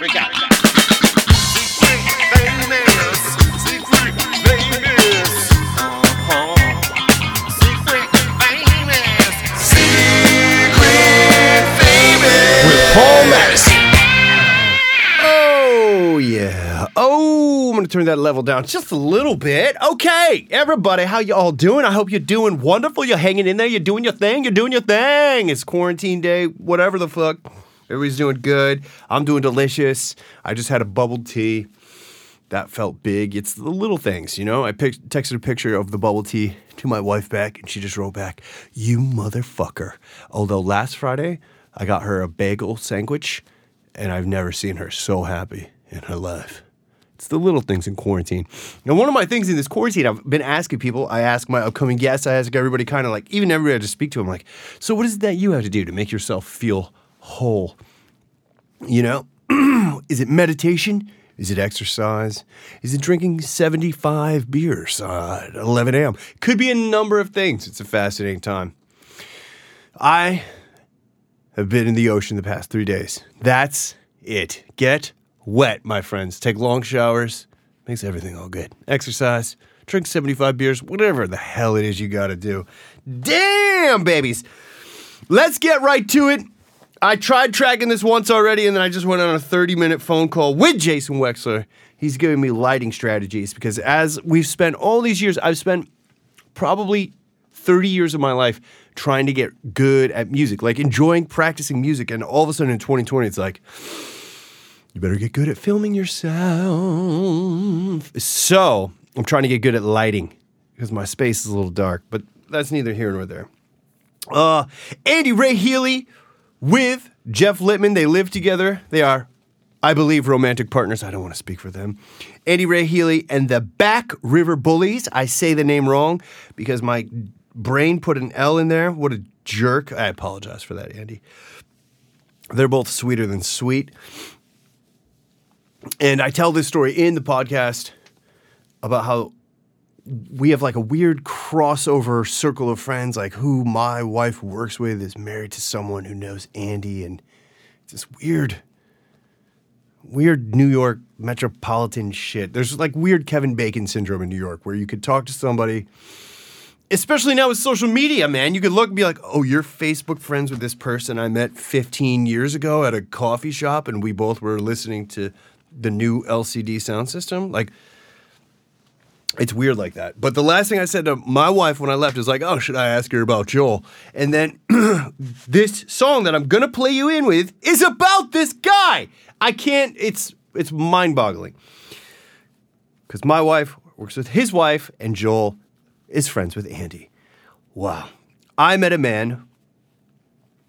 Uh-huh. Oh. Oh, I'm going to turn that level down just a little bit. Okay, everybody, how you all doing? I hope you're doing wonderful. You're hanging in there. You're doing your thing. You're doing your thing. It's quarantine day, whatever the fuck. Everybody's doing good. I'm doing delicious. I just had a bubble tea. That felt big. It's the little things, you know? I pic- texted a picture of the bubble tea to my wife back, and she just wrote back, You motherfucker. Although last Friday, I got her a bagel sandwich, and I've never seen her so happy in her life. It's the little things in quarantine. Now, one of my things in this quarantine, I've been asking people, I ask my upcoming guests, I ask everybody kind of like, even everybody I just speak to, I'm like, so what is it that you have to do to make yourself feel whole? You know, is it meditation? Is it exercise? Is it drinking 75 beers uh, at 11 a.m.? Could be a number of things. It's a fascinating time. I have been in the ocean the past three days. That's it. Get wet, my friends. Take long showers. Makes everything all good. Exercise. Drink 75 beers. Whatever the hell it is you got to do. Damn, babies. Let's get right to it. I tried tracking this once already, and then I just went on a 30 minute phone call with Jason Wexler. He's giving me lighting strategies because as we've spent all these years, I've spent probably 30 years of my life trying to get good at music, like enjoying practicing music. And all of a sudden in 2020, it's like, you better get good at filming yourself. So I'm trying to get good at lighting because my space is a little dark, but that's neither here nor there. Uh, Andy Ray Healy with Jeff Littman. They live together. They are, I believe, romantic partners. I don't want to speak for them. Andy Ray Healy and the Back River Bullies. I say the name wrong because my brain put an L in there. What a jerk. I apologize for that, Andy. They're both sweeter than sweet. And I tell this story in the podcast about how we have like a weird crossover circle of friends, like who my wife works with is married to someone who knows Andy, and it's this weird, weird New York metropolitan shit. There's like weird Kevin Bacon syndrome in New York where you could talk to somebody, especially now with social media, man. You could look and be like, oh, you're Facebook friends with this person I met 15 years ago at a coffee shop, and we both were listening to the new LCD Soundsystem. Like, it's weird like that. But the last thing I said to my wife when I left is like, oh, should I ask her about Joel? And then this song that I'm gonna play you in with is about this guy. I can't, it's it's mind-boggling. Because my wife works with his wife, and Joel is friends with Andy. Wow. I met a man.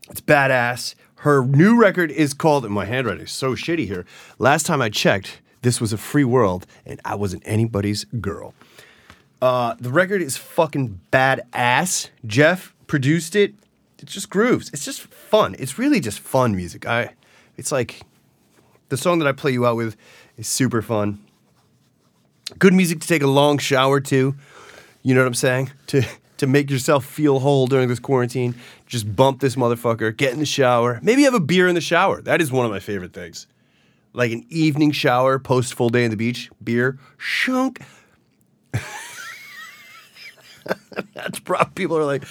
It's badass. Her new record is called, and my handwriting is so shitty here. Last time I checked, this was a free world, and I wasn't anybody's girl. Uh, the record is fucking badass. Jeff produced it. It's just grooves. It's just fun. It's really just fun music. I, it's like the song that I play you out with is super fun. Good music to take a long shower to. You know what I'm saying? To to make yourself feel whole during this quarantine, just bump this motherfucker. Get in the shower. Maybe have a beer in the shower. That is one of my favorite things like an evening shower post full day on the beach, beer, shunk. That's probably people are like,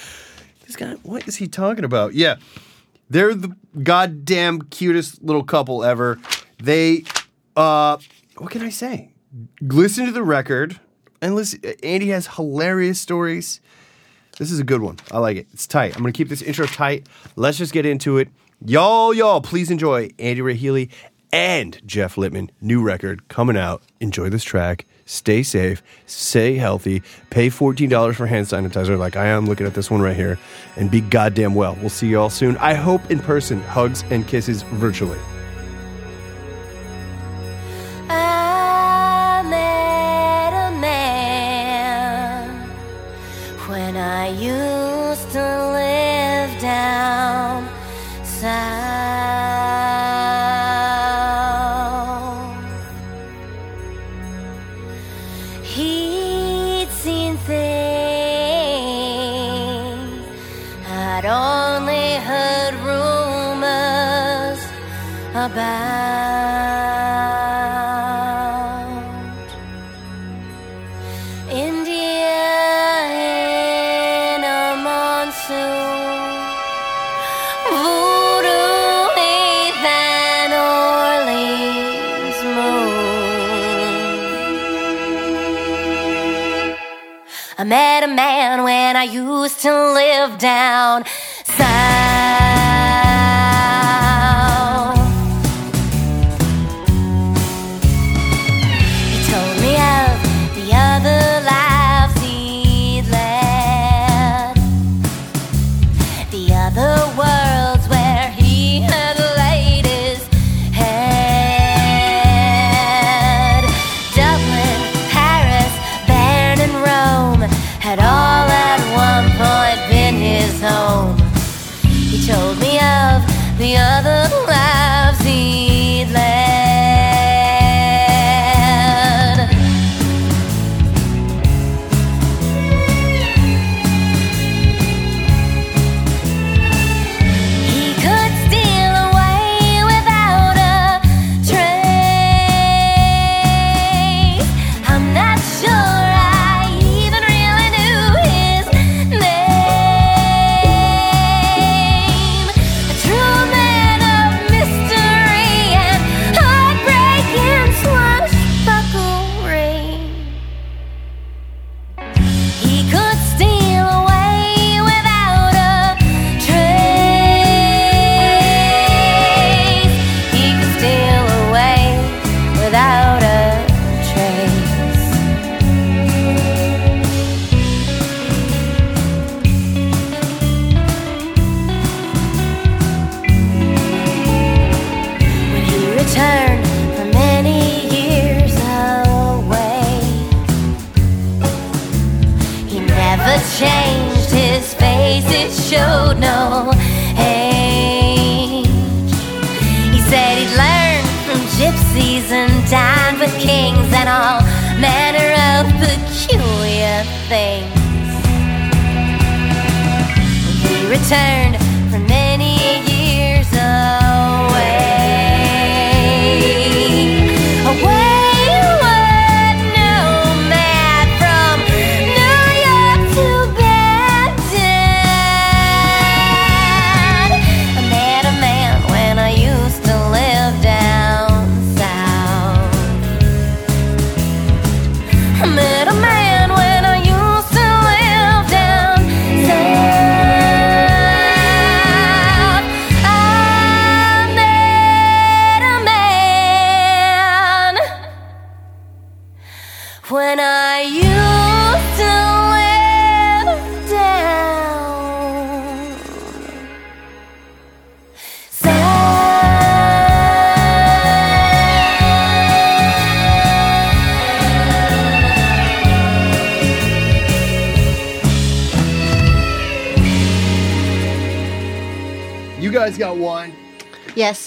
this guy, what is he talking about? Yeah, they're the goddamn cutest little couple ever. They, uh, what can I say? Listen to the record and listen. Andy has hilarious stories. This is a good one. I like it. It's tight. I'm gonna keep this intro tight. Let's just get into it. Y'all, y'all, please enjoy Andy Ray Healy and Jeff Littman, new record coming out. Enjoy this track. Stay safe, stay healthy, pay $14 for hand sanitizer like I am looking at this one right here, and be goddamn well. We'll see y'all soon. I hope in person, hugs and kisses virtually.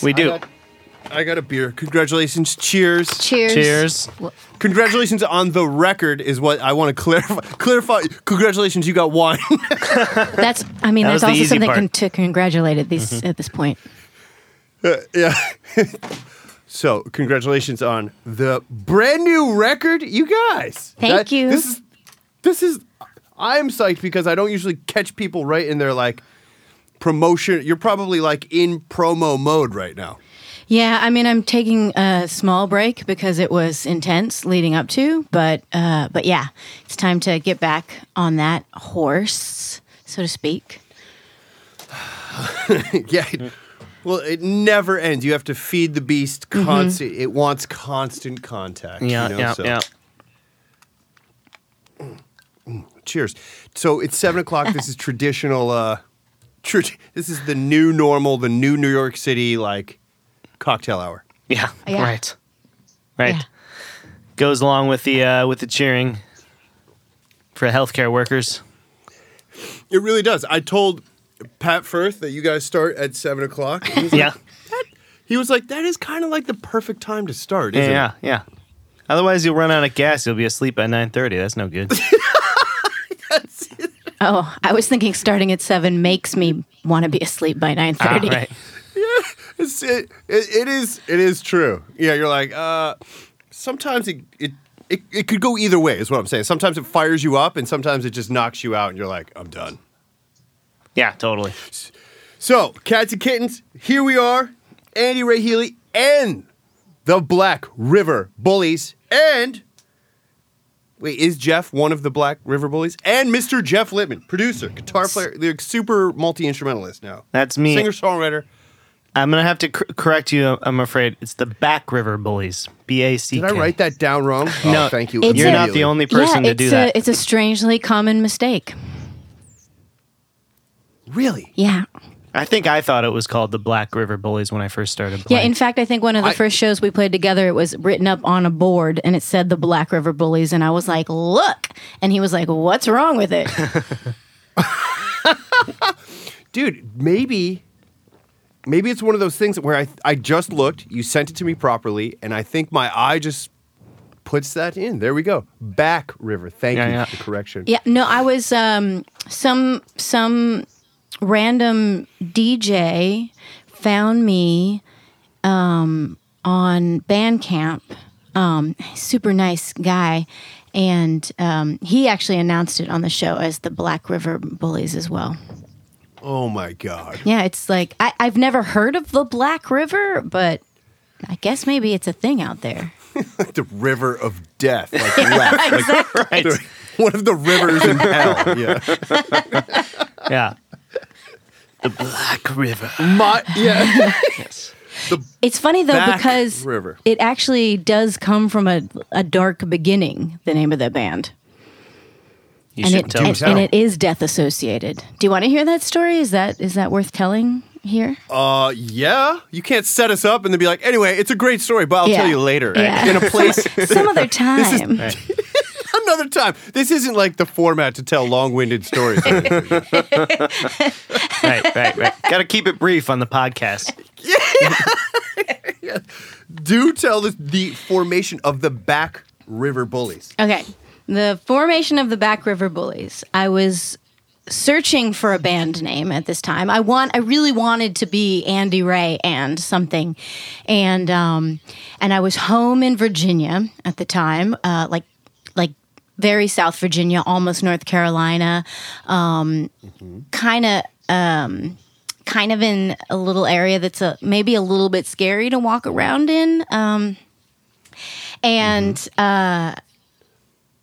Yes. We I do. got, I got a beer. Congratulations. Cheers. Cheers. Cheers. Congratulations on the record is what I want to clarify. Clarify. Congratulations, you got wine. That's. I mean, That that's was the also easy something part. con- to congratulate at this mm-hmm. at this point. Uh, yeah. so, congratulations on the brand new record, you guys. Thank you. This is this is I'm psyched because I don't usually catch people right in their like promotion. You're probably like in promo mode right now. Yeah, I mean, I'm taking a small break because it was intense leading up to, but uh, but yeah, it's time to get back on that horse, so to speak. yeah. Well, it never ends. You have to feed the beast constant. It wants constant contact. Yeah, you know, yeah, so- yeah. Cheers. So it's seven o'clock. This is traditional. Uh, tr- this is the new normal. The new New York City like cocktail hour. Yeah. Yeah. Right. Right. Yeah. Goes along with the uh, with the cheering for healthcare workers. It really does. I told Pat Firth that you guys start at seven o'clock. and he's like- Yeah. He was like, "That is kind of like the perfect time to start." Yeah. Isn't Yeah. Yeah. Otherwise, you'll run out of gas. You'll be asleep by nine thirty. That's no good. Oh, I was thinking starting at seven makes me want to be asleep by nine thirty. Ah, right. It? It's, it, it, it is it is true. Yeah, you're like, uh, sometimes it, it it it could go either way. Is what I'm saying. Sometimes it fires you up, and sometimes it just knocks you out, and you're like, I'm done. Yeah, totally. So, cats and kittens, here we are, Andy Ray Healy and the Black River Bullies, and wait, is Jeff one of the Black River Bullies? And Mr. Jeff Littman, producer, guitar player, the super multi instrumentalist now, That's me. singer songwriter. I'm gonna have to cor- correct you. I'm afraid it's the Back River Bullies. B A C Did I write that down wrong? No, oh, thank you. You're a- not the only person yeah, to do it's that. A, it's a strangely common mistake. Really? Yeah. I think I thought it was called the Black River Bullies when I first started Yeah, in fact, I think one of the I- first shows we played together, it was written up on a board and it said the Black River Bullies. And I was like, look. And he was like, what's wrong with it? Dude, maybe maybe it's one of those things where I I just looked, you sent it to me properly, and I think my eye just puts that in. There we go. Back River. Thank Yeah, you yeah. for the correction. yeah, no, I was um, some some random DJ found me um, on Bandcamp. Um, super nice guy. And um, he actually announced it on the show as the Black River Bullies as well. Oh my god. Yeah, it's like I, I've never heard of the Black River, but I guess maybe it's a thing out there. the river of death. Like left. Like, right. one of the rivers in hell. Yeah. yeah. The Black River. My yeah. Yes. It's funny though Back because River. it actually does come from a, a dark beginning. The name of the band, You and it tell me. and, and it is death associated. Do you want to hear that story? Is that is that worth telling here? Uh yeah. You can't set us up and then be like, anyway, it's a great story, but I'll Yeah. tell you later. Yeah. In a place Some other time. another time. This isn't like the format to tell long-winded stories. right, right, right. Got to keep it brief on the podcast. Yeah, Do tell the, the formation of the Back River Bullies. Okay. The formation of the Back River Bullies. I was searching for a band name at this time. I want I really wanted to be Andy Ray and something. And um and I was home in Virginia at the time, uh like like very South Virginia, almost North Carolina. Um kind of um kind of in a little area that's a maybe a little bit scary to walk around in. Um and uh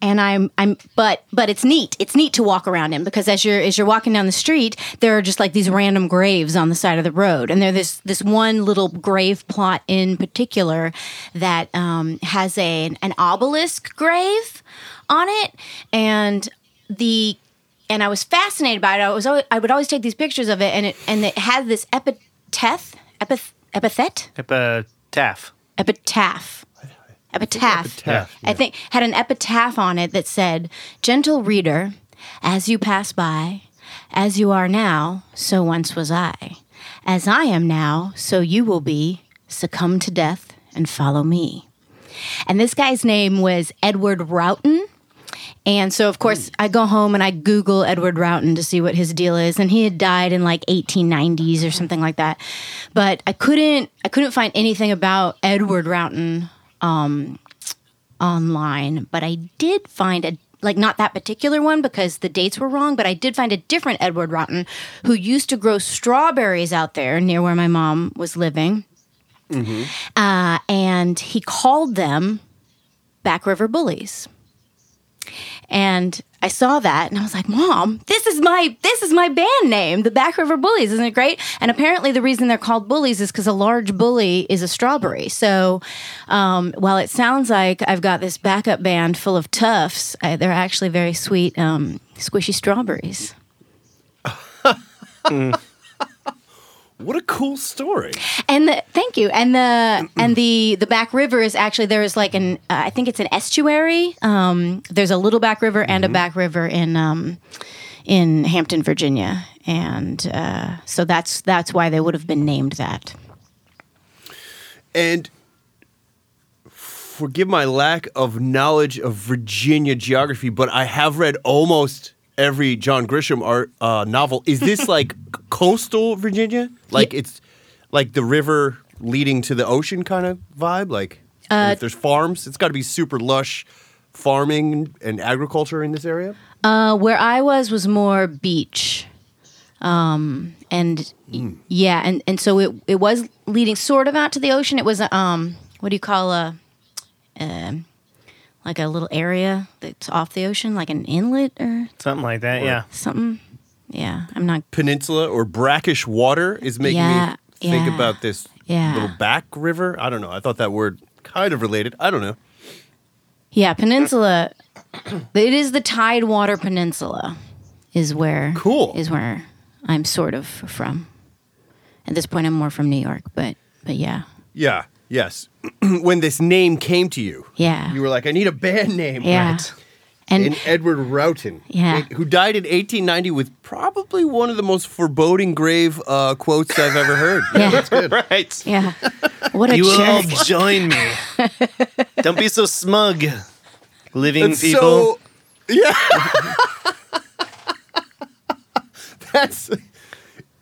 and I'm I'm but but it's neat. It's neat to walk around in because as you're as you're walking down the street, there are just like these random graves on the side of the road, and there's this this one little grave plot in particular that um, has a an obelisk grave on it, and the and I was fascinated by it. I was always, I would always take these pictures of it, and it and it had this epitaph epith, epithet Epitaph. epitaph epitaph. Epitaph, I think had an epitaph on it that said, "Gentle reader, as you pass by, as you are now, so once was I. As I am now, so you will be. Succumb to death and follow me." And this guy's name was Edward Roughton. And so, of course, I go home and I Google Edward Roughton to see what his deal is. And he had died in like 1890s or something like that. But I couldn't, I couldn't find anything about Edward Roughton um, online. But I did find a like not that particular one because the dates were wrong. But I did find a different Edward Roughton who used to grow strawberries out there near where my mom was living. Uh, and he called them Back River Bullies. And I saw that and I was like, "Mom, this is my this is my band name, the Back River Bullies. Isn't it great?" And apparently the reason they're called bullies is cuz a large bully is a strawberry. So, um, while it sounds like I've got this backup band full of toughs, I, they're actually very sweet um, squishy strawberries. What a cool story. And the, thank you. And the and the the back river is actually there is like an uh, I think it's an estuary. Um, there's a little back river and a back river in um, in Hampton, Virginia, and uh, so that's that's why they would have been named that. And forgive my lack of knowledge of Virginia geography, but I have read almost every John Grisham art uh, novel. Is this like coastal Virginia? Like it's like the river leading to the ocean kind of vibe? Like, and if there's farms, it's got to be super lush farming and agriculture in this area. Uh, where I was was more beach, um, and y- yeah, and and so it it was leading sort of out to the ocean. It was a, um, what do you call a, um, like a little area that's off the ocean, like an inlet or Something like that. Yeah. something. Yeah, I'm not. Peninsula or brackish water is making Yeah, me think yeah, about this yeah. little back river. I don't know. I thought that word kind of related. I don't know. Yeah, peninsula. it is the Tidewater Peninsula, is where Cool. is where I'm sort of from. At this point, I'm more from New York, but but yeah, Yeah. Yes. when this name came to you, yeah, you were like, I need a band name. yeah. And And Edward Roughton, Yeah. who died in 1890 with probably one of the most foreboding grave uh, quotes I've ever heard. Yeah. that's good. Right. yeah, what a You will all join me. Don't be so smug, living That's people. so yeah. that's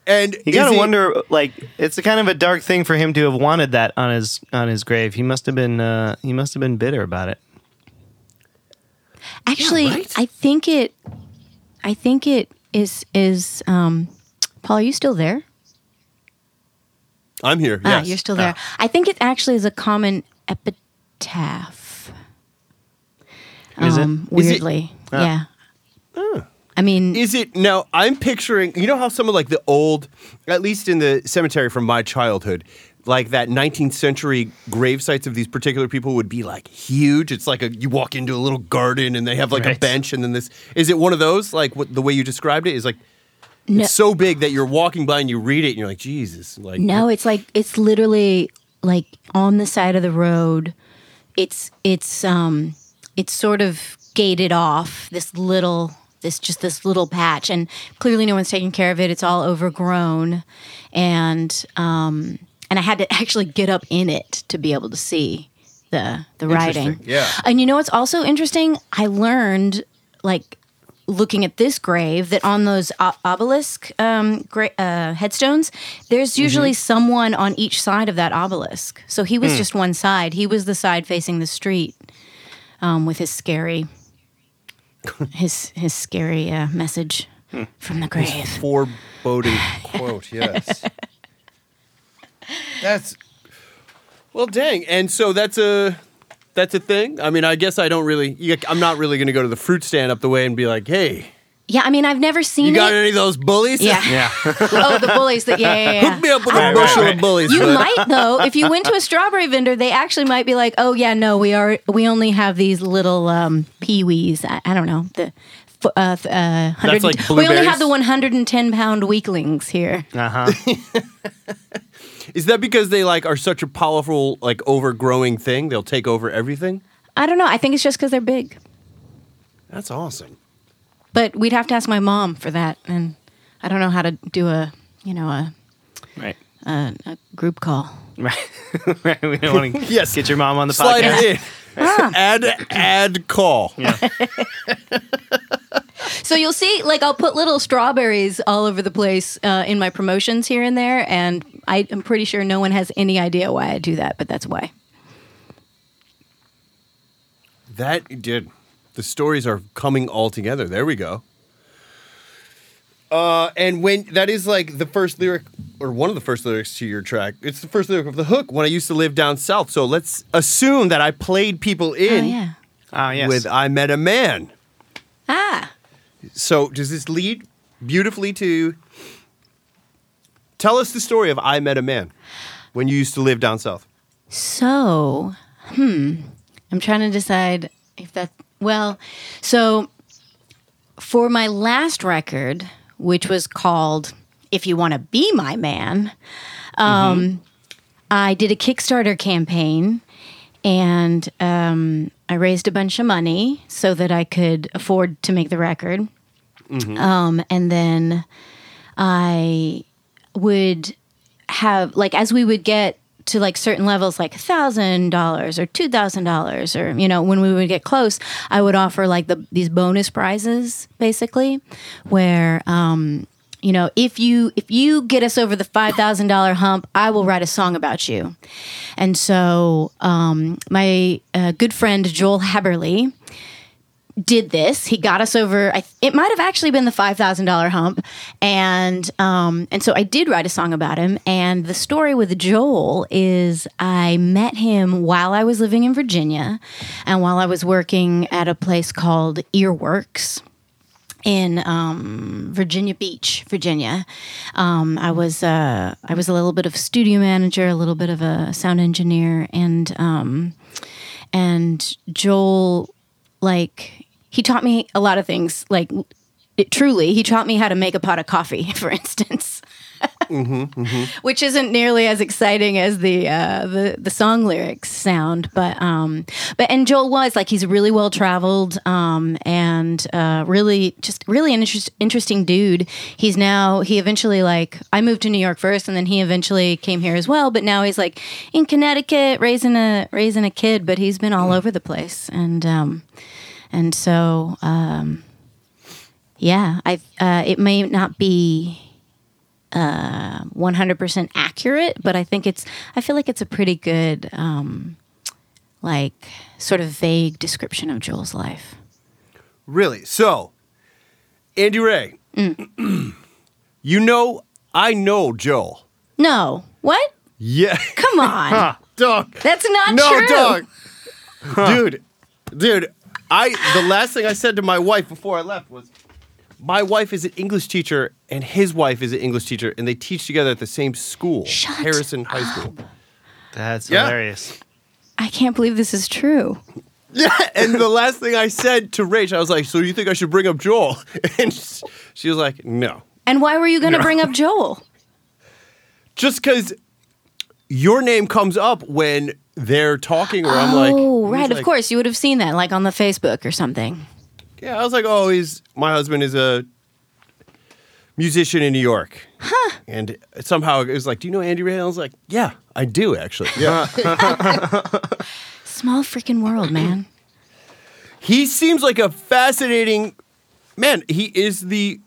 and You is gotta he- wonder, like, it's a kind of a dark thing for him to have wanted that on his on his grave. He must have been uh, he must have been bitter about it. Actually, right? I think it. I think it is is. Um, Paul, are you still there? I'm here. Ah, you're still there. I think it actually is a common epitaph. Is it? um, Is it- Weirdly, yeah. I mean, Is it now? I'm picturing. You know how some of like the old, at least in the cemetery from my childhood, like that 19th century grave sites of these particular people would be like huge. It's like a you walk into a little garden and they have like a bench and then this. Is it one of those? Like what the way you described it is like. No. It's so big that you're walking by and you read it and you're like, Jesus, like No, it's like it's literally like on the side of the road. It's it's um it's sort of gated off this little this just this little patch and clearly no one's taking care of it. It's all overgrown and um and I had to actually get up in it to be able to see the the writing. Yeah. And you know what's also interesting? I learned like looking at this grave that on those o- obelisk um, gra- uh, headstones, there's usually someone on each side of that obelisk. So he was just one side. He was the side facing the street um, with his scary, his his scary uh, message from the grave. foreboding quote. Yes, that's well, dang. And so that's a that's a thing. I mean, I guess I don't really. I'm not really going to go to the fruit stand up the way and be like, "Hey, Yeah, I mean, I've never seen you got it. any of those bullies? Yeah. Yeah. oh, the bullies. That yeah, yeah, yeah. Hook me up with Right, a right, bushel right. of bullies." You bud. might though. If you went to a strawberry vendor, they actually might be like, "Oh yeah, no, we are. We only have these little um, peewees. I, I don't know the." f- Uh, f- uh, 100 like we only blueberries? have the 110 pound weaklings here. Uh huh. Is that because they like are such a powerful, like overgrowing thing? They'll take over everything. I don't know. I think it's just because they're big. That's awesome. But we'd have to ask my mom for that, and I don't know how to do a you know a Right. a, a group call. Right. right. We don't want to Yes. get your mom on the Slide podcast. it in. add add call. So you'll see, like, I'll put little strawberries all over the place uh, in my promotions here and there, and I, I'm pretty sure no one has any idea why I do that, but that's why. That did. The stories are coming all together. There we go. Uh, and when that is like the first lyric or one of the first lyrics to your track, it's the first lyric of the hook. When I used to live down south, so let's assume that I played people in. Oh in yeah. Ah, yes. with "I Met a Man." Ah. So does this lead beautifully to tell us the story of "I Met a Man" when you used to live down south? So, hmm, I'm trying to decide if that. Well, so for my last record, which was called "If You Want to Be My Man," um, I did a Kickstarter campaign, and um, I raised a bunch of money so that I could afford to make the record. Um, and then I would have like as we would get to like certain levels like thousand dollars or two thousand dollars or you know when we would get close i would offer like the these bonus prizes basically where um you know, if you if you get us over the five thousand dollar hump, I will write a song about you. And so, um, my uh, good friend Joel Haberly did this. He got us over. I, it might have actually been the five thousand dollar hump, and um, and so I did write a song about him. And the story with Joel is I met him while I was living in Virginia, and while I was working at a place called Earworks in um, Virginia Beach, Virginia. Um, I was uh, I was a little bit of studio manager, a little bit of a sound engineer, and um, and Joel like he taught me a lot of things like it, truly he taught me how to make a pot of coffee for instance. Which isn't nearly as exciting as the uh, the the song lyrics sound but um but and Joel was like he's really well traveled um and uh, really just really an interest, interesting dude. He's now he eventually like I moved to New York first and then he eventually came here as well but now he's like in Connecticut raising a raising a kid but he's been all over the place and um and so um yeah I uh, it may not be uh, 100% accurate, but I think it's, I feel like it's a pretty good, um, like, sort of vague description of Joel's life. Really? So, Andy Ray, Mm. you know, I know Joel. No. What? Yeah. Come on. dog. That's not no, true. dog. Dude, dude, I, the last thing I said to my wife before I left was, my wife is an English teacher and his wife is an English teacher, and they teach together at the same school, Shut Harrison High School. That's Yeah. hilarious. I can't believe this is true. Yeah, and the last thing I said to Rach, I was like, "So you think I should bring up Joel?" And she was like, "No, And why were you going to bring up Joel? just because your name comes up when they're talking, or I'm like, oh, he's right. Of course. You would have seen that, like on the Facebook or something. Yeah, I was like, "Oh, he's my husband is a musician in New York." Huh. And somehow it was like, "Do you know Andy Ray?" I was like, "Yeah, I do actually." Yeah. Small freaking world, man. he seems like a fascinating man. He is the.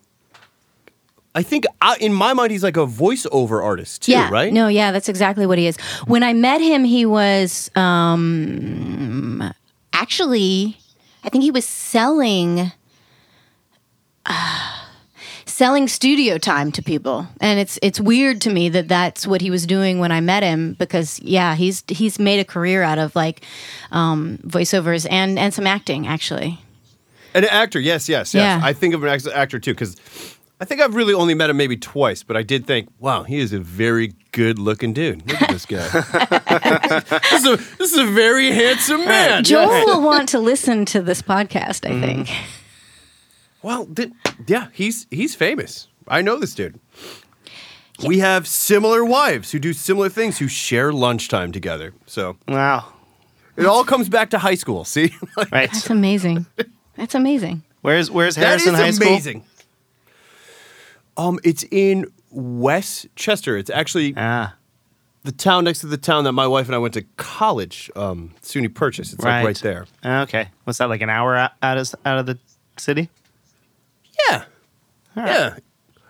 I think uh, in my mind he's like a voiceover artist too, yeah. right? No, yeah, that's exactly what he is. When I met him, he was um, actually, I think he was selling. uh, selling studio time to people and it's it's weird to me that that's what he was doing when I met him because yeah he's he's made a career out of like um, voiceovers and and some acting actually An actor, yes, yes, yes. Yeah. I think of an actor too because I think I've really only met him maybe twice, but I did think, wow, he is a very good-looking dude. Look at this guy. this, is a, this is a very handsome man. Joel will want to listen to this podcast I mm-hmm. think Well, th- yeah, he's he's famous. I know this dude. We have similar wives who do similar things, who share lunchtime together. So Wow. it all comes back to high school. See, Like, Right. that's amazing that's amazing Where's Where's that is Harrison High School? Um, it's in Westchester. It's actually Ah, the town next to the town that my wife and I went to college. Um, SUNY Purchase. It's right. like right there. Okay. What's that like an hour out, out of out of the city? Yeah. Yeah.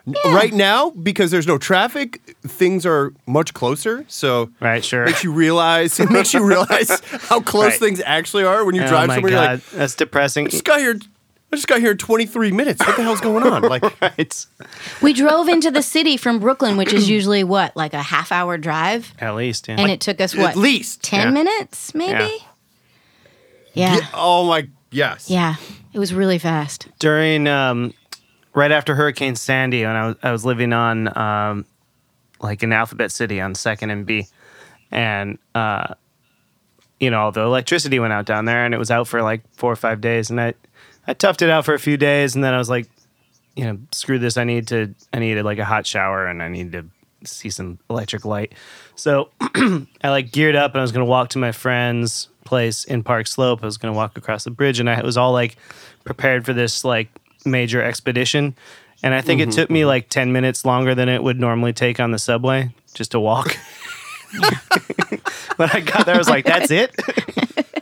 N- Right now, because there's no traffic, things are much closer. So Right. Sure. makes you realize it makes you realize how close Right. things actually are when you oh drive somewhere. god, You're like, that's depressing. Just got here. I just got here in 23 minutes. What the hell's going on? Like, right. We drove into the city from Brooklyn, which is usually what, like a half hour drive? At least. Yeah. And it took us what? at least 10 Yeah. minutes, maybe? Yeah. Yeah. Yeah, oh my, yes. Yeah. It was really fast. during um, right after Hurricane Sandy, when I was I was living on um, like in Alphabet City on Second and B, and uh, you know the electricity went out down there, and it was out for like four or five days, and I I toughed it out for a few days, and then I was like, you know, screw this, I need to I needed like a hot shower, and I need to see some electric light, so I like geared up, and I was gonna walk to my friend's place in Park Slope. I was gonna walk across the bridge, and I was all like prepared for this like major expedition. And I think it mm-hmm, took me mm-hmm. like 10 minutes longer than it would normally take on the subway just to walk. when I got there, I was like, that's it?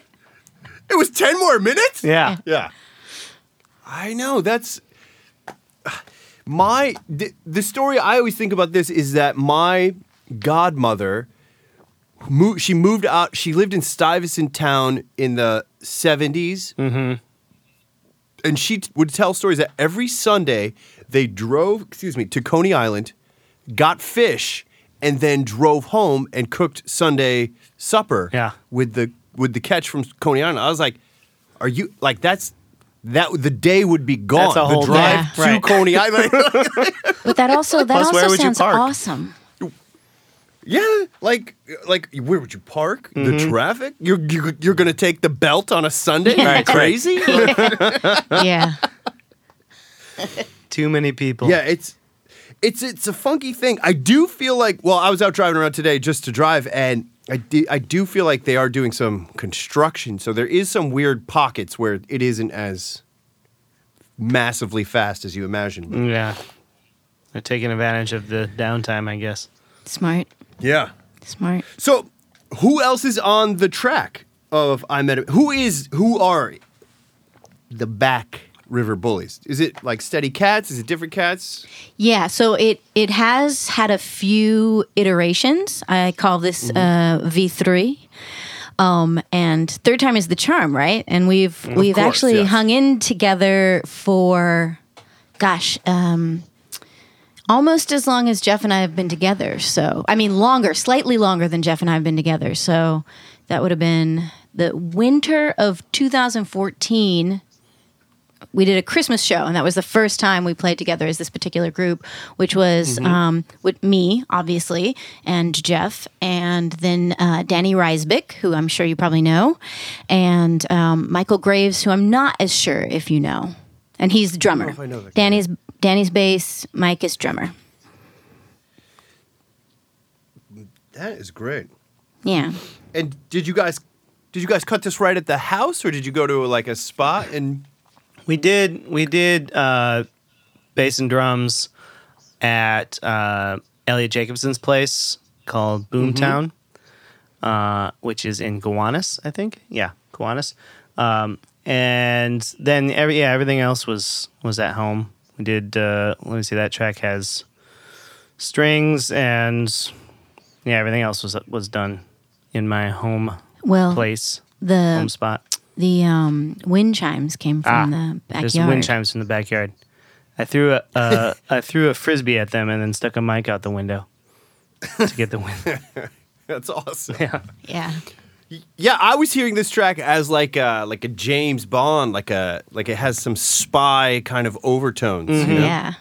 It was 10 more minutes? Yeah. Yeah. I know. That's. My the, the story I always think about this is that my godmother moved. She moved out. She lived in Stuyvesant Town in the 70s mm-hmm. and she t- would tell stories that every Sunday they drove. Excuse me to Coney Island, got fish, and then drove home and cooked Sunday supper. Yeah. with the with the catch from Coney Island. I was like, "Are you like that's?" That the day would be gone. That's a whole the drive day. to Right. Coney Island. But that also that Plus, also sounds awesome. Yeah, like like where would you park? The Mm-hmm. traffic? You're, you're you're gonna take the belt on a Sunday? Right, crazy? Yeah. Too many people. yeah, it's it's it's a funky thing. I do feel like well, I was out driving around today just to drive, and I do, I do feel like they are doing some construction. So there is some weird pockets where it isn't as massively fast as you imagine. Yeah. They're taking advantage of the downtime, I guess. Smart. Yeah. Smart. So, who else is on the track of I Met? A- Who is who are the back River Bullies? Is it like Steady Cats? Is it different cats? Yeah, so it it has had a few iterations. I call this uh, V three, um, and third time is the charm, right? And we've we've course, actually yes. hung in together for, gosh, um, almost as long as Jeff and I have been together. So I mean, longer, slightly longer than Jeff and I have been together. So that would have been the winter of 2014 we did a Christmas show, and that was the first time we played together as this particular group, which was um, with me, obviously, and Jeff, and then uh, Danny Reisbick, who I'm sure you probably know, and um, Michael Graves, who I'm not as sure if you know, and he's the drummer. if I know that. Danny's Danny's bass, Mike is drummer. That is great. Yeah. And did you guys did you guys cut this right at the house, or did you go to like a spot and? We did we did uh, bass and drums at uh, Elliot Jacobson's place called Boomtown, uh, which is in Gowanus, I think. Yeah, Gowanus. Um, and then every yeah everything else was was at home. We did. Uh, let me see. That track has strings and yeah everything else was was done in my home Well, place the home spot. The um, wind chimes came from the backyard. There's wind chimes from the backyard. I threw a uh, I threw a frisbee at them and then stuck a mic out the window to get the wind. That's awesome. yeah. Yeah. Yeah, I was hearing this track as like a, like a James Bond, like a like it has some spy kind of overtones. You know? Yeah.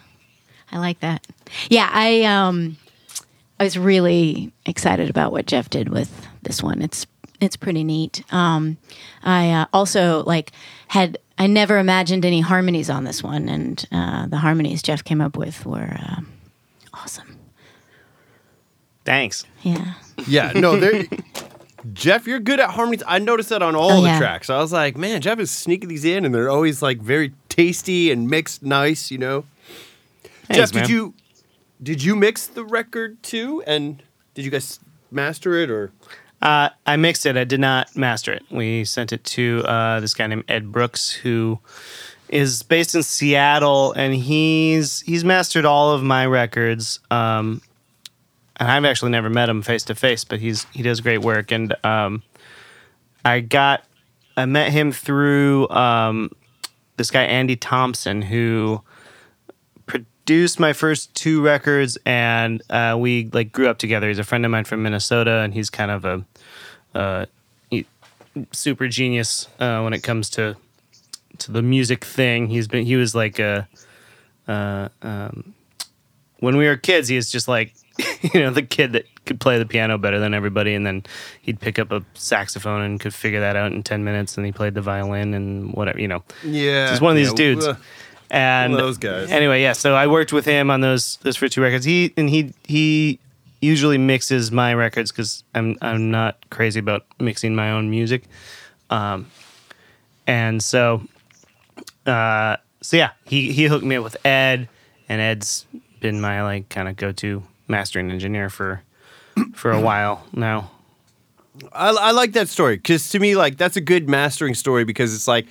I like that. Yeah, I um I was really excited about what Jeff did with this one. It's it's pretty neat. Um I uh, also like had I never imagined any harmonies on this one and uh, the harmonies Jeff came up with were uh, awesome. Thanks. Yeah. Yeah, no, there. Jeff, you're good at harmonies. I noticed that on all Oh, the yeah. tracks. I was like, man, Jeff is sneaking these in, and they're always like very tasty and mixed nice. You know. Thanks, Jeff, man. did you did you mix the record too? And did you guys master it or? Uh, I mixed it. I did not master it. We sent it to uh, this guy named Ed Brooks, who is based in Seattle, and he's he's mastered all of my records. Um, and I've actually never met him face to face, but he's he does great work. And um, I got I met him through um, this guy Andy Thompson, who produced my first two records, and uh, we like grew up together. He's a friend of mine from Minnesota, and he's kind of a uh, he- super genius uh, when it comes to to the music thing. He's been he was like a uh, um, when we were kids. He was just like you know the kid that could play the piano better than everybody, and then he'd pick up a saxophone and could figure that out in ten minutes. And he played the violin and whatever you know. Yeah, He's one of these yeah, dudes. And those guys. Anyway, yeah. So I worked with him on those those first two records. He and he he usually mixes my records because I'm I'm not crazy about mixing my own music. Um, and so, uh, so yeah, he he hooked me up with Ed, and Ed's been my like kind of go to mastering engineer for for a while now. I, I like that story because to me, like that's a good mastering story because it's like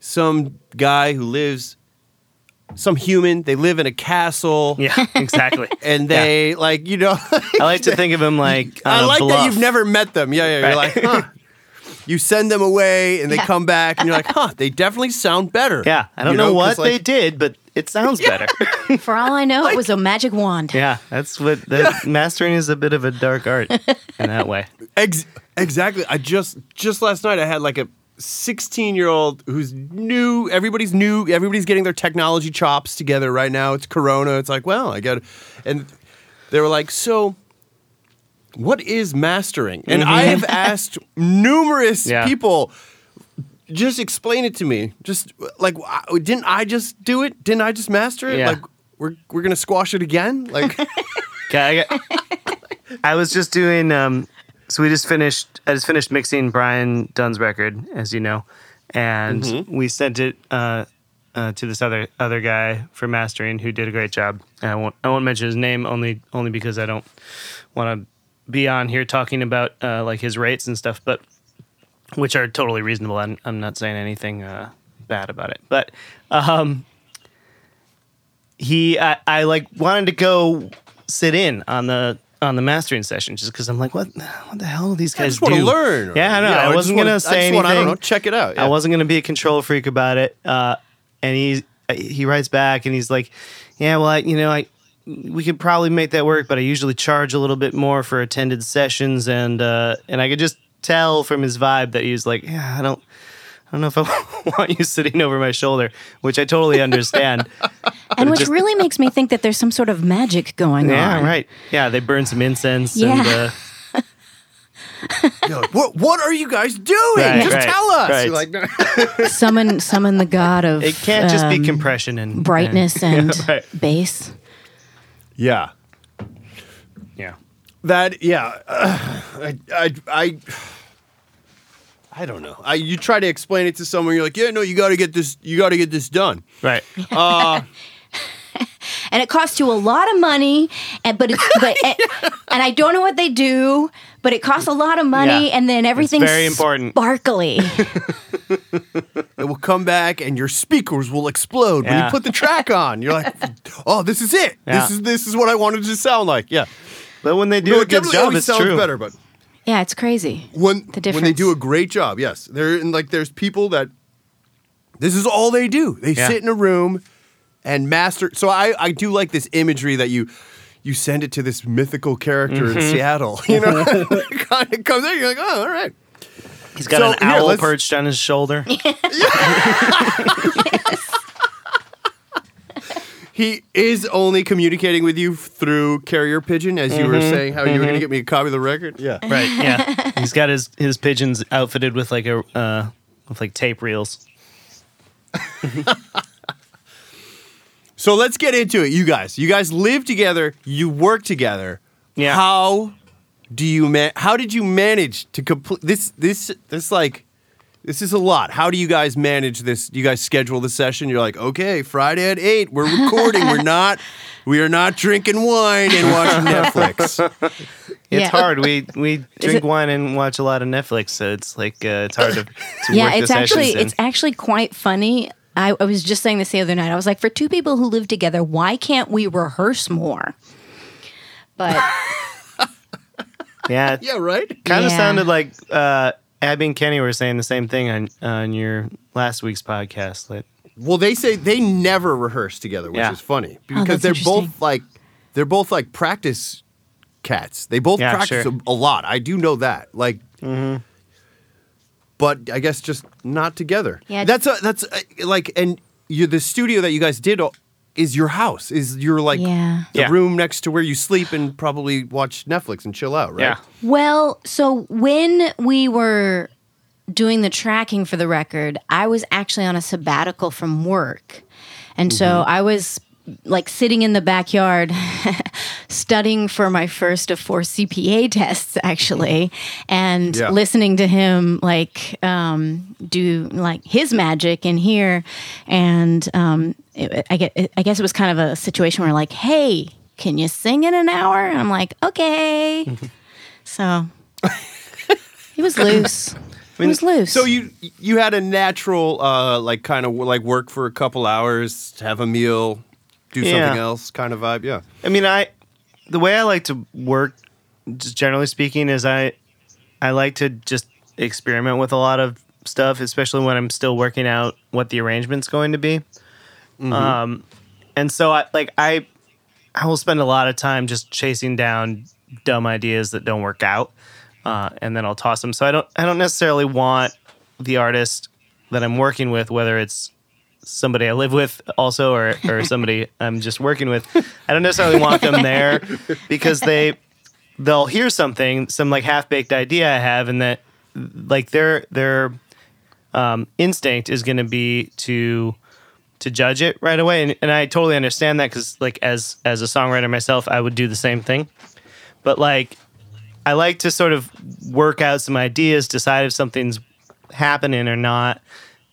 some guy who lives some human. They live in a castle. Yeah, exactly. And they like you know. I like to think of them like on I a like that you've never met them. Yeah, yeah. You're Right. like, huh. You send them away, and they Yeah. come back, and you're like, huh? They definitely sound better. Yeah, I don't You know, 'cause, what they did, but it sounds better. For all I know, it was a magic wand. yeah, that's what that mastering is a bit of a dark art in that way. Ex- exactly. I just just last night I had like a 16 year old who's new. Everybody's new. Everybody's getting their technology chops together right now. It's Corona. It's like, well, I got, and they were like, so. What is mastering? And I have asked numerous Yeah. people, just explain it to me. Just like, didn't I just do it? Didn't I just master it? Yeah. Like, we're, we're going to squash it again? Like, I, I was just doing. Um, so we just finished. I just finished mixing Brian Dunn's record, as you know, and Mm-hmm. we sent it uh, uh, to this other other guy for mastering, who did a great job. And I won't. I won't mention his name only only because I don't want to be on here talking about uh, like his rates and stuff, but which are totally reasonable. I'm, I'm not saying anything uh, bad about it, but um, he, I, I like wanted to go sit in on the on the mastering session just because I'm like, what, what the hell do these guys I just want to do? learn. Yeah, I know. I wasn't gonna say I just anything. wanna, I don't know. Check it out. I wasn't gonna be a control freak about it. Uh, and he he writes back and he's like, yeah, well, I, you know, I we could probably make that work, but I usually charge a little bit more for attended sessions, and uh, and I could just tell from his vibe that he was like, yeah, I don't. I don't know if I want you sitting over my shoulder, which I totally understand. And which just- really makes me think that there's some sort of magic going yeah, on. Yeah, right. Yeah, they burn some incense and Yeah. uh, You're like, what, what are you guys doing? Right, Just right, tell us. right. You're like, no. Summon, summon the god of it can't just be um, compression and brightness and right. bass. yeah. Yeah. That, yeah. uh, I, I, I, I don't know. I, you try to explain it to someone, you're like, yeah, no, you got to get this, you got to get this done. Right. Uh, and it costs you a lot of money and but it's but and, and I don't know what they do but it costs a lot of money Yeah. and then everything's very important. sparkly It will come back and your speakers will explode when you put the track on. You're like, oh, this is it. Yeah. This is this is what I wanted to sound like. Yeah. But when they do No, a it good job, always it's sounds true. better, but yeah it's crazy when The when they do a great job, yes, they're and like there's people that this is all they do. They Yeah. sit in a room and master. So I I do like this imagery that you you send it to this mythical character Mm-hmm. in Seattle. You know, it kind of comes in. You're like, oh, all right. He's got So, an owl let's- perched on his shoulder. He is only communicating with you through carrier pigeon, as you Mm-hmm. were saying how you were going to get me a copy of the record. Yeah. right. Yeah. He's got his his pigeons outfitted with like a uh, with like tape reels. So let's get into it, you guys. You guys live together. You work together. Yeah. How do you man? How did you manage to complete this? This this like this is a lot. How do you guys manage this? You guys schedule the session. You're like, okay, Friday at eight, we're recording. we're not. We are not drinking wine and watching Netflix. It's Yeah. hard. We we drink it- wine and watch a lot of Netflix, so it's like uh, it's hard to, to yeah work the it's actually sessions in. it's actually quite funny I, I was just saying this the other night I was like for two people who live together why can't we rehearse more but yeah. Yeah, right. Kind of Yeah. sounded like uh, Abby and Kenny were saying the same thing on on your last week's podcast. That Well, they say they never rehearse together, which Yeah. is funny Oh, because that's they're both like they're both like practice cats. They both Yeah, practice sure. a, a lot. I do know that. Like, mm-hmm. but I guess just not together. Yeah. that's a, that's a, like, and you the studio that you guys did o- is your house. Is your like Yeah. the Yeah. room next to where you sleep and probably watch Netflix and chill out, right? yeah. Well, so when we were doing the tracking for the record, I was actually on a sabbatical from work. And so Mm-hmm. I was like sitting in the backyard studying for my first of four CPA tests actually and Yeah. listening to him like um, do like his magic in here and um, it, I get I guess it was kind of a situation where like hey can you sing in an hour and I'm like okay so he was loose i It was loose. So you you had a natural uh like kind of like work for a couple hours, have a meal, do Yeah. something else kind of vibe. Yeah. I mean, I the way I like to work, just generally speaking, is I I like to just experiment with a lot of stuff, especially when I'm still working out what the arrangement's going to be. Um, and so I like I I will spend a lot of time just chasing down dumb ideas that don't work out, uh, and then I'll toss them. So I don't I don't necessarily want the artist that I'm working with, whether it's somebody I live with also or, or somebody I'm just working with. I don't necessarily want them there because they they'll hear something, some like half baked idea I have, and that like their their um, instinct is going to be to to judge it right away, and, and I totally understand that because like as as a songwriter myself, I would do the same thing, but like I like to sort of work out some ideas, decide if something's happening or not,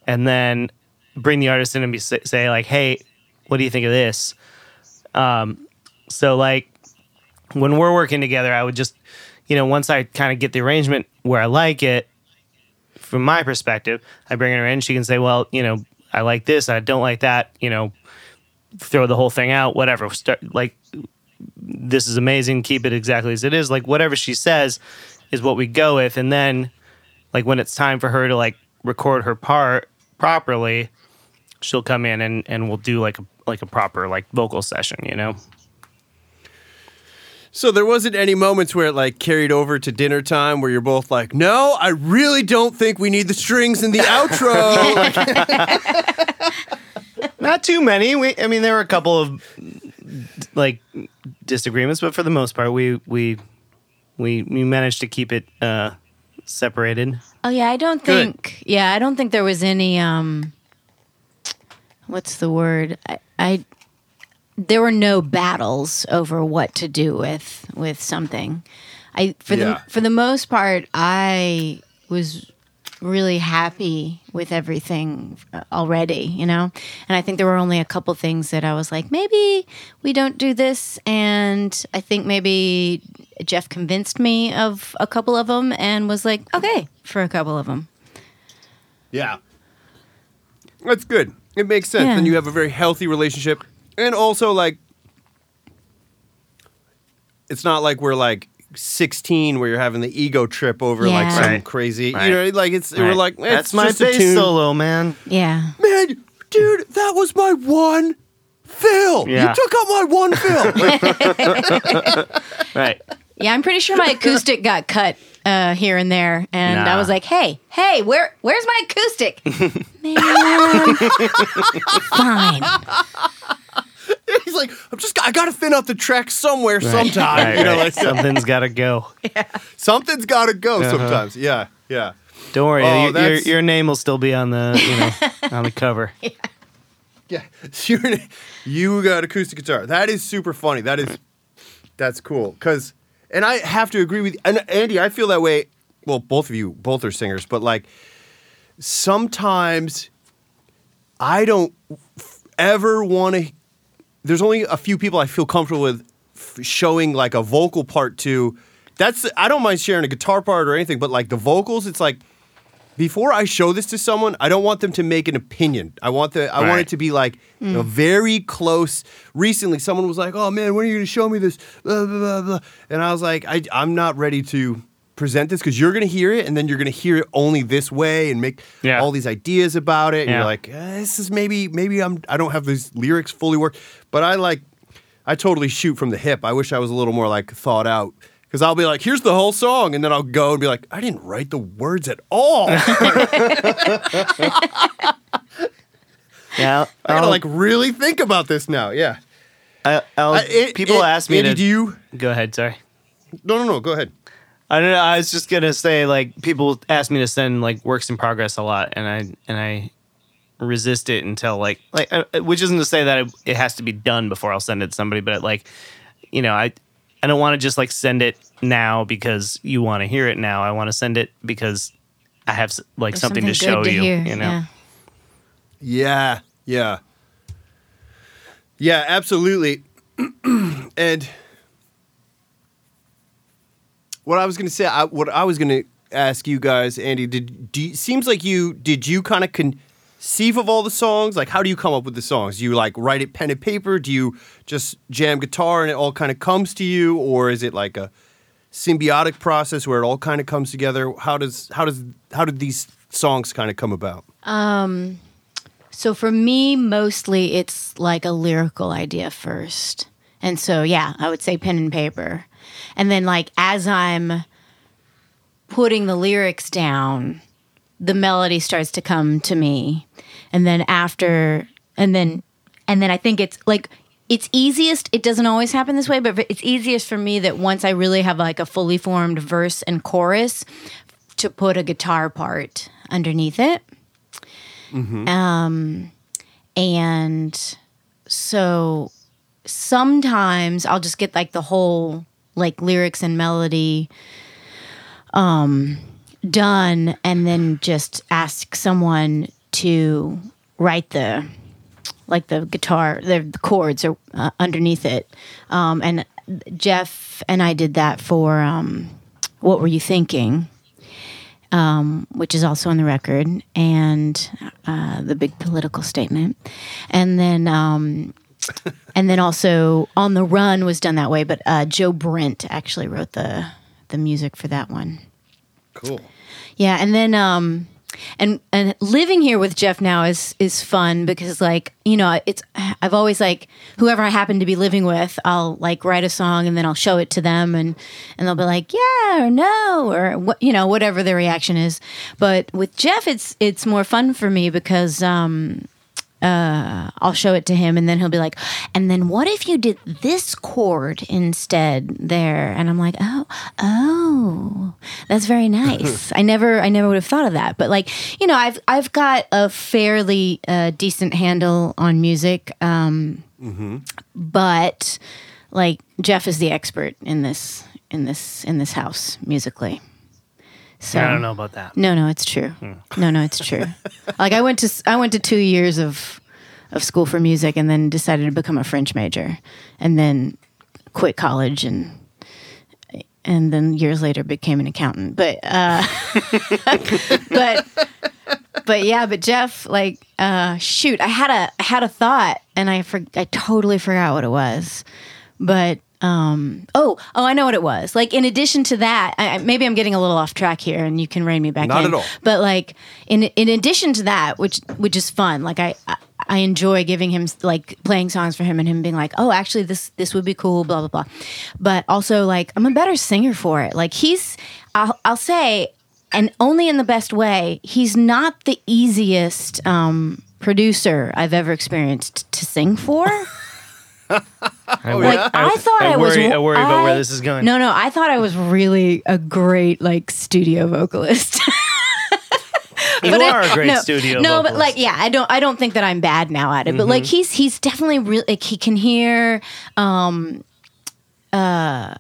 and then bring the artist in and be say, say like, "Hey, what do you think of this?" Um, so like when we're working together, I would just, you know, once I kind of get the arrangement where I like it, from my perspective, I bring her in. She can say, "Well, you know, I like this. I don't like that." You know, throw the whole thing out. Whatever. Start like this is amazing. Keep it exactly as it is. Like whatever she says is what we go with, and then like when it's time for her to like record her part properly, she'll come in and and we'll do like a like a proper like vocal session. You know. So there wasn't any moments where it like carried over to dinner time where you're both like, "No, I really don't think we need the strings in the outro." Not too many. We, I mean, there were a couple of like disagreements, but for the most part, we we we we managed to keep it uh, separated. Oh yeah, I don't Good. think. Yeah, I don't think there was any. um What's the word? I, I there were no battles over what to do with with something. I for Yeah. the for the most part, I was really happy with everything uh, already, you know? And I think there were only a couple things that I was like, maybe we don't do this. And I think maybe Jeff convinced me of a couple of them and was like, okay, for a couple of them. yeah. That's good. It makes sense. Yeah. And you have a very healthy relationship. And also like it's not like we're like 16 where you're having the ego trip over like Yeah. some Right. crazy, Right. you know, like it's we're Right. like eh, that's it's my just a bass tune. solo, man. Yeah. Man, dude, that was my one fill. Yeah. You took out my one fill. Right. Yeah, I'm pretty sure my acoustic got cut uh, here and there, and I Nah. was like, "Hey, hey, where, where's my acoustic?" Man, fine. He's like, I'm just, I gotta fin out the track somewhere, sometime. Right, you know, right. like Something's got to go. Yeah. something's gotta go uh-huh. sometimes. Yeah, yeah. Don't worry, Oh, your, your, your name will still be on the you know on the cover. Yeah, You're- you got acoustic guitar. That is super funny. That is, that's cool. Cause, and I have to agree with and Andy. I feel that way. Well, both of you, both are singers, but like sometimes I don't f- ever want to. There's only a few people I feel comfortable with f- showing like a vocal part to. That's I don't mind sharing a guitar part or anything, but like the vocals, it's like before I show this to someone, I don't want them to make an opinion. I want the I want it to be like you know, mm. very close. Recently, someone was like, "Oh man, when are you going to show me this?" Blah, blah, blah, blah. And I was like, I, "I'm not ready to present this because you're going to hear it, and then you're going to hear it only this way, and make Yeah. all these ideas about it. And Yeah. you're like, eh, this is maybe maybe I'm I don't have these lyrics fully worked, but I like I totally shoot from the hip. I wish I was a little more like thought out. Because I'll be like, here's the whole song. And then I'll go and be like, I didn't write the words at all. Yeah, I gotta like really think about this now. Yeah. I, I'll, I- people it- ask me Andy, to do you? go ahead. Sorry. No, no, no. Go ahead. I don't know. I was just gonna say like people ask me to send like works in progress a lot, and I and I resist it until like like uh, which isn't to say that it, it has to be done before I'll send it to somebody, but like you know I I don't want to just like send it now because you want to hear it now. I want to send it because I have like There's something, to good show you. hear, You know. yeah. Yeah, yeah, yeah, absolutely. and what I was gonna say, I, what I was gonna ask you guys, Andy. Did do seems like you did you kind of conceive of all the songs? Like, how do you come up with the songs? Do you like write it pen and paper? Do you just jam guitar and it all kind of comes to you, or is it like a symbiotic process where it all kind of comes together? How does how does how did these songs kind of come about? Um, So for me, mostly it's like a lyrical idea first. And so, yeah, I would say pen and paper. And then, like, as I'm putting the lyrics down, the melody starts to come to me. And then after, and then, and then I think it's like, it's easiest, it doesn't always happen this way, but it's easiest for me that once I really have like a fully formed verse and chorus to put a guitar part underneath it. Um, and so sometimes I'll just get like the whole like lyrics and melody um done and then just ask someone to write the like the guitar the, chords or uh, underneath it. Um and Jeff and I did that for um what were you thinking? Um, which is also on the record, and uh, the big political statement, and then um, and then also on the run was done that way. But uh, Joe Brent actually wrote the the music for that one. Cool. Yeah, and then um and and living here with Jeff now is is fun because like, you know, it's I've always like whoever I happen to be living with, I'll like write a song and then I'll show it to them and and they'll be like, "Yeah" or "No" or what, you know, whatever their reaction is. But with Jeff it's it's more fun for me because um uh, I'll show it to him, and then he'll be like, "And then what if you did this chord instead there?" And I'm like, "Oh, oh, that's very nice. I never, I never would have thought of that." But like, you know, I've I've got a fairly uh, decent handle on music, um, but like Jeff is the expert in this in this in this house musically. So I don't know about that. no, no, it's true. No, no, it's true. like I went to I went to two years of of school for music, and then decided to become a French major, and then quit college, and and then years later became an accountant. But uh, but but yeah, but Jeff, like, uh, shoot, I had a I had a thought, and I for, I totally forgot what it was, but um oh oh I know what it was. Like in addition to that I, maybe I'm getting a little off track here and you can rein me back Not in. at all. but like in in addition to that which which is fun like I I- I enjoy giving him like playing songs for him and him being like oh actually this this would be cool blah blah blah. But also like I'm a better singer for it. Like he's I'll I'll say and only in the best way he's not the easiest um producer I've ever experienced to sing for I, wor- yeah? I thought I, was. worry, I worry about where this is going. No, no, I thought I was really a great like studio vocalist. you But are I- a great no, studio. No, but like, yeah, I don't. I don't think that I'm bad now at it. But Mm-hmm. like, he's he's definitely really like he can hear, um, uh,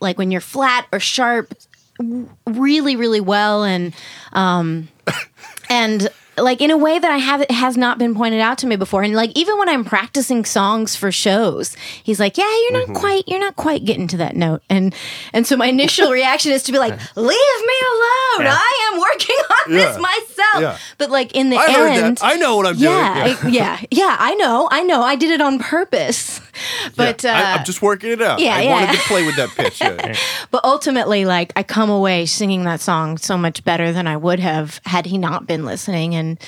like when you're flat or sharp, really, really well, and um, and like in a way that I have it has not been pointed out to me before. And like even when I'm practicing songs for shows, he's like, "Yeah, you're Mm-hmm. not quite, you're not quite getting to that note." And and so my initial reaction is to be like, "Leave me alone! Yeah. I am working on this myself." Yeah. But like in the I heard end, that. I know what I'm yeah, doing. I- yeah, yeah, I know, I know, I did it on purpose. But Yeah. I, uh, am just working it out. yeah, I yeah. wanted to play with that pitch. Yeah. but ultimately, like I come away singing that song so much better than I would have had he not been listening, and and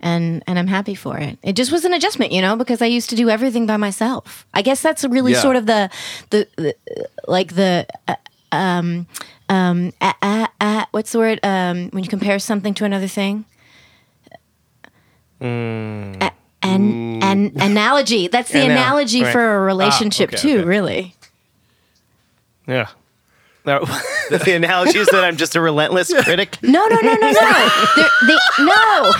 and and I'm happy for it. It just was an adjustment, you know, because I used to do everything by myself. I guess that's really Yeah. sort of the the, the like the. Uh, um, um, uh, uh, uh, what's the word? Um, when you compare something to another thing, A- an, an analogy. That's the Anal- analogy right. for a relationship okay, too. okay. Really. yeah. No, the analogy is that I'm just a relentless critic. No, no, no, no, no. There- they, no.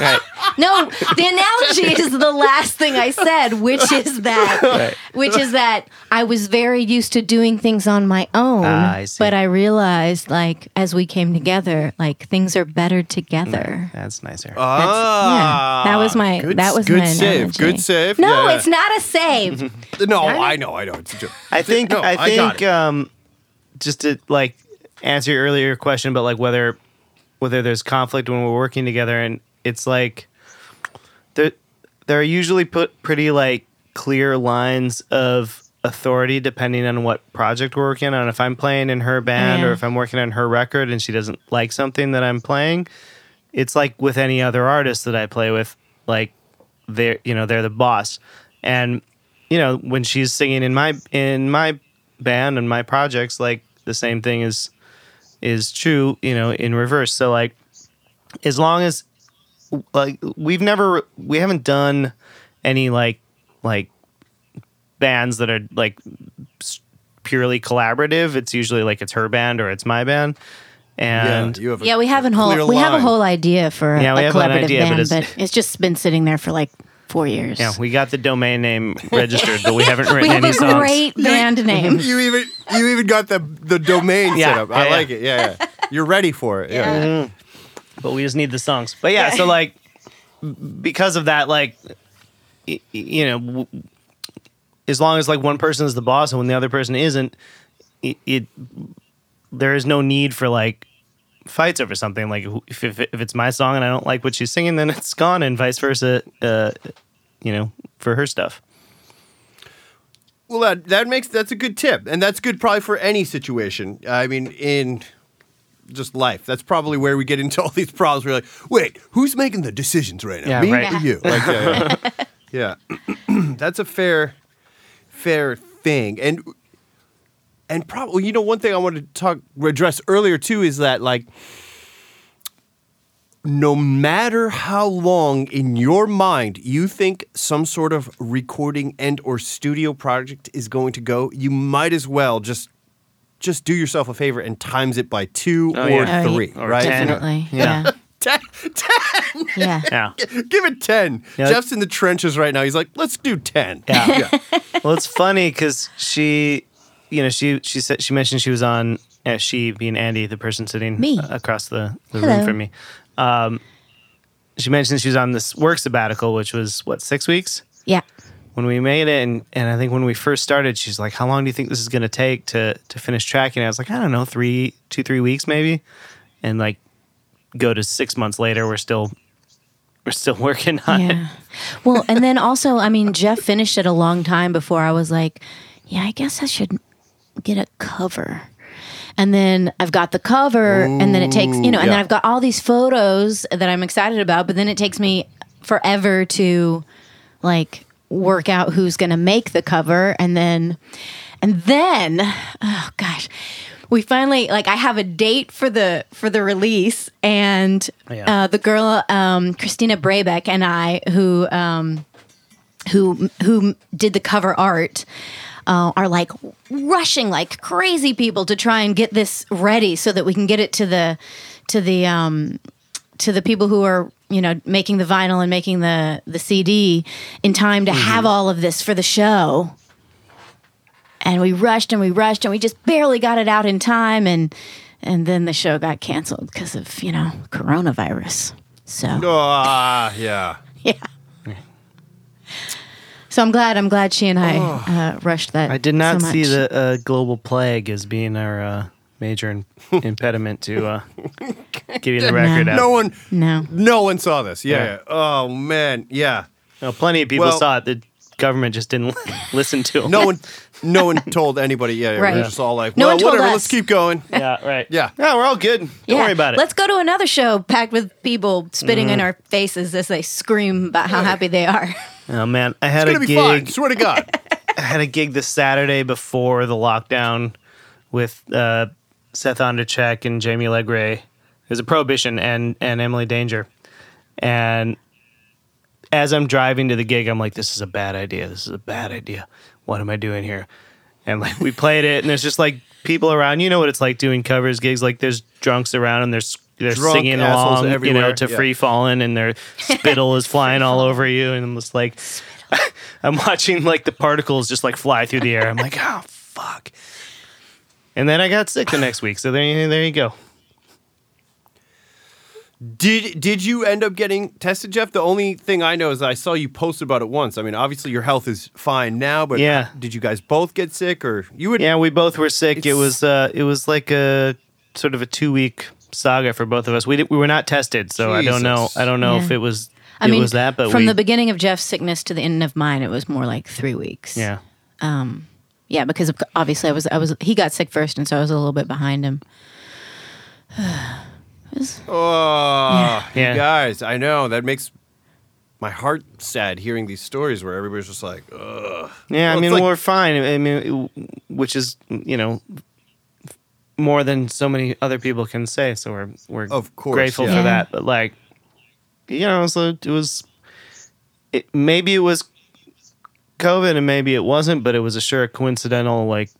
Right. No, the analogy is the last thing I said, which is that Right. which is that I was very used to doing things on my own, Ah, I see. but I realized like as we came together, like things are better together. That's nicer. That's- yeah, that was my Ah, good, that was good my save. analogy. Good save. No, Yeah. it's not a save. No, I know, I know. It's a joke. I think No, I I got think it. um, just to like answer your earlier question about like whether whether there's conflict when we're working together, and it's like there there are usually put pretty like clear lines of authority depending on what project we're working on. If I'm playing in her band oh, yeah. or if I'm working on her record and she doesn't like something that I'm playing, it's like with any other artist that I play with, like they're you know they're the boss, and you know when she's singing in my in my band and my projects, like the same thing is is true, you know, in reverse. So like as long as like we've never we haven't done any like like bands that are like purely collaborative. It's usually like it's her band or it's my band. And you have a Yeah, we have a whole clear we have a whole idea for a, Yeah, we a have an collaborative idea, but band, it's- but it's, just been sitting there for like four years. yeah, we got the domain name registered, but we haven't written we have any a songs. great band name. You even you even got the the domain Yeah, set up. I yeah, like it. Yeah, yeah. You're ready for it. Yeah. Mm-hmm. but we just need the songs. But yeah, so like because of that, like y- y- you know, w- as long as like one person is the boss and when the other person isn't, it, it there is no need for like fights over something. Like if, if if it's my song and I don't like what she's singing, then it's gone, and vice versa. Uh, you know, for her stuff. Well, that that makes that's a good tip, and that's good probably for any situation. I mean, in just life, that's probably where we get into all these problems. We're like, wait, who's making the decisions right now? Yeah, Me right. or you? Like, yeah, yeah. Yeah. that's a fair, fair thing, and and probably you know one thing I wanted to talk address earlier too is that like no matter how long in your mind you think some sort of recording and or studio project is going to go you might as well just just do yourself a favor and times it by two Oh, or yeah. Oh, three Or right Definitely. Yeah. Yeah. ten, ten. Yeah. Yeah. give it 10 Yeah. jeff's in the trenches right now he's like let's do 10 Yeah. well, it's funny because she, you know, she she said she mentioned she was on. Uh, she being Andy, the person sitting Me. across the, the Hello. room from me. Um, she mentioned she was on this work sabbatical, which was what six weeks Yeah. when we made it, and and I think when we first started, she's like, "How long do you think this is going to take to to finish tracking?" I was like, "I don't know, three, two, three weeks maybe," and like go to six months later, we're still we're still working on it. Well, and then also, I mean, Jeff finished it a long time before I was like, yeah, I guess I should get a cover. And then I've got the cover, and then it takes, you know, and yeah. then I've got all these photos that I'm excited about, but then it takes me forever to like work out who's going to make the cover. And then, and then, oh gosh. We finally like I have a date for the for the release and Yeah. uh, the girl um, Christina Brabeck and I who um, who who did the cover art uh, are like rushing like crazy people to try and get this ready so that we can get it to the to the um, to the people who are you know making the vinyl and making the the CD in time to have all of this for the show. And we rushed and we rushed and we just barely got it out in time and and then the show got canceled because of you know coronavirus. So Ah, yeah yeah. So I'm glad. I'm glad she and I uh, rushed that. I did not so see the uh, global plague as being our uh, major in- impediment to uh, getting the record out. no one No. no one saw this yeah, Yeah. yeah. oh man yeah No, plenty of people Well- saw it. The government just didn't listen to them. no one no one told anybody yeah, yeah we Right. we're just all like No well one told whatever us. let's keep going Yeah, right. Yeah. No, we're all good. Don't Yeah. worry about it. Let's go to another show packed with people spitting Mm-hmm. in our faces as they scream about how happy they are. Oh man, I had it's a gonna be fine gig. swear to god I had a gig this Saturday before the lockdown with uh, Seth Ondercheck and Jamie Legray. It was a prohibition and and Emily Danger. And as I'm driving to the gig, I'm like, this is a bad idea. This is a bad idea. What am I doing here? And like we played it, and there's just like people around. You know what it's like doing covers gigs. Like there's drunks around, and there's they're Drunk singing along, you know, to yeah. free falling, and their spittle is flying all over you, and I'm just like, I'm watching like the particles just like fly through the air. I'm like, oh fuck. And then I got sick the next week, so there, you- there you go. Did did you end up getting tested, Jeff? The only thing I know is I saw you post about it once. I mean, obviously your health is fine now, but Yeah. did you guys both get sick, or you would? Yeah, we both were sick. it was uh, it was like a sort of a two week saga for both of us. We did, we were not tested, so I don't know. I don't know if it was I it mean, was that, but from we, the beginning of Jeff's sickness to the end of mine, it was more like three weeks. yeah. Um, yeah, because obviously I was I was he got sick first, and so I was a little bit behind him. Oh, Yeah. you guys, I know that makes my heart sad hearing these stories where everybody's just like, ugh. Yeah, Well, I mean like- we're fine. I mean, which is you know more than so many other people can say. So we're we're Of course, grateful yeah. for that. But like, you know, so it was. It maybe it was COVID and maybe it wasn't, but it was a sure coincidental like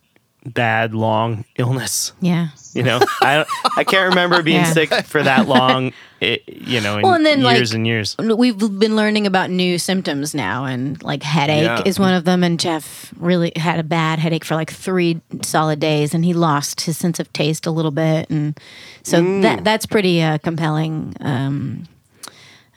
bad long illness. Yeah. You know, I I can't remember being Yeah. sick for that long. It, you know, in Well, and then, years like, and years. We've been learning about new symptoms now, and like headache Yeah. is one of them. And Jeff really had a bad headache for like three solid days, and he lost his sense of taste a little bit, and so that that's pretty uh, compelling um,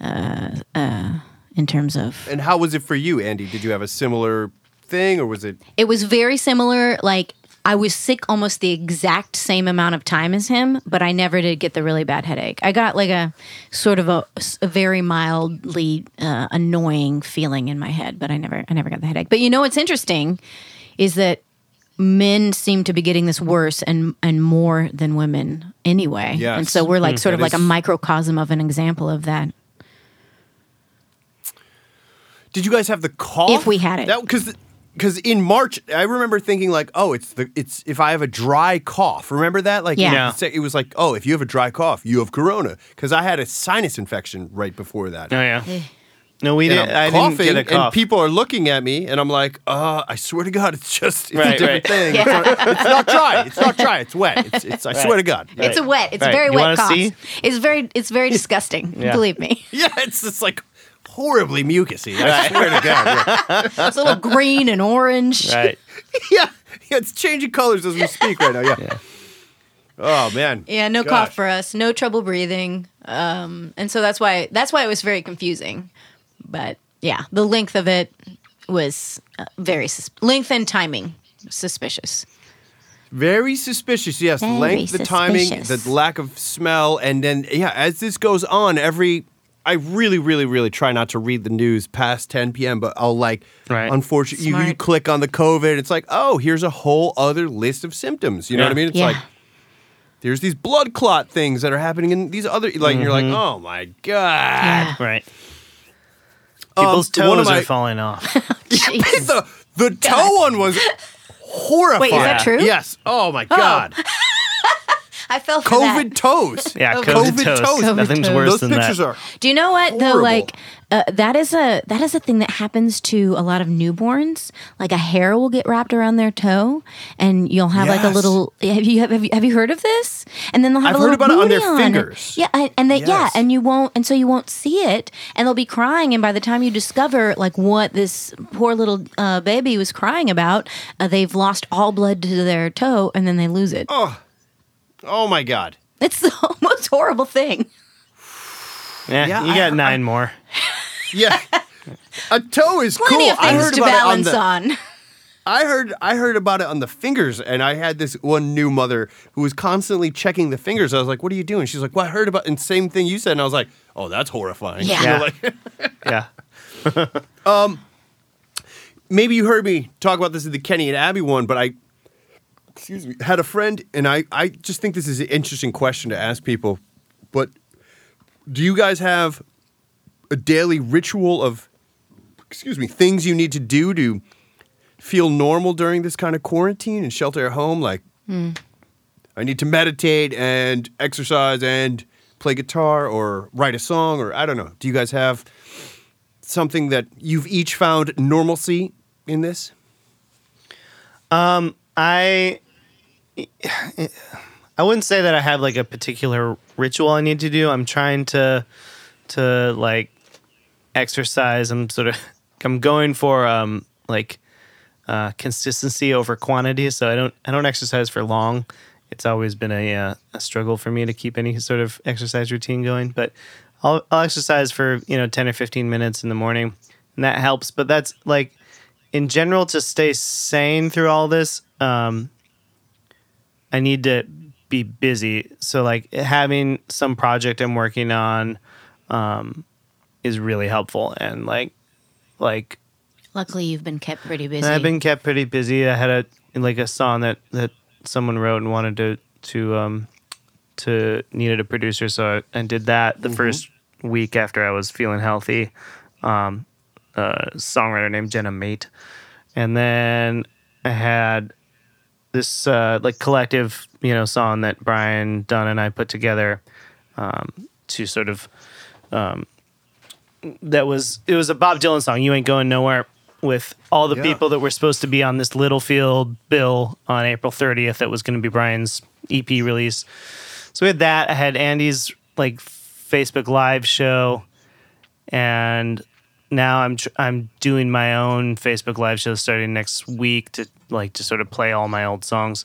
uh, uh, in terms of And how was it for you, Andy? Did you have a similar thing, or was it? it was very similar. Like I was sick almost the exact same amount of time as him, but I never did get the really bad headache. I got like a sort of a, a very mildly uh, annoying feeling in my head, but I never I never got the headache. But you know what's interesting is that men seem to be getting this worse and and more than women anyway. Yes. And so we're like sort of like a microcosm of an example of that. Did you guys have the cough? If we had it. because because in March I remember thinking like, oh, it's the it's if I have a dry cough. Remember that? Like, Yeah. Yeah. it's- it was like, oh, if you have a dry cough, you have corona. Because I had a sinus infection right before that. Oh yeah. No, we didn't. I'm I didn't get a cough. and people are looking at me, and I'm like, uh, I swear to God, it's just it's a different right. thing. It's, not, it's not dry. It's not dry. It's wet. It's, it's I swear to God. It's a wet. It's Right. a very You wet cough. see? It's very it's very disgusting. Yeah. Believe me. Yeah, it's just like horribly mucusy. I swear to God. Yeah. It's a little green and orange. right. yeah, yeah, it's changing colors as we speak right now. Yeah. Oh man. Yeah, no Gosh. cough for us, no trouble breathing, um, and so that's why that's why it was very confusing. But yeah, the length of it was uh, very sus- length and timing suspicious. Very suspicious. Yes, Very length, the timing, the lack of smell, and then yeah, as this goes on, every I really, really, really try not to read the news past 10 p.m. But I'll like, Right. unfortunately, you, you click on the COVID. It's like, oh, here's a whole other list of symptoms. You know Yeah. what I mean? It's Yeah. like there's these blood clot things that are happening in these other. Like you're like, oh my god. Yeah, Right. People's Um, toes my- are falling off. The the toe one was horrifying. Wait, is that true? Yes. Oh my god. I fell for COVID that. toes. Yeah, COVID, COVID toes. toes. COVID Nothing's toes. worse Those than pictures that. are Do you know what though? Like uh, that is a that is a thing that happens to a lot of newborns. Like a hair will get wrapped around their toe, and you'll have like a little. Have you have you, have you heard of this? And then they'll have I've a heard little about it on their booty fingers. Yeah, and- and they yeah, and you won't, and so you won't see it, and they'll be crying, and by the time you discover like what this poor little uh, baby was crying about, uh, they've lost all blood to their toe, and then they lose it. Oh Oh my god. It's the most horrible thing. Yeah, Yeah, you I- got I- nine more. Yeah. A toe is Plenty cool. of I things heard to about balance it on, on. I heard I heard about it on the fingers, and I had this one new mother who was constantly checking the fingers. I was like, "What are you doing?" She's like, "Well, I heard about." And same thing you said, and I was like, "Oh, that's horrifying." Yeah. You know, Yeah. like- yeah. Um, maybe you heard me talk about this in the Kenny and Abby one, but I, excuse me, had a friend, and I, I just think this is an interesting question to ask people. But do you guys have a daily ritual of, excuse me, things you need to do to feel normal during this kind of quarantine and shelter at home? Like, I need to meditate and exercise and play guitar or write a song, or I don't know. Do you guys have something that you've each found normalcy in this? Um, I I wouldn't say that I have like a particular ritual I need to do. I'm trying to to like exercise. I'm sort of I'm going for um like uh, consistency over quantity. So I don't I don't exercise for long. It's always been a uh, a struggle for me to keep any sort of exercise routine going. But I'll I'll exercise for you know ten or fifteen minutes in the morning, and that helps. But that's like in general to stay sane through all this. Um, I need to be busy. So like having some project I'm working on um, is really helpful, and like like Luckily, you've been kept pretty busy. I've been kept pretty busy. I had a like a song that that someone wrote and wanted to to um to needed a producer, so I, I did that the first week after I was feeling healthy. Um, a songwriter named Jenna Mate, and then I had this uh, like collective you know song that Brian Dunn and I put together um, to sort of um, that was it was a Bob Dylan song. You ain't going nowhere with all the Yeah. people that were supposed to be on this Littlefield bill on April 30th. That was going to be Brian's EP release. So we had that. I had Andy's like Facebook Live show, and now I'm tr- I'm doing my own Facebook Live show starting next week to like to sort of play all my old songs.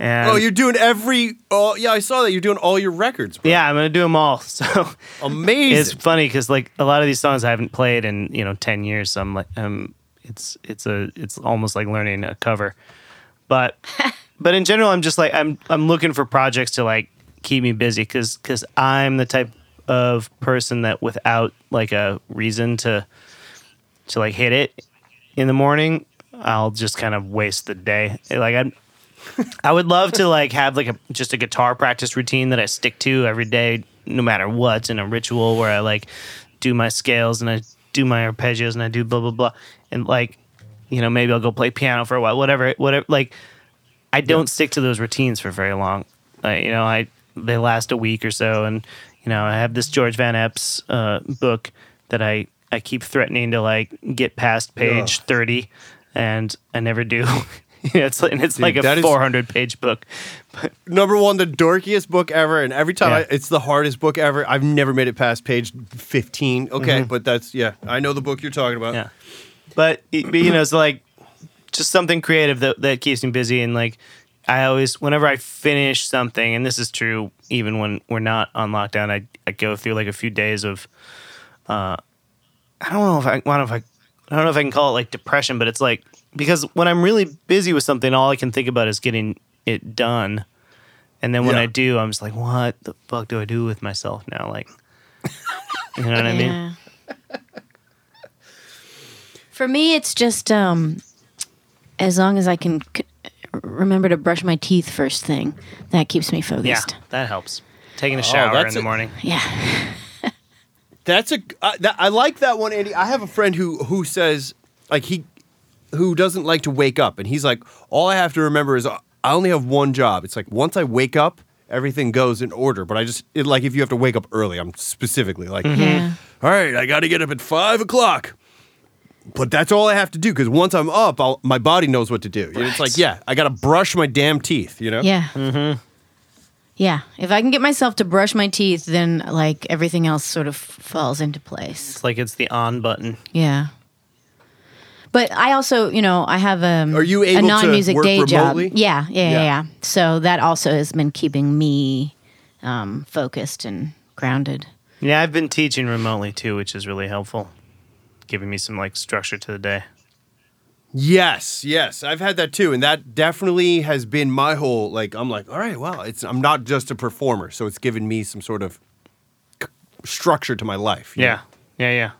And Oh, you're doing every. Oh, yeah, I saw that. You're doing all your records. Bro. yeah, I'm gonna do them all. So Amazing. it's funny because like a lot of these songs I haven't played in you know ten years. So I'm like, um, it's it's a it's almost like learning a cover, but but in general, I'm just like I'm I'm looking for projects to like keep me busy because because I'm the type of person that without like a reason to to like hit it in the morning, I'll just kind of waste the day. Like I. I would love to like have like a just a guitar practice routine that I stick to every day, no matter what, in a ritual where I like do my scales and I do my arpeggios and I do blah blah blah, and like you know maybe I'll go play piano for a while, whatever, whatever. Like I don't stick to those routines for very long. Like, you know, I they last a week or so, and you know I have this George Van Eps uh, book that I I keep threatening to like get past page thirty, and I never do. it's and it's like a that is- four hundred page book. Number one, the dorkiest book ever, and every time Yeah. I, it's the hardest book ever. I've never made it past page fifteen. Okay, but that's yeah. I know the book you're talking about. Yeah. But, but you know, it's like just something creative that, that keeps me busy. And like, I always, whenever I finish something, and this is true even when we're not on lockdown, I, I go through like a few days of, uh, I don't know if I, I don't know if I, I don't know if I can call it like depression, but it's like, because when I'm really busy with something, all I can think about is getting it done. And then when Yeah. I do, I'm just like, what the fuck do I do with myself now? Like, you know what I mean? For me, it's just um, as long as I can c- remember to brush my teeth first thing, that keeps me focused. Yeah, focused. that helps. Taking a shower in Oh, that's the a- morning. Yeah. That's a uh, that, I like that one, Andy. I have a friend who who says like he who doesn't like to wake up, and he's like, all I have to remember is uh, I only have one job. It's like once I wake up, everything goes in order. But I just it, like if you have to wake up early, I'm specifically like, Yeah. all right, I got to get up at five o'clock. But that's all I have to do because once I'm up, I'll, my body knows what to do. And It's like, yeah, I got to brush my damn teeth. You know? Yeah. Mm-hmm. Yeah. If I can get myself to brush my teeth, then like everything else sort of falls into place. It's like it's the on button. Yeah. But I also, you know, I have um, Are you a able to non-music work day remotely? job. Yeah, yeah, yeah, Yeah. yeah. So that also has been keeping me um, focused and grounded. Yeah, I've been teaching remotely too, which is really helpful, giving me some like structure to the day. Yes, yes, I've had that too, and that definitely has been my whole like. I'm like, all right, well, it's I'm not just a performer, so it's given me some sort of c- structure to my life. you Yeah, yeah, yeah.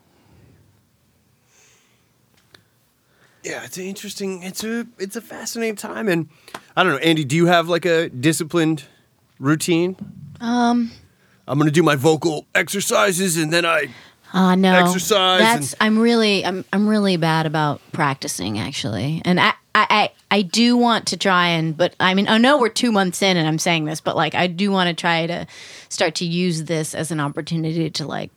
yeah, it's an interesting. It's a it's a fascinating time, and I don't know, Andy. Do you have like a disciplined routine? Um, I'm gonna do my vocal exercises, and then I uh, no, Exercise That's and- I'm really I'm I'm really bad about practicing actually, and I. I, I, I do want to try and but I mean I know we're two months in and I'm saying this but like I do want to try to start to use this as an opportunity to like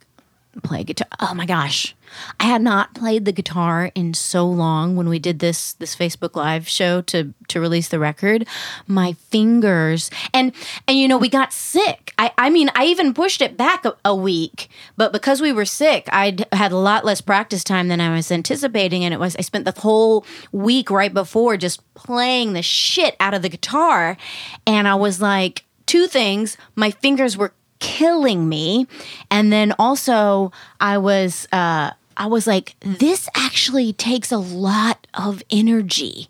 play guitar. Oh my gosh. I had not played the guitar in so long when we did this this Facebook live show to to release the record. My fingers and and you know we got sick. I I mean I even pushed it back a, a week, but because we were sick, I had a lot less practice time than I was anticipating and it was I spent the whole week right before just playing the shit out of the guitar and I was like two things, my fingers were killing me and then also i was uh i was like this actually takes a lot of energy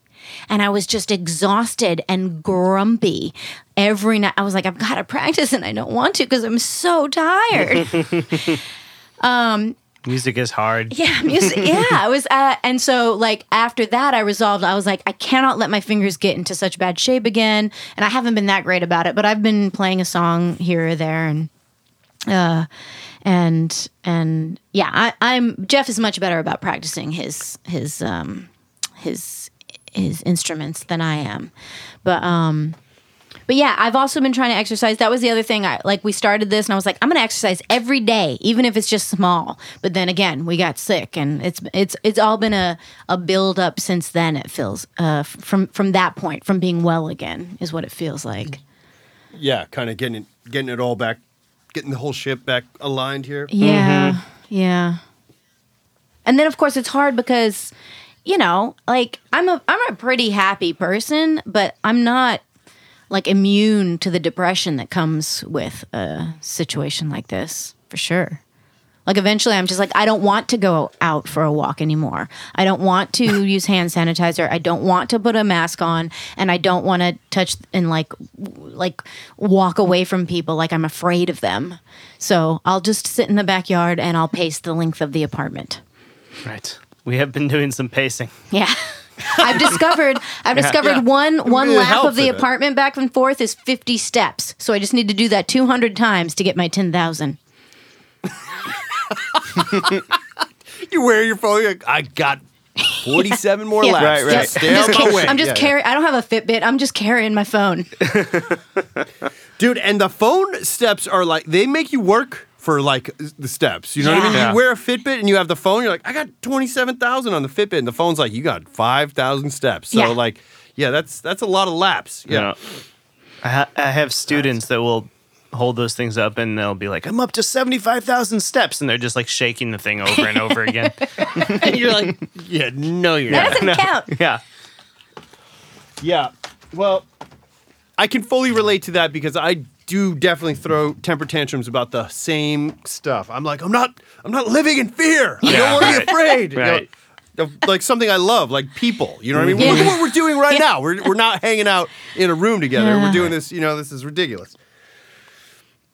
and I was just exhausted and grumpy every night. I was like, I've got to practice and I don't want to because I'm so tired. Music is hard. Yeah, music. Yeah, I was, uh, and so like after that, I resolved. I was like, I cannot let my fingers get into such bad shape again. And I haven't been that great about it, but I've been playing a song here or there, and uh, and and yeah, I, I'm Jeff is much better about practicing his his um his his instruments than I am, but um. But yeah, I've also been trying to exercise. That was the other thing. I like we started this and I was like, I'm gonna exercise every day, even if it's just small. But then again, we got sick and it's it's it's all been a, a build up since then, it feels. Uh from from that point, from being well again, is what it feels like. Yeah, kind of getting it, getting it all back, getting the whole ship back aligned here. Yeah. Yeah. And then of course it's hard because, you know, like I'm a I'm a pretty happy person, but I'm not like immune to the depression that comes with a situation like this, for sure. Like eventually I'm just like I don't want to go out for a walk anymore. I don't want to use hand sanitizer. I don't want to put a mask on and I don't want to touch and like like walk away from people like I'm afraid of them. So, I'll just sit in the backyard and I'll pace the length of the apartment. Right. We have been doing some pacing. Yeah. I've discovered I've discovered Yeah. one one really lap of the with it. apartment back and forth is 50 steps. So I just need to do that 200 times to get my 10,000. You wear your phone. You're like, I got forty-seven more Yeah. laps. Right, right. Just stay I'm just, ca- I'm just Yeah, carrying I don't have a Fitbit. I'm just carrying my phone. dude. And the phone steps are like they make you work for like the steps. You know what I mean? Yeah. You wear a Fitbit and you have the phone. You're like, I got twenty-seven thousand on the Fitbit, and the phone's like, you got five thousand steps. So Yeah. like, yeah, that's that's a lot of laps. You Yeah. I, ha- I have students that will hold those things up and they'll be like, I'm up to 75,000 steps. And they're just like shaking the thing over and over again. and you're like, yeah, no, you're That not. That doesn't count. yeah. Yeah. Well, I can fully relate to that because I do definitely throw temper tantrums about the same stuff. I'm like, I'm not, I'm not living in fear. I don't want to be afraid. You know, Right. of, like something I love, like people. You know what I mean? Yeah. Look at what we're doing right now. We're we're not hanging out in a room together. Yeah. We're doing this. You know, this is ridiculous.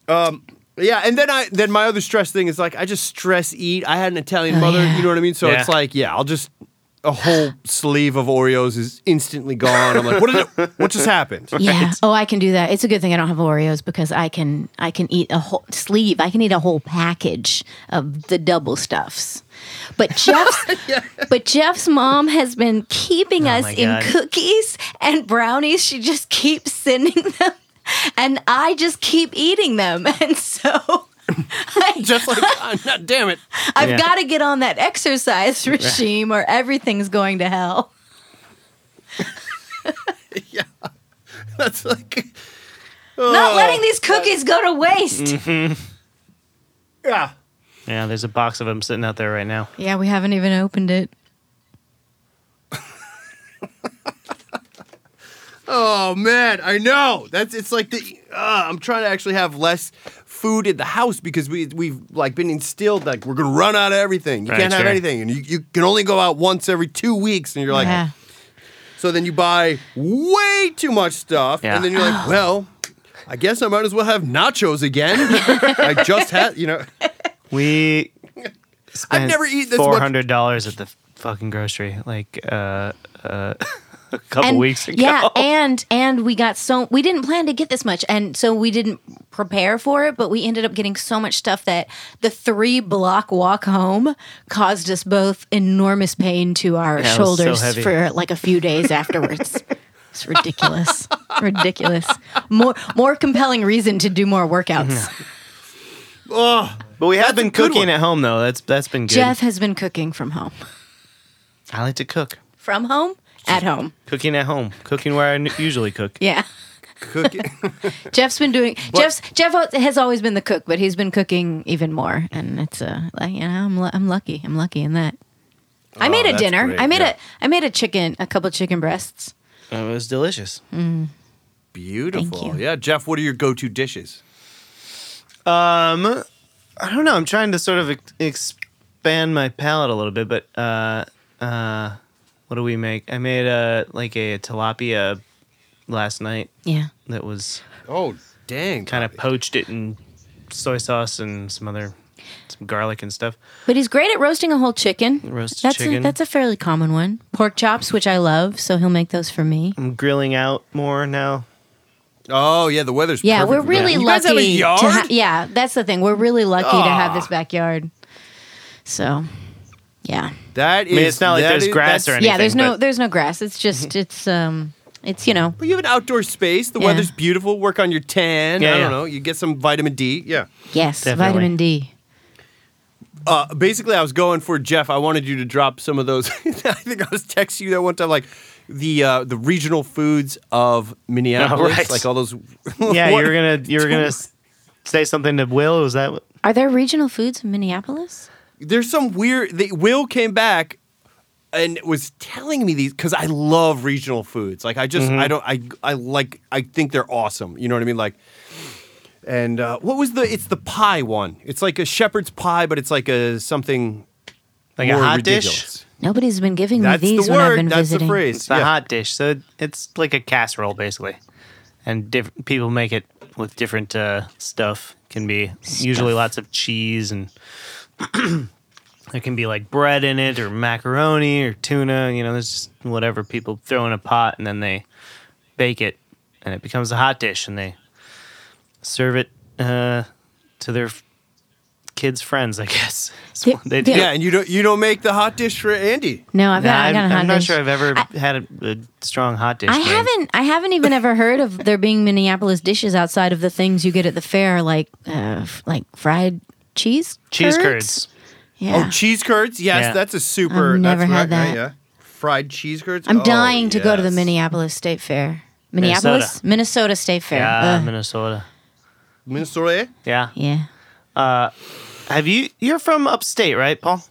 Um. Yeah, and then I then my other stress thing is like I just stress eat. I had an Italian Oh, mother, yeah. you know what I mean? So Yeah. it's like, yeah, I'll just a whole sleeve of Oreos is instantly gone. I'm like, what did it, what just happened? Yeah. Oh, I can do that. It's a good thing I don't have Oreos because I can I can eat a whole sleeve. I can eat a whole package of the double stuffs. But Jeff's but Jeff's mom has been keeping oh us in cookies and brownies. She just keeps sending them and I just keep eating them. And so I, Just like, God, not- damn it. I've Yeah. got to get on that exercise regime or everything's going to hell. Yeah. That's like, Not Oh. letting these cookies go to waste. yeah. Yeah. There's a box of them sitting out there right now. Yeah, we haven't even opened it. Oh man, I know. That's it's like the. Uh, I'm trying to actually have less food in the house because we we've like been instilled like we're gonna run out of everything. You Right, can't have sure. anything, and you, you can only go out once every two weeks, and you're like, yeah. so then you buy way too much stuff, Yeah. and then you're like, well, I guess I might as well have nachos again. I just had, you know. We spent never eaten this much- four hundred dollars at the fucking grocery like uh, uh, a couple And- weeks ago. Yeah, and and we got so we didn't plan to get this much, and so we didn't prepare for it. But we ended up getting so much stuff that the three block walk home caused us both enormous pain to our Yeah, it was so shoulders for like a few days afterwards. It's ridiculous, ridiculous. More more compelling reason to do more workouts. Oh, but we have That's a been cooking at home though. That's that's been good. Jeff has been cooking from home. I like to cook. From home, at home. Cooking at home. Cooking where I n- usually cook. Yeah. cooking. Jeff's been doing. Jeff's Jeff has always been the cook, but he's been cooking even more, and it's uh, like you know, I'm lu- I'm lucky. I'm lucky in that. I made a Oh, that's dinner. great, I made yeah. a I made a chicken, a couple chicken breasts. It was delicious. Beautiful. You. Yeah, Jeff. What are your go-to dishes? Um, I don't know. I'm trying to sort of ex- expand my palate a little bit, but uh, uh, what do we make? I made a like a tilapia last night Yeah. that was Oh, dang. kind of poached it in soy sauce and some other some garlic and stuff. But he's great at roasting a whole chicken. Roasted that's chicken. A, that's a fairly common one. Pork chops, which I love, so he'll make those for me. I'm grilling out more now. Oh, yeah, the weather's Yeah, perfect we're for really that. You lucky guys have a yard? to ha- yeah, that's the thing. We're really lucky to have ah. this backyard. So, yeah. that is. I mean, it's not like that there's is- grass or that's- anything. yeah, there's no but- there's no grass. It's just it's um it's you know, But you have an outdoor space. The Yeah. weather's beautiful. Work on your tan. Yeah, I don't yeah. know. You get some vitamin D. Yeah. yes, Definitely. vitamin D. Uh, basically, I was going for Jeff. I wanted you to drop some of those. I think I was texting you that one time, like the uh, the regional foods of Minneapolis, right. like all those. Yeah, you were gonna you were gonna s- say something to Will. Was that what? Are there regional foods in Minneapolis? There's some weird. They, Will came back and was telling me these because I love regional foods. Like I just Mm-hmm. I don't I I like I think they're awesome. You know what I mean? Like. And uh, what was the? It's the pie one. It's like a shepherd's pie, but it's like a something Like more a hot dish? Nobody's been giving That's me these the when I've word. been That's visiting. the phrase. It's a yeah. hot dish. So it's like a casserole basically, and diff- people make it with different uh, stuff. Can be usually lots of cheese and there can be like bread in it or macaroni or tuna. You know, there's just whatever people throw in a pot and then they bake it and it becomes a hot dish and they serve it uh, to their kids' friends. I guess That's The- they the- do. Yeah, and you don't you don't make the hot dish for Andy. No, I've Nah, got, I I'm, got a hot I'm not sure I've ever had a, a strong hot dish. I made. haven't. I haven't even ever heard of there being Minneapolis dishes outside of the things you get at the fair, like uh, f- like fried cheese cheese curds. Yeah, Oh, cheese curds. Yes, Yeah. that's a super. I've never that's had right, that. right, yeah, fried cheese curds. I'm Oh, dying to go to the. Minneapolis State Fair. Minneapolis, Minnesota, State Fair. Yeah, Ugh. Minnesota. Minnesota. Yeah. yeah. Have you? You're from upstate, right, Paul?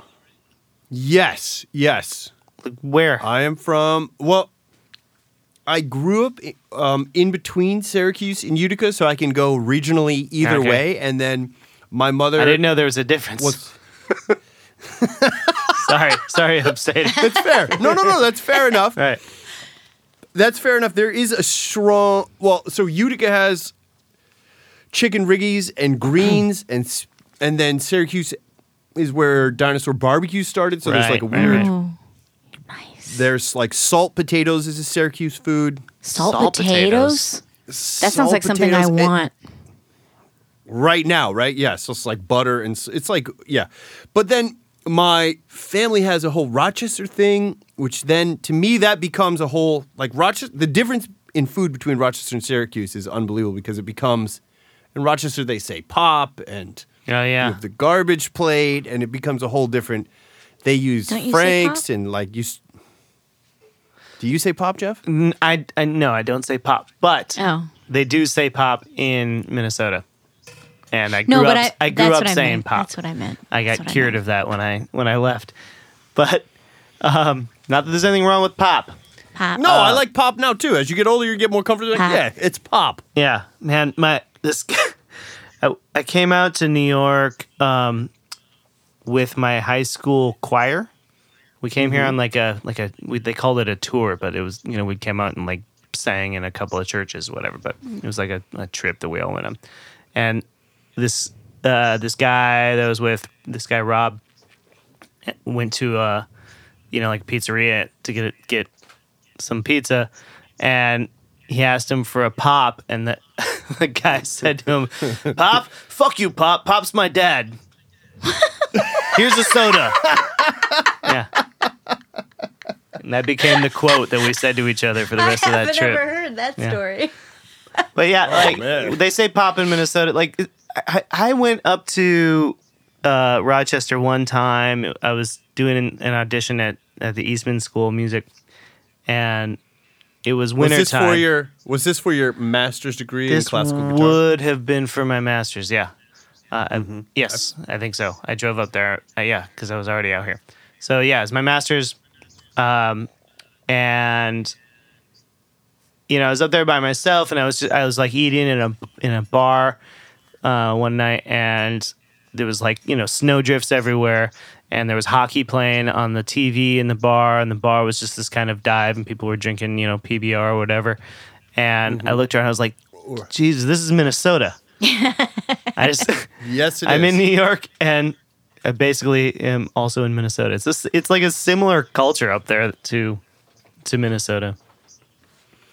Yes, yes. Like where? I am from. Well, I grew up um, in between Syracuse and Utica, so I can go regionally either Okay. way. And then my mother. I didn't know there was a difference. Was, sorry, sorry, upstate. that's fair. No, no, no. That's fair enough. right. That's fair enough. There is a strong. Well, so Utica has chicken riggies and greens, and s- and then Syracuse is where dinosaur barbecue started. So there's like a Right, right, weird. right. Oh, nice. There's like salt potatoes is a Syracuse food. Salt, Salt potatoes. That sounds like something I want. Right now, right? Yeah, so it's like butter and it's like yeah. But then my family has a whole Rochester thing, which then to me that becomes a whole like Rochester. The difference in food between Rochester and Syracuse is unbelievable because it becomes in Rochester they say pop and Oh you yeah. have the garbage plate and it becomes a whole different. They use Don't Franks and like you. s- Do you say pop, Jeff? N- I I no, I don't say pop, but Oh. they do say pop in Minnesota. And I grew No, but up I, I grew up what I saying meant. pop. That's what I meant. I got what cured meant. of that when I when I left. But um not that there's anything wrong with pop. Pop. No, I like pop now too. As you get older, you get more comfortable. Like, yeah, it's pop. Yeah, man, my this I, I came out to New York um, with my high school choir. We came here on like a like a we, they called it a tour, but it was you know we came out and like sang in a couple of churches, whatever. But it was like a, a trip that we all went on, and this uh, this guy that was with, this guy Rob, went to uh, you know like a pizzeria to get get some pizza, and he asked him for a pop, and the the guy said to him, "Pop, fuck you, Pop. Pop's my dad. Here's a soda." yeah. And that became the quote that we said to each other for the rest of that trip. I have never heard that Yeah. story. But yeah, like man. they say pop in Minnesota. Like I, I went up to uh, Rochester one time. I was doing an, an audition at, at the Eastman School of Music, and it was winter Was this time. for your Was this for your master's degree this in classical guitar? would have been for my master's. Yeah. Uh, Mm-hmm. yes, I think so. I drove up there. Uh, yeah, because I was already out here. So yeah, it's my master's, um, and you know I was up there by myself, and I was just, I was like eating in a in a bar uh, one night, and there was like you know snow drifts everywhere, and there was hockey playing on the TV in the bar, and the bar was just this kind of dive, and people were drinking you know PBR or whatever. And I looked around, I was like, Jesus, this is Minnesota. I just Yes, it I'm is. in New York and I basically am also in Minnesota. It's just, it's like a similar culture up there to to Minnesota.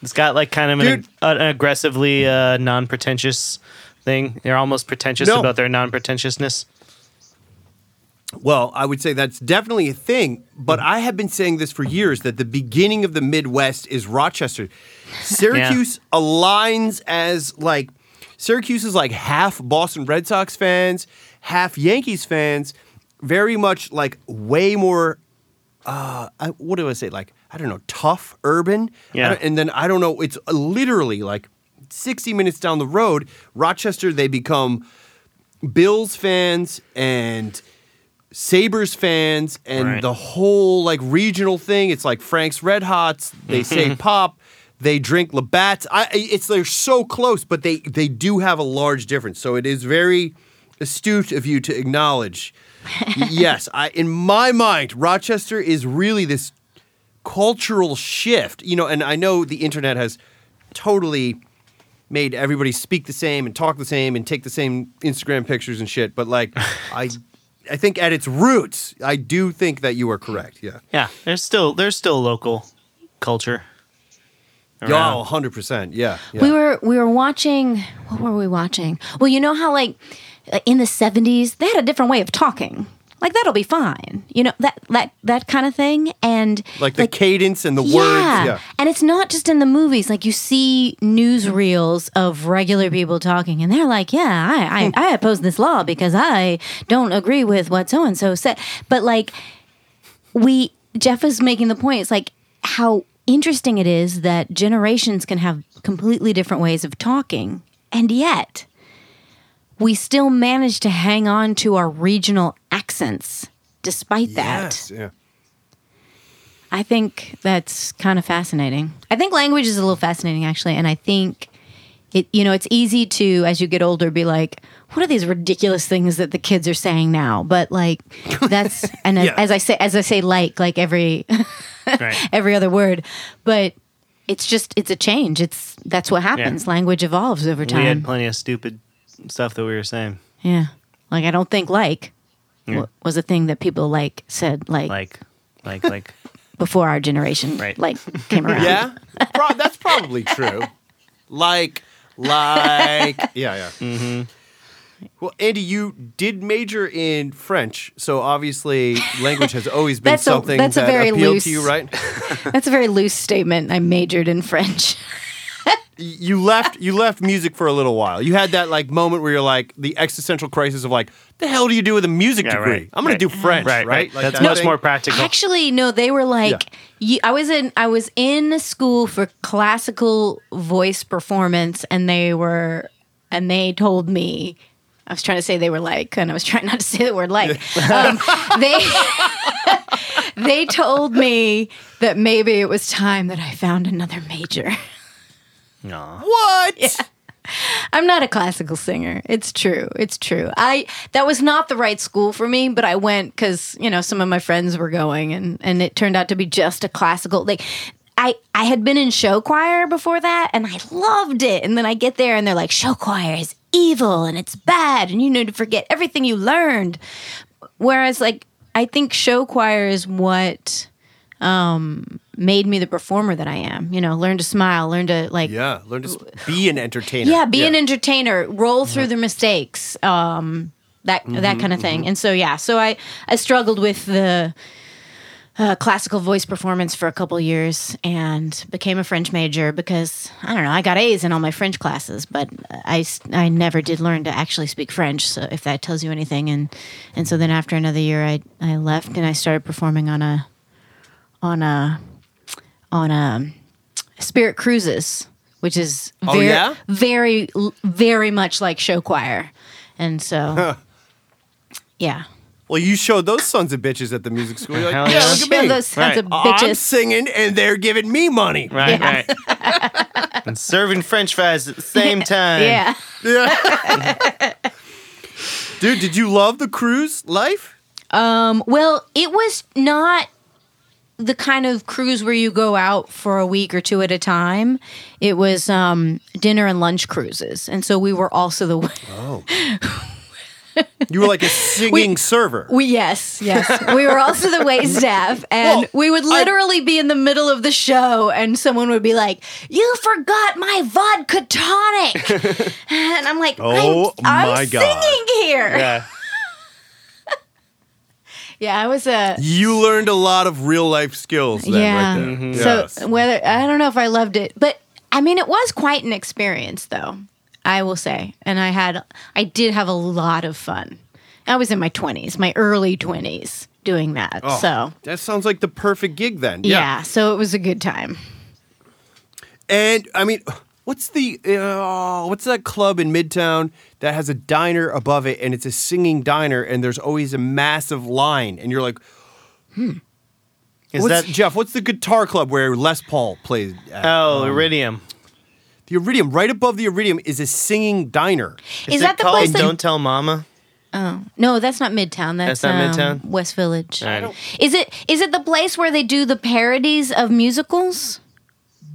It's got like kind of an, an aggressively uh, non-pretentious thing. They're almost pretentious No. about their non-pretentiousness. Well, I would say that's definitely a thing, but I have been saying this for years that the beginning of the Midwest is Rochester. Syracuse aligns as like Syracuse is like half Boston Red Sox fans, half Yankees fans, very much like way more uh I, what do I say like I don't know, tough urban. Yeah. and then I don't know, it's literally like 60 minutes down the road, Rochester they become Bills fans and Sabres fans and Right. the whole like regional thing. It's like Frank's Red Hots. They say pop. They drink Labatt's. I, it's they're so close, but they they do have a large difference. So it is very astute of you to acknowledge. Yes, I in my mind, Rochester is really this cultural shift. You know, and I know the internet has totally made everybody speak the same and talk the same and take the same Instagram pictures and shit. But like, I, I think at its roots, I do think that you are correct. Yeah. Yeah, there's still there's still local culture. Yeah, around. 100 percent. Yeah. yeah. We were we were watching. What were we watching? Well, you know how like uh, in the seventies they had a different way of talking. Like that'll be fine. You know that that that kind of thing. And like the cadence and the yeah. words. Yeah. and it's not just in the movies. Like you see newsreels of regular people talking, and they're like, "Yeah, I I, hmm. I oppose this law because I don't agree with what so and so said." But like we Jeff is making the point. It's like how interesting it is that generations can have completely different ways of talking, and yet we still manage to hang on to our regional accents despite that. Yes. Yeah. I think that's kind of fascinating. I think language is a little fascinating actually, and I think it you know, it's easy to as you get older be like, what are these ridiculous things that the kids are saying now? But like that's and Yeah. as I say as I say like like every right. every other word, but it's just it's a change. It's that's what happens. Language evolves over time. We had plenty of stupid stuff that we were saying, yeah. Like I don't think like Yeah. was a thing that people like said like, like like like before our generation Right. like came around. Yeah. Pro- that's probably true. Like, like, yeah, yeah. Mm-hmm. Well, Andy, you did major in French, so obviously language has always been That's a- something that's a that very appealed loose- to you, right? That's a very loose statement. I majored in French. You left you left music for a little while. You had that like moment where you're like the existential crisis of like, the hell do you do with a music Yeah, degree? right, I'm going right. to do French, right right? right. Like That's that much thing. more practical. Actually, no, they were like you, I was in I was in school for classical voice performance and they were and they told me I was trying to say they were like and I was trying not to say the word like. Um, they they told me that maybe it was time that I found another major. Aw. What? I'm not a classical singer. It's true. It's true. I that was not the right school for me, but I went cuz you know some of my friends were going and and it turned out to be just a classical like I I had been in show choir before that and I loved it. And then I get there and they're like show choir is evil and it's bad and you need to forget everything you learned. Whereas like I think show choir is what um made me the performer that I am. You know, learn to smile, learn to like Yeah, learn to be an entertainer. yeah, be an entertainer, roll through the mistakes, um, that that kind of thing. And so yeah, so I I struggled with the uh, classical voice performance for a couple years and became a French major because I don't know I got A's in all my French classes, but I, I never did learn to actually speak French. So if that tells you anything, and and so then after another year, I I left and I started performing on a on a on a Spirit Cruises, which is Oh, very, yeah? very, very much like show choir, and so yeah, Oh, Well, you showed those sons of bitches at the music school. You're like, Hell yeah, yeah. look at me. those sons Right. of I'm bitches. singing and they're giving me money. Right, Yeah. right. and serving French fries at the same time. yeah. Dude, did you love the cruise life? Um, well, it was not the kind of cruise where you go out for a week or two at a time. It was um, dinner and lunch cruises, and so we were also the Oh. You were like a singing server. we yes yes we were also the wait staff, and Well, we would I- literally be in the middle of the show, and someone would be like, "You forgot my vodka tonic," and I'm like, Oh, I'm, my I'm God. singing here." Yeah. Yeah, I was a You learned a lot of real life skills then, yeah. right there. Mm-hmm. Yes. So whether I don't know if I loved it, but I mean, it was quite an experience, though. I will say, and I had, I did have a lot of fun. I was in my twenties, my early twenties, doing that. Oh, so that sounds like the perfect gig then. yeah. so it was a good time. And I mean, what's the uh, what's that club in Midtown that has a diner above it and it's a singing diner and there's always a massive line and you're like, hmm. Is what's, that Jeff? What's the guitar club where Les Paul plays? At? Oh, Iridium. The Iridium, right above the Iridium, is a singing diner. Is, it that the called place that? Don't Tell Mama? Oh no, that's not Midtown. That's, That's not um, Midtown? West Village. I don't- Is it? Is it the place where they do the parodies of musicals?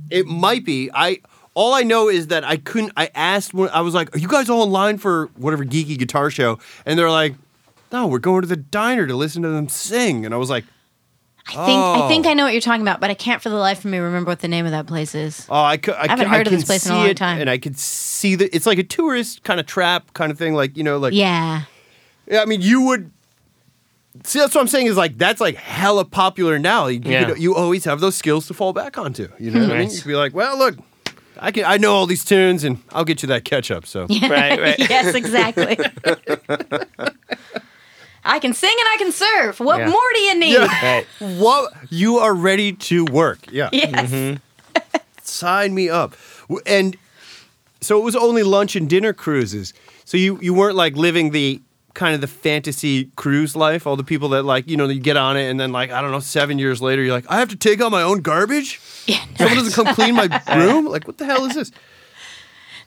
It might be. I all I know is that I couldn't. I asked when I was like, "Are you guys all in line for whatever geeky guitar show?" And they're like, "No, we're going to the diner to listen to them sing." And I was like, I think I think Oh. I know what you're talking about, but I can't for the life of me remember what the name of that place is. "Oh, I could." I, haven't could- heard of this place in a long it, time. and I could see that it's like a tourist kind of trap kind of thing. Like you know, like Yeah. Yeah, I mean, you would. See, that's what I'm saying is like that's like hella popular now. You, you Yeah. could- you always have those skills to fall back onto. You know what I mean? Nice. You could be like, well, look, I can I know all these tunes and I'll get you that ketchup. So Right, right. yes, exactly. I can sing and I can serve. What Yeah. more do you need? Right. what you are ready to work? Yeah, Yes. Mm-hmm. sign me up. And so it was only lunch and dinner cruises. So you you weren't like living the kind of the fantasy cruise life. All the people that like you know you get on it and then like I don't know seven years later you're like I have to take out my own garbage. Yeah. Someone doesn't come clean my room. Like what the hell is this?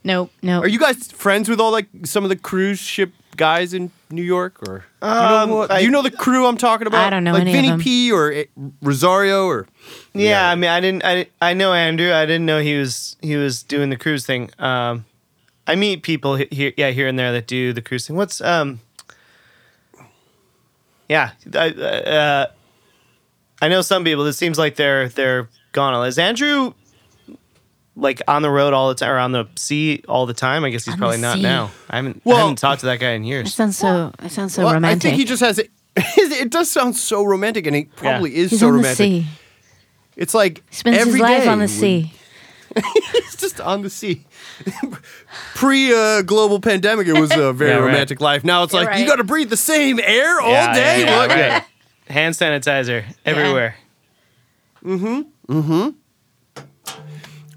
No, no. Are you guys friends with all like some of the cruise ship guys in New York, or do you know, Um, I- you know the crew I'm talking about? I don't know like any of Vinny them. P or eh, Rosario or Yeah, I mean, I didn't. I I know Andrew. I didn't know he was he was doing the cruise thing. Um, I meet people here, yeah, here and there that do the cruise thing. What's um, yeah, I uh, I know some people. It seems like they're they're gone. Is Andrew like on the road all the time or on the sea all the time? I guess he's On the probably not sea. now. I haven't Well- I haven't talked to that guy in that years. sounds so. That sounds so Well, romantic. I think he just has it. It does sound so romantic, and he probably is He's so on romantic. the sea. It's like Spends his every life day on the when- sea. He's just on the sea. Pre uh, global pandemic, it was a very Yeah, right. romantic life. Now it's Yeah, like you got to breathe the same air all Yeah, day. yeah, yeah, What? right. Hand sanitizer everywhere.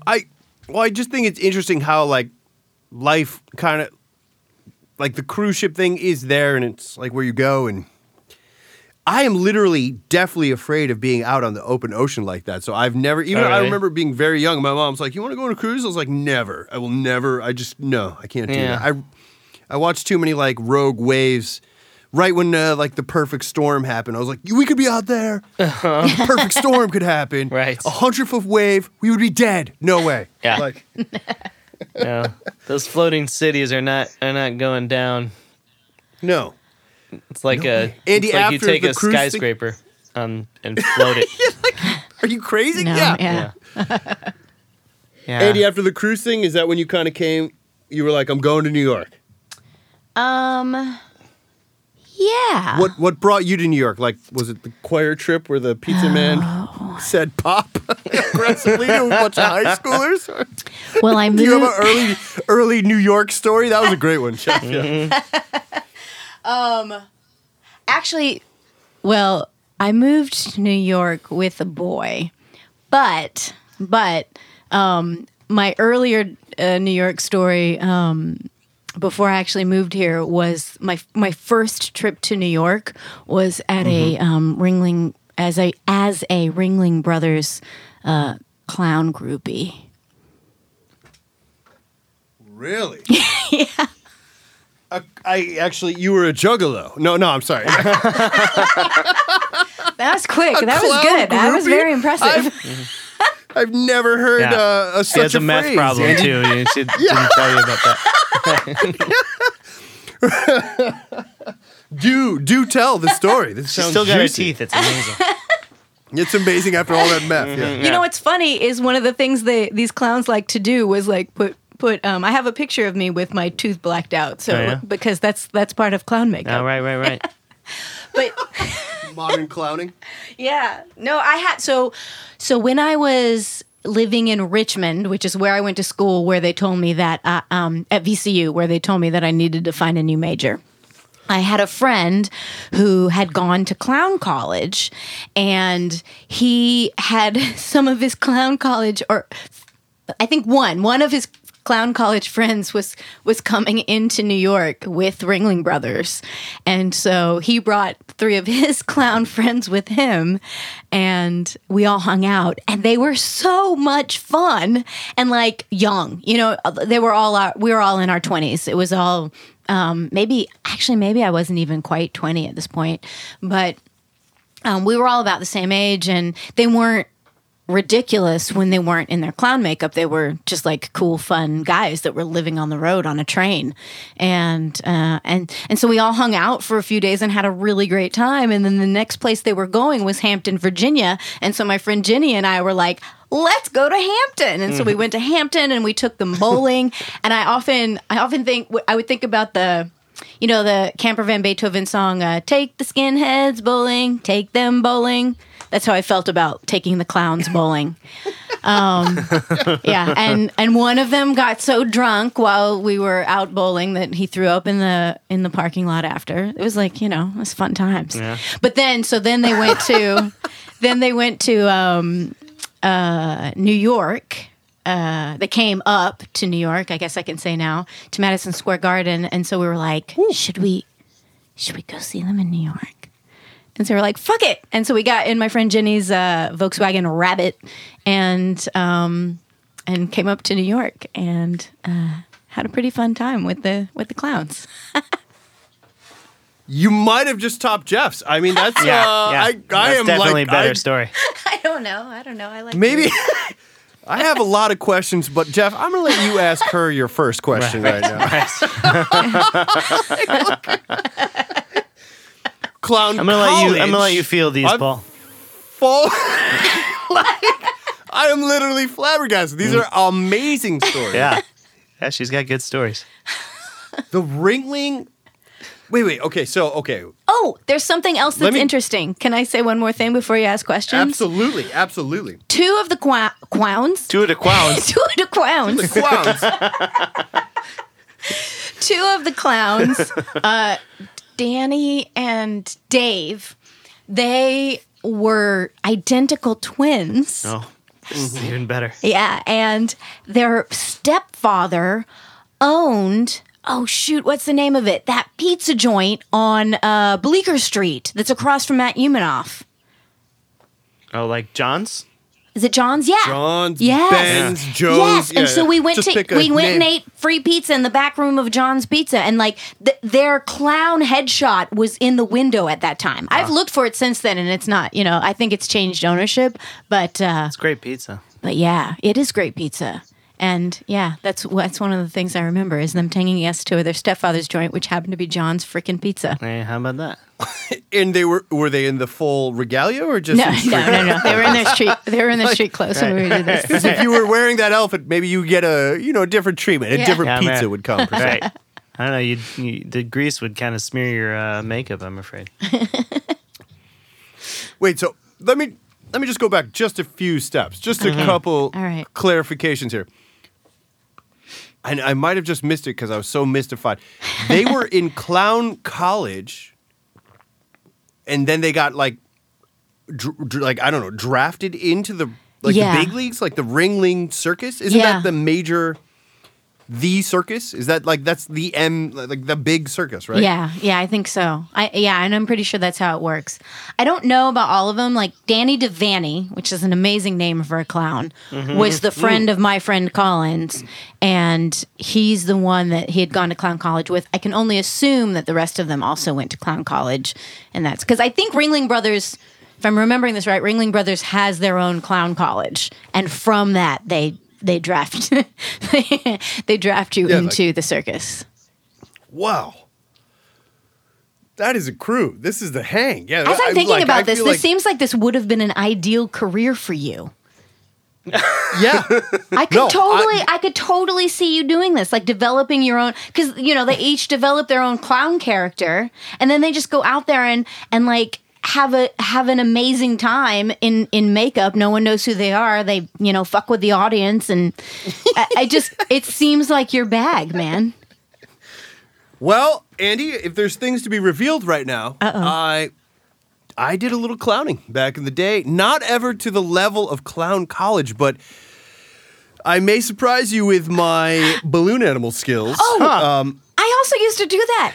I well, I just think it's interesting how like life kind of like the cruise ship thing is there, and it's like where you go, and I am literally definitely afraid of being out on the open ocean like that. So I've never even Oh, I remember being very young. My mom's like, "You want to go on a cruise?" I was like, "Never. I will never. I just no, I can't do Yeah. that." I I watched too many like rogue waves. Right when uh, like the perfect storm happened, I was like, "We could be out there. Perfect storm could happen. Uh-huh. Right. a hundred foot wave, we would be dead. No way. Yeah. like No, those floating cities are not are not going down. no. It's like a Andy, it's like you take a cruise thing- skyscraper um, and float it. Are you crazy? No, yeah. yeah. Yeah. Andy, after the cruise thing, is that when you kind of came? You were like, "I'm going to New York." Um. Yeah. What What brought you to New York? Like, was it the choir trip where the pizza man said "pop" aggressively to a bunch of high schoolers? Or Well, I do you have an early early New York story? That was a great one, Jeff. Mm-hmm. Yeah. Actually, well, I moved to New York with a boy, but but um, my earlier uh, New York story um, before I actually moved here was my my first trip to New York was at a um, Ringling as a as a Ringling Brothers uh, clown groupie. Really? Uh, I actually, you were a juggalo. No, no, I'm sorry. That was quick. that was clown good. That was very impressive. I've, I've never heard Yeah. uh, a, He such has a, a meth phrase. problem too. You should, didn't tell you about that. Do do tell the story. This She's sounds still got her teeth. It's amazing. It's amazing after all that meth. Yeah. You know what's funny is one of the things they these clowns like to do was like put put um I have a picture of me with my tooth blacked out. So Oh, yeah? because that's that's part of clown makeup. oh, right, right, right. But Modern clowning. yeah. No, I had so so when I was living in Richmond, which is where I went to school where they told me that uh, um at VCU where they told me that I needed to find a new major. I had a friend who had gone to clown college and he had some of his clown college or I think one one of his clown college friends was was coming into New York with Ringling Brothers. And so he brought three of his clown friends with him and we all hung out and they were so much fun and like young. You know, they were all our, we were all in our 20s. It was all um maybe actually maybe I wasn't even quite 20 at this point, but um, we were all about the same age and they weren't ridiculous when they weren't in their clown makeup. They were just like cool, fun guys that were living on the road on a train, and uh, and and so we all hung out for a few days and had a really great time. And then the next place they were going was Hampton, Virginia, and so my friend Jenny and I were like. Let's go to Hampton, and so we went to Hampton, and we took them bowling. and I often, I often think, I would think about the, you know, the Camper Van Beethoven song, uh, "Take the skinheads bowling, take them bowling." That's how I felt about taking the clowns bowling. Um, yeah, and and one of them got so drunk while we were out bowling that he threw up in the in the parking lot after. It was like you know, it was fun times. Yeah. But then, so then they went to, then they went to um, uh, New York. Uh, they came up to New York, I guess I can say now, to Madison Square Garden, and so we were like, should we, should we go see them in New York? And so we're like, fuck it. And so we got in my friend Jenny's uh, Volkswagen Rabbit and um, and came up to New York and uh, had a pretty fun time with the with the clowns. You might have just topped Jeff's. I mean, that's Yeah, uh, yeah. I, I That's am definitely like a better I- story. I don't know. I don't know. I like Maybe I have a lot of questions, but Jeff, I'm gonna let you ask her your first question right, now. Clown. I'm gonna let you. I'm gonna let you feel these, I've- Paul. Fall. like, I am literally flabbergasted. These are amazing stories. Mm. Yeah, yeah. She's got good stories. The Ringling. Wait, wait. Okay, so okay, Oh, there's something else that's me- interesting. Can I say one more thing before you ask questions? absolutely, absolutely. Two of the qua- clowns. Two of the clowns. Two of the clowns. The clowns. two of the clowns, uh, Danny and Dave, they were identical twins. Oh, this is even better. Yeah, and their stepfather owned. Oh shoot, what's the name of it? That pizza joint on uh, Bleecker Street that's across from Matt Umanov. Oh, like John's. Is it John's? Yeah. John's, Yes. Ben's, Joe's. Yes. yeah, and so we went Just to we went and ate free pizza in the back room of John's Pizza, and like th- their clown headshot was in the window at that time. I've looked for it since then, and it's not. You know, I think it's changed ownership, but uh, It's great pizza. but yeah, it is great pizza. And yeah, that's that's one of the things I remember is them taking us to their stepfather's joint, which happened to be John's freaking pizza. Hey, how about that? And they were were they in the full regalia or just No, in street? no, no, no. They were in their street. They were in their street clothes when we did this. Because if you were wearing that outfit, maybe you get a you know a different treatment. A Yeah. different Yeah, pizza man. would come. Per se. Right. I don't know. You, you the grease would kind of smear your uh, makeup. I'm afraid. Wait, so let me let me just go back just a few steps, just a couple All right. clarifications here. And I might have just missed it because I was so mystified. They were in clown college, and then they got like, dr- dr- like I don't know, drafted into the like Yeah. the big leagues, like the Ringling Circus. Isn't Yeah. that the major? The circus? Is that like that's the M like the big circus, right? Yeah, yeah, I think so. I yeah, and I'm pretty sure that's how it works. I don't know about all of them. Like Danny Devaney, which is an amazing name for a clown, mm-hmm. was the mm-hmm. friend of my friend Collins, and he's the one that he had gone to clown college with. I can only assume that the rest of them also went to clown college, and that's because I think Ringling Brothers. If I'm remembering this right, Ringling Brothers has their own clown college, and from that they they draft they draft you Yeah, like- into the circus. Wow. That is a crew. This is the hang. Yeah. As I- I'm thinking like, I about this, this like- seems like this would have been an ideal career for you. yeah. I could No, I- totally, I, could totally see you doing this, like developing your own, because you know they each develop their own clown character, and then they just go out there and and like have a have an amazing time in in makeup. No one knows who they are. They you know fuck with the audience, and I, I just it seems like your bag, man. Well, Andy, if there's things to be revealed right now, I I did a little clowning back in the day. Not ever to the level of clown college, but I may surprise you with my balloon animal skills. Oh. um, I also used to do that.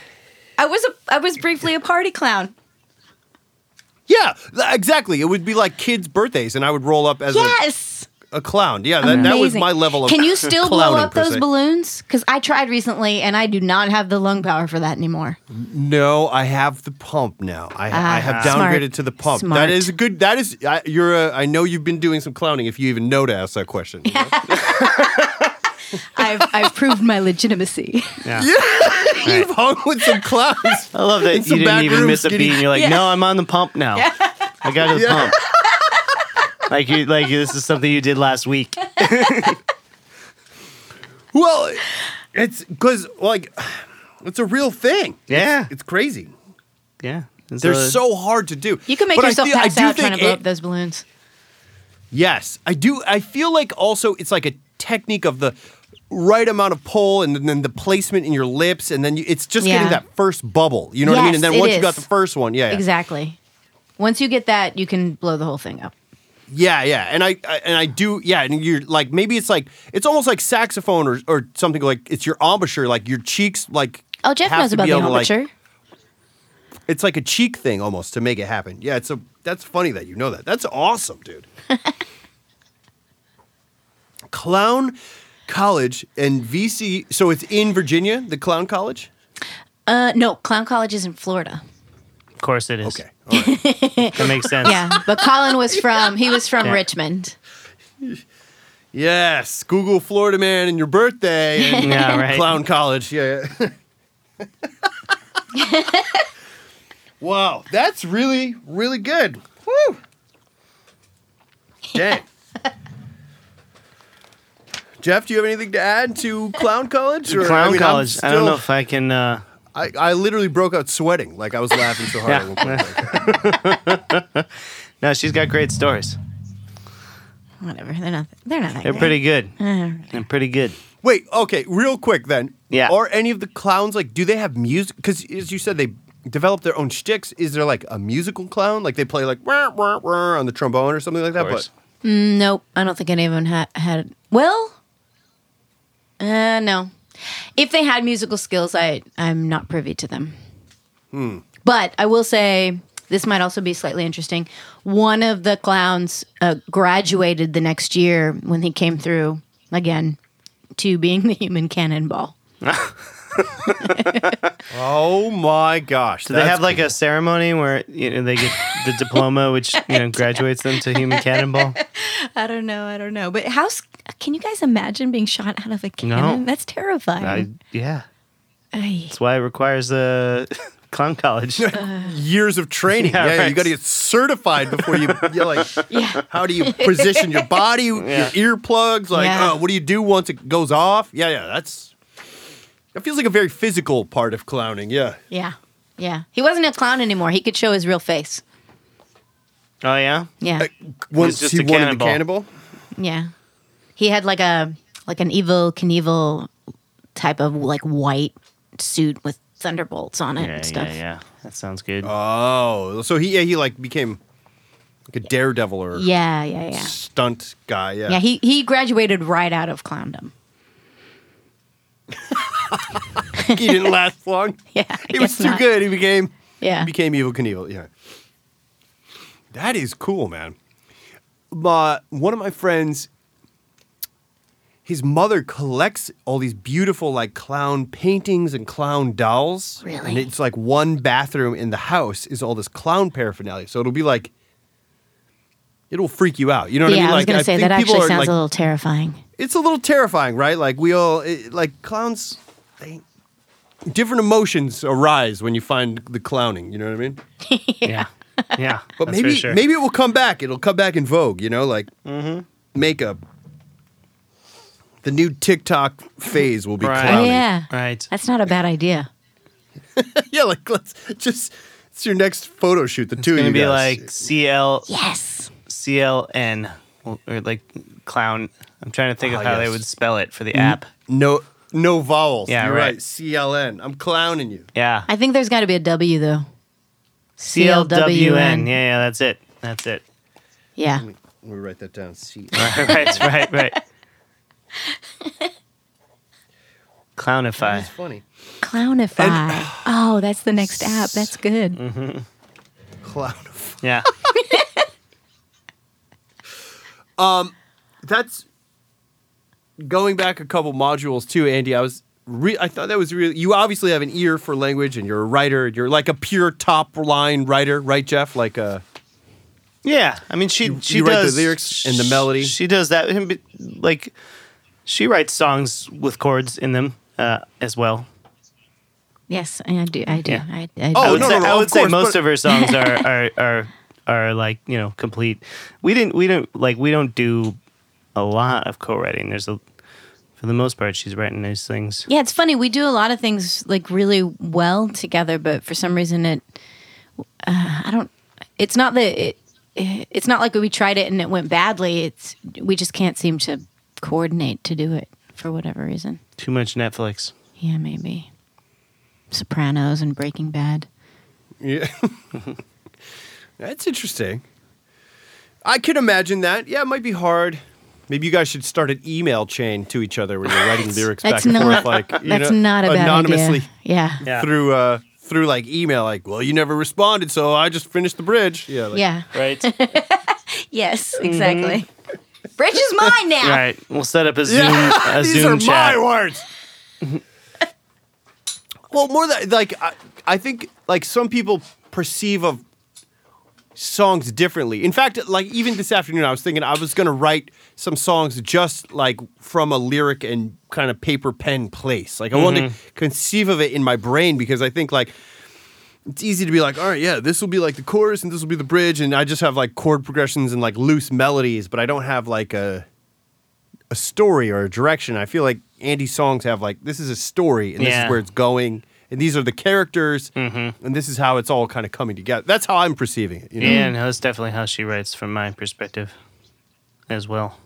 I was a I was briefly a party clown. Yeah, exactly. It would be like kids' birthdays, and I would roll up as a Yes. a, a clown. Yeah, that, that was Amazing. my level of. Can you still blow clowning, up per those se. balloons? Because I tried recently and I do not have the lung power for that anymore. No, I have the pump now. I, I Ah, have smart. downgraded to the pump. Smart. That is a good. That is. I, you're. A, I know you've been doing some clowning. If you even know to ask that question. you know? I've I've proved my legitimacy. Yeah. You've hung with some clowns. I love that you didn't even rooms miss a beat. And you're like, Yeah. no, I'm on the pump now. I got to the Yeah. pump. Like you, like this is something you did last week. Well, it's because like it's a real thing. Yeah. it's, it's crazy. Yeah, It's They're a- so hard to do. You can make But I yourself feel- I pass do out trying to think blow it- up those balloons. Yes, I do. I feel like also it's like a technique of the right amount of pull and then the placement in your lips, and then you, it's just getting that first bubble. You know what I mean? And then once you got the first one, yeah, yeah. Exactly. Once you get that, you can blow the whole thing up. Yeah, yeah, and I, I and I do, yeah, and you're like maybe it's like it's almost like saxophone or or something like it's your embouchure, like your cheeks, like Oh, Jeff knows about the to, like- embouchure. it's like a cheek thing almost to make it happen. Yeah, it's a that's funny that you know that. That's awesome, dude. Clown College and VC. So it's in Virginia, the Clown College. Uh, no, Clown College is in Florida. of course it is. Okay, all right. that makes sense. Yeah, but Colin was from he was from Yeah. Richmond. yes, Google Florida man and your birthday. And Yeah, right. Clown College. Yeah. yeah. wow, that's really really good. Woo. Dang. Jeff, do you have anything to add to Clown College? Or- Clown I mean, I'm college. I don't know if I can. Uh, I, I literally broke out sweating. Like I was laughing so hard. at one no, she's got great stories. Whatever. They're not. They're not that They're great. pretty good. They're pretty good. Wait, okay, real quick then. Yeah. Are any of the clowns like? Do they have music? Because as you said, they develop their own shticks. Is there like a musical clown? Like they play like wah, wah, wah on the trombone or something like that? course. But Nope, I don't think any of them had had. Well, uh, no. If they had musical skills, I I'm not privy to them. Hmm. But I will say this might also be slightly interesting. One of the clowns uh, graduated the next year when he came through again to being the human cannonball. oh my gosh, Do they have like a ceremony where you know they get the diploma, which you know graduates them to human cannonball? I don't know, I don't know. But how s- can you guys imagine being shot out of a cannon? That's I, terrifying. yeah, Ay. that's why it requires a clown college. years of training? Yeah, Yeah, you got to get certified before you. You're like, Yeah. how do you position your body, Yeah. your earplugs? Like, Yeah. uh, what do you do once it goes off? Yeah, yeah, that's. That feels like a very physical part of clowning. Yeah. Yeah. Yeah. He wasn't a clown anymore. He could show his real face. oh yeah, Yeah. Once just he a wanted the cannonball. cannibal. Yeah. He had like a like an Evel Knievel type of like white suit with thunderbolts on it yeah, and stuff. yeah, yeah. That sounds good. Oh, so he yeah, he like became like a daredevil or Yeah, yeah, yeah. stunt guy. Yeah. Yeah, he he graduated right out of clowndom. he didn't last long. Yeah, He was too not. good. He became Yeah. he became Evel Knievel. Yeah, that is cool, man. My one of my friends, his mother collects all these beautiful like clown paintings and clown dolls. Really? and it's like one bathroom in the house is all this clown paraphernalia. So it'll be like. It'll freak you out. You know what yeah, I mean? Yeah, I was Like, gonna say that actually sounds like, a little terrifying. it's a little terrifying, right? Like we all it, like clowns. They different emotions arise when you find the clowning. You know what I mean? Yeah. Yeah. But that's maybe for sure. maybe it will come back. It'll come back in vogue. You know, like Mm-hmm. makeup. The new TikTok phase will be Right. Oh clowning. yeah, Right. That's not a bad idea. yeah. Like let's just. It's your next photo shoot. The two It's of gonna you be guys. like CL Yes. CLN or like clown. I'm trying to think of Ah, how they would spell it for the app. no no vowels. Yeah, You're right. right. CLN. I'm clowning you. Yeah. I think there's got to be a W though. CLWN. Yeah, yeah, that's it. That's it. Yeah. Let me write that down. C. right, right, right. Clownify. That's funny. Clownify. oh, that's the next app. That's good. Mm. Clown. Yeah. that's going back a couple modules too, Andy. I was re- I thought that was really you obviously have an ear for language and you're a writer. You're like a pure top line writer, right, Jeff? Like uh Yeah, I mean, she You- she you write the lyrics and the melody? She does that, like she writes songs with chords in them uh, as well. Yes, I do. I do. Yeah. I, I Oh, I would no, say, no, no, I of would say course, most of her songs are are are are like you know complete. We didn't we don't like we don't do a lot of co-writing. There's a for the most part she's writing those things. Yeah, it's funny. We do a lot of things like really well together, but for some reason it, uh, I don't. It's not that it. It's not like we tried it and it went badly. It's we just can't seem to coordinate to do it for whatever reason. Too much Netflix. Yeah, maybe. Sopranos and Breaking Bad. yeah. That's interesting. I could imagine that. Yeah, it might be hard. Maybe you guys should start an email chain to each other when you're writing lyrics back That's and not. forth, like you that's know, not a bad anonymously idea. Yeah. Yeah. through uh through like email. Like, well, you never responded, so I just finished the bridge. Yeah, like, Yeah. Right. Yes. Exactly. Bridge is mine now. right. We'll set up a Zoom Yeah, a these Zoom are chat. my words. well, more than like I, I think like some people perceive of songs differently. In fact, like even this afternoon, I was thinking I was going to write some songs just like from a lyric and kind of paper pen place. Like I want to mm-hmm. conceive of it in my brain because I think like it's easy to be like, all right, yeah, this will be like the chorus and this will be the bridge, and I just have like chord progressions and like loose melodies, but I don't have like a a story or a direction. I feel like Andy's songs have like this is a story and this Yeah. is where it's going, and these are the characters, mm-hmm. and this is how it's all kind of coming together. That's how I'm perceiving it. You know? Yeah, no, that's definitely how she writes from my perspective as well.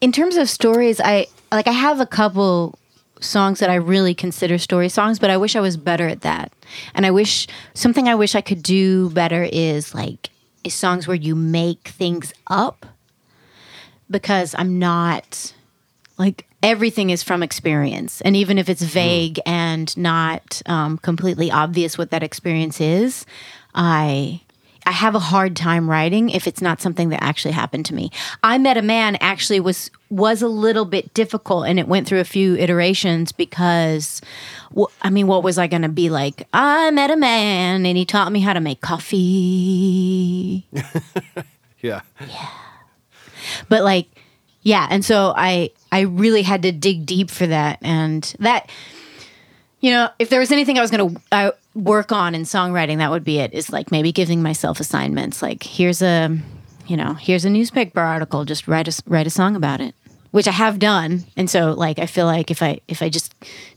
in terms of stories i like i have a couple songs that i really consider story songs but i wish i was better at that. And i wish something i wish i could do better is like is songs where you make things up because i'm not like everything is from experience. And even if it's vague and not um, completely obvious what that experience is i i have a hard time writing if it's not something that actually happened to me i met a man actually was was a little bit difficult and it went through a few iterations because wh- i mean what was i going to be like i met a man and he taught me how to make coffee yeah. Yeah. But like yeah and so i i really had to dig deep for that and that you know if there was anything i was going to uh, work on in songwriting that would be it is like maybe giving myself assignments. Like here's a you know here's a newspaper article just write a s- write a song about it which i have done. And so like i feel like if i if i just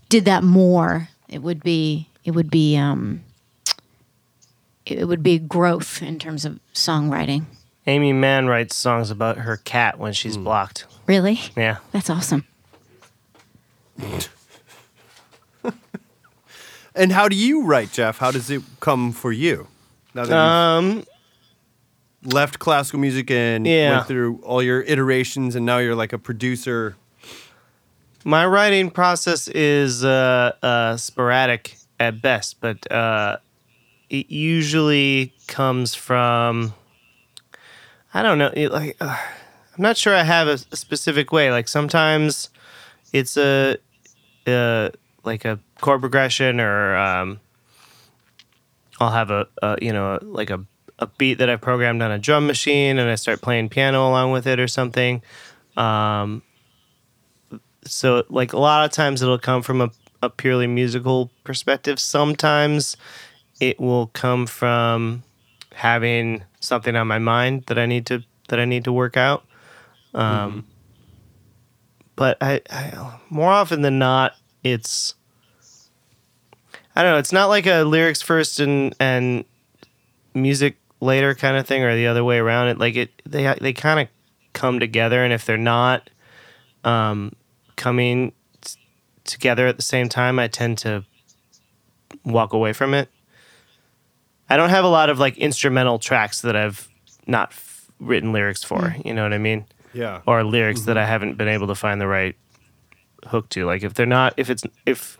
did that more it would be it would be um it would be growth in terms of songwriting. Aimee Mann writes songs about her cat when she's blocked. really? Yeah. that's awesome And how do you write, Jeff? How does it come for you? Now that Um, left classical music and Yeah. went through all your iterations, and now you're like a producer. my writing process is uh, uh, sporadic at best, but uh, it usually comes from I don't know. It, like uh, I'm not sure I have a, a specific way. Like sometimes it's a, uh like a chord progression, or um, I'll have a, a you know like a a beat that I programmed on a drum machine, and I start playing piano along with it or something. Um, so like a lot of times it'll come from a, a purely musical perspective. Sometimes it will come from having something on my mind that I need to that I need to work out. Um, But I, I more often than not, it's I don't know. It's not like a lyrics first and and music later kind of thing, or the other way around. It like it they they kind of come together, and if they're not um, coming t- together at the same time, I tend to walk away from it. I don't have a lot of like instrumental tracks that I've not f- written lyrics for. You know what I mean? Yeah. Or lyrics that I haven't been able to find the right hook to. Like if they're not, if it's if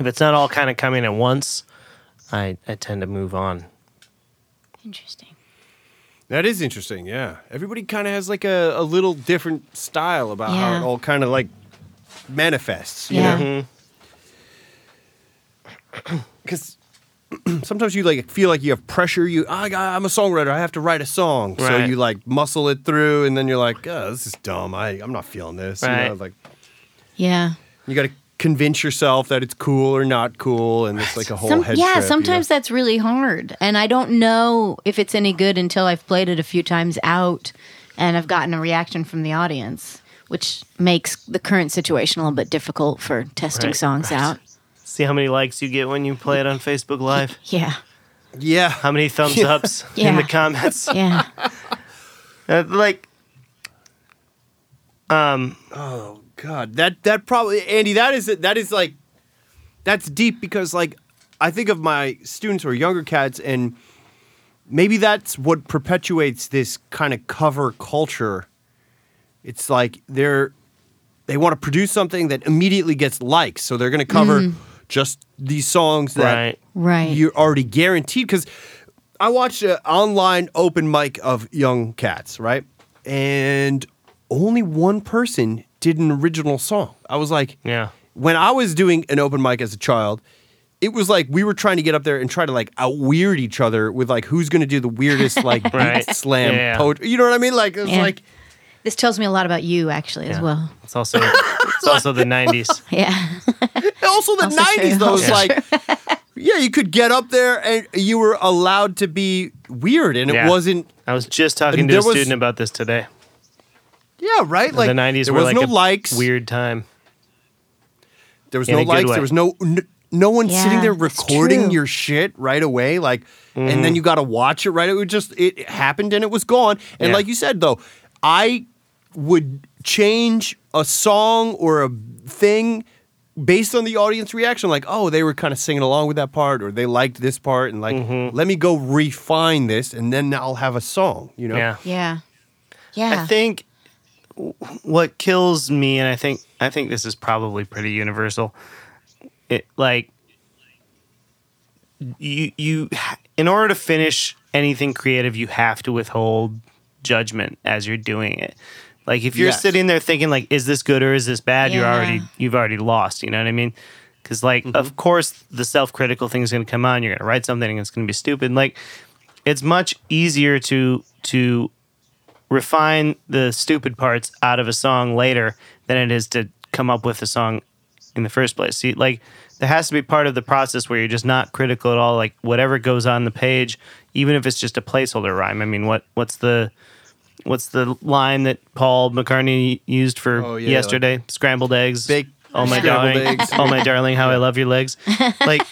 if it's not all kind of coming at once, I I tend to move on. Interesting. That is interesting. Yeah. Everybody kind of has like a, a little different style about how it all kind of like manifests. You Yeah. know? Mm-hmm. Because sometimes you like feel like you have pressure. You, I I'm a songwriter. I have to write a song. So you like muscle it through, and then you're like, oh, this is dumb. I, I'm not feeling this. You know, Right. like Yeah. you got to convince yourself that it's cool or not cool, and it's like a whole Some- head yeah, trip, you know? sometimes that's really hard. And I don't know if it's any good until I've played it a few times out and I've gotten a reaction from the audience, which makes the current situation a little bit difficult for testing Right, songs right. out. See how many likes you get when you play it on Facebook Live. Yeah. Yeah. How many thumbs ups in the comments? Yeah. Uh, like, um, God, that that probably Andy, that is that is like that's deep because like I think of my students or younger cats and maybe that's what perpetuates this kind of cover culture. It's like they're they want to produce something that immediately gets likes, so they're going to cover mm. just these songs that right. Right. you're already guaranteed because I watched an online open mic of young cats, right? And only one person did an original song. I was like, Yeah. when I was doing an open mic as a child, it was like we were trying to get up there and try to like out weird each other with like who's going to do the weirdest like beat Right. slam Yeah, yeah. poetry. You know what I mean? Like it was Yeah. like This tells me a lot about you, actually, as well. It's also it's also the '90s. Yeah. also the Also nineties true. though. It's like yeah, you could get up there and you were allowed to be weird, and it wasn't. I was just talking to a there was- student about this today. Yeah, right. Like the '90s there were was like no a likes. weird time. There was in no a likes. There was no n- no one sitting there recording your shit right away. Like, and Mm-hmm. then you got to watch it right. It would just it happened and it was gone. And Yeah. like you said though, I would change a song or a thing based on the audience reaction. Like, oh, they were kind of singing along with that part, or they liked this part, and like, Mm-hmm. let me go refine this, and then I'll have a song. You know? Yeah. Yeah. Yeah. I think w- what kills me, and I think I think this is probably pretty universal. It like you you in order to finish anything creative, you have to withhold judgment as you're doing it. Like if you're Yes. sitting there thinking like, is this good or is this bad? You're already you've already lost. You know what I mean? Because like, Mm-hmm. of course, the self critical thing is going to come on. You're going to write something and it's going to be stupid. Like, it's much easier to to refine the stupid parts out of a song later than it is to come up with a song in the first place. See, like there has to be part of the process where you're just not critical at all. Like whatever goes on the page, even if it's just a placeholder rhyme. I mean, what what's the what's the line that Paul McCartney used for Oh, yeah, yesterday? Scrambled eggs. Baked oh my darling, oh my darling, how I love your legs. Like,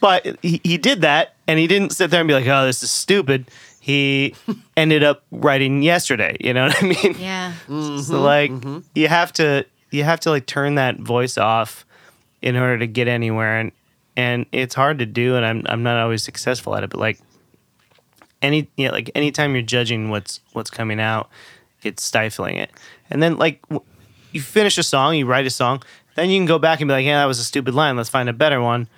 but he, he did that, and he didn't sit there and be like, "Oh, this is stupid." He ended up writing yesterday. You know what I mean? yeah. So mm-hmm. like mm-hmm. you have to you have to like turn that voice off in order to get anywhere and and it's hard to do and I'm I'm not always successful at it but like any yeah like anytime you're judging what's what's coming out it's stifling it and then like w- you finish a song, you write a song, then you can go back and be like, yeah, that was a stupid line. Let's find a better one.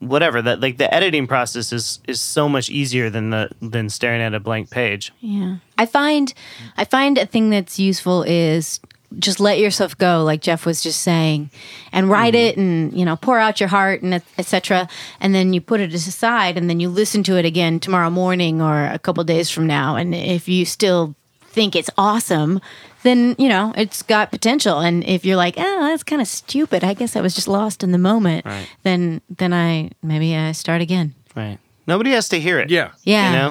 Whatever that like the editing process is is so much easier than the than staring at a blank page. Yeah. I find I find a thing that's useful is just let yourself go like Jeff was just saying and write mm-hmm. it and you know pour out your heart and etc and then you put it aside and then you listen to it again tomorrow morning or a couple days from now and if you still think it's awesome then you know it's got potential and if you're like oh that's kind of stupid i guess i was just lost in the moment Right. then then i maybe i start again Right. Nobody has to hear it. Yeah. yeah You know?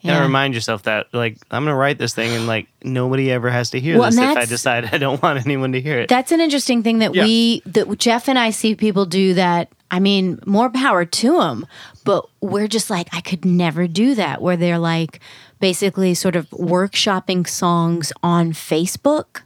You gotta Yeah. remind yourself that, like, I'm gonna write this thing, and like nobody ever has to hear Well, this if I decide I don't want anyone to hear it. That's an interesting thing that Yeah. we that Jeff and I see people do that. I mean, more power to them, but we're just like I could never do that where they're like basically sort of workshopping songs on Facebook.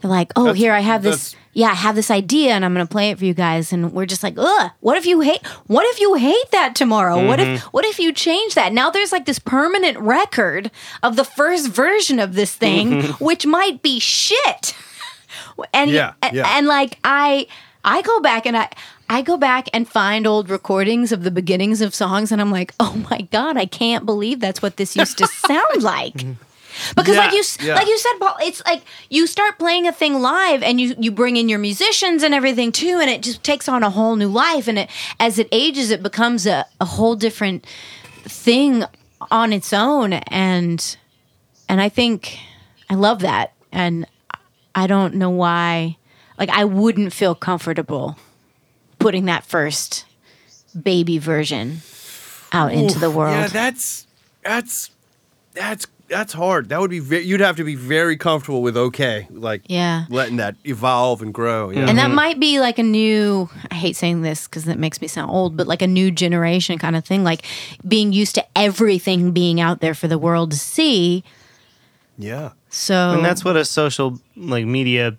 They're like, "Oh, That's- here I have this yeah, I have this idea and I'm going to play it for you guys." And we're just like, "Ugh, what if you hate what if you hate that tomorrow? What if Mm-hmm. what if you change that?" Now there's like this permanent record of the first version of this thing which might be shit and Yeah, and, yeah. and like I I go back and I I go back and find old recordings of the beginnings of songs and I'm like, "Oh my god, I can't believe that's what this used to sound like." Mm-hmm. Because like you yeah. like you said Paul, it's like you start playing a thing live and you you bring in your musicians and everything too and it just takes on a whole new life and it as it ages it becomes a, a whole different thing on its own and and I think I love that and I don't know why like I wouldn't feel comfortable putting that first baby version out into the world. Yeah, that's that's that's that's hard. That would be ve- you'd have to be very comfortable with okay, like Yeah. letting that evolve and grow. Yeah. And that mm-hmm. might be like a new, I hate saying this because it makes me sound old, but like a new generation kind of thing, like being used to everything being out there for the world to see. yeah. So, and that's what a social like media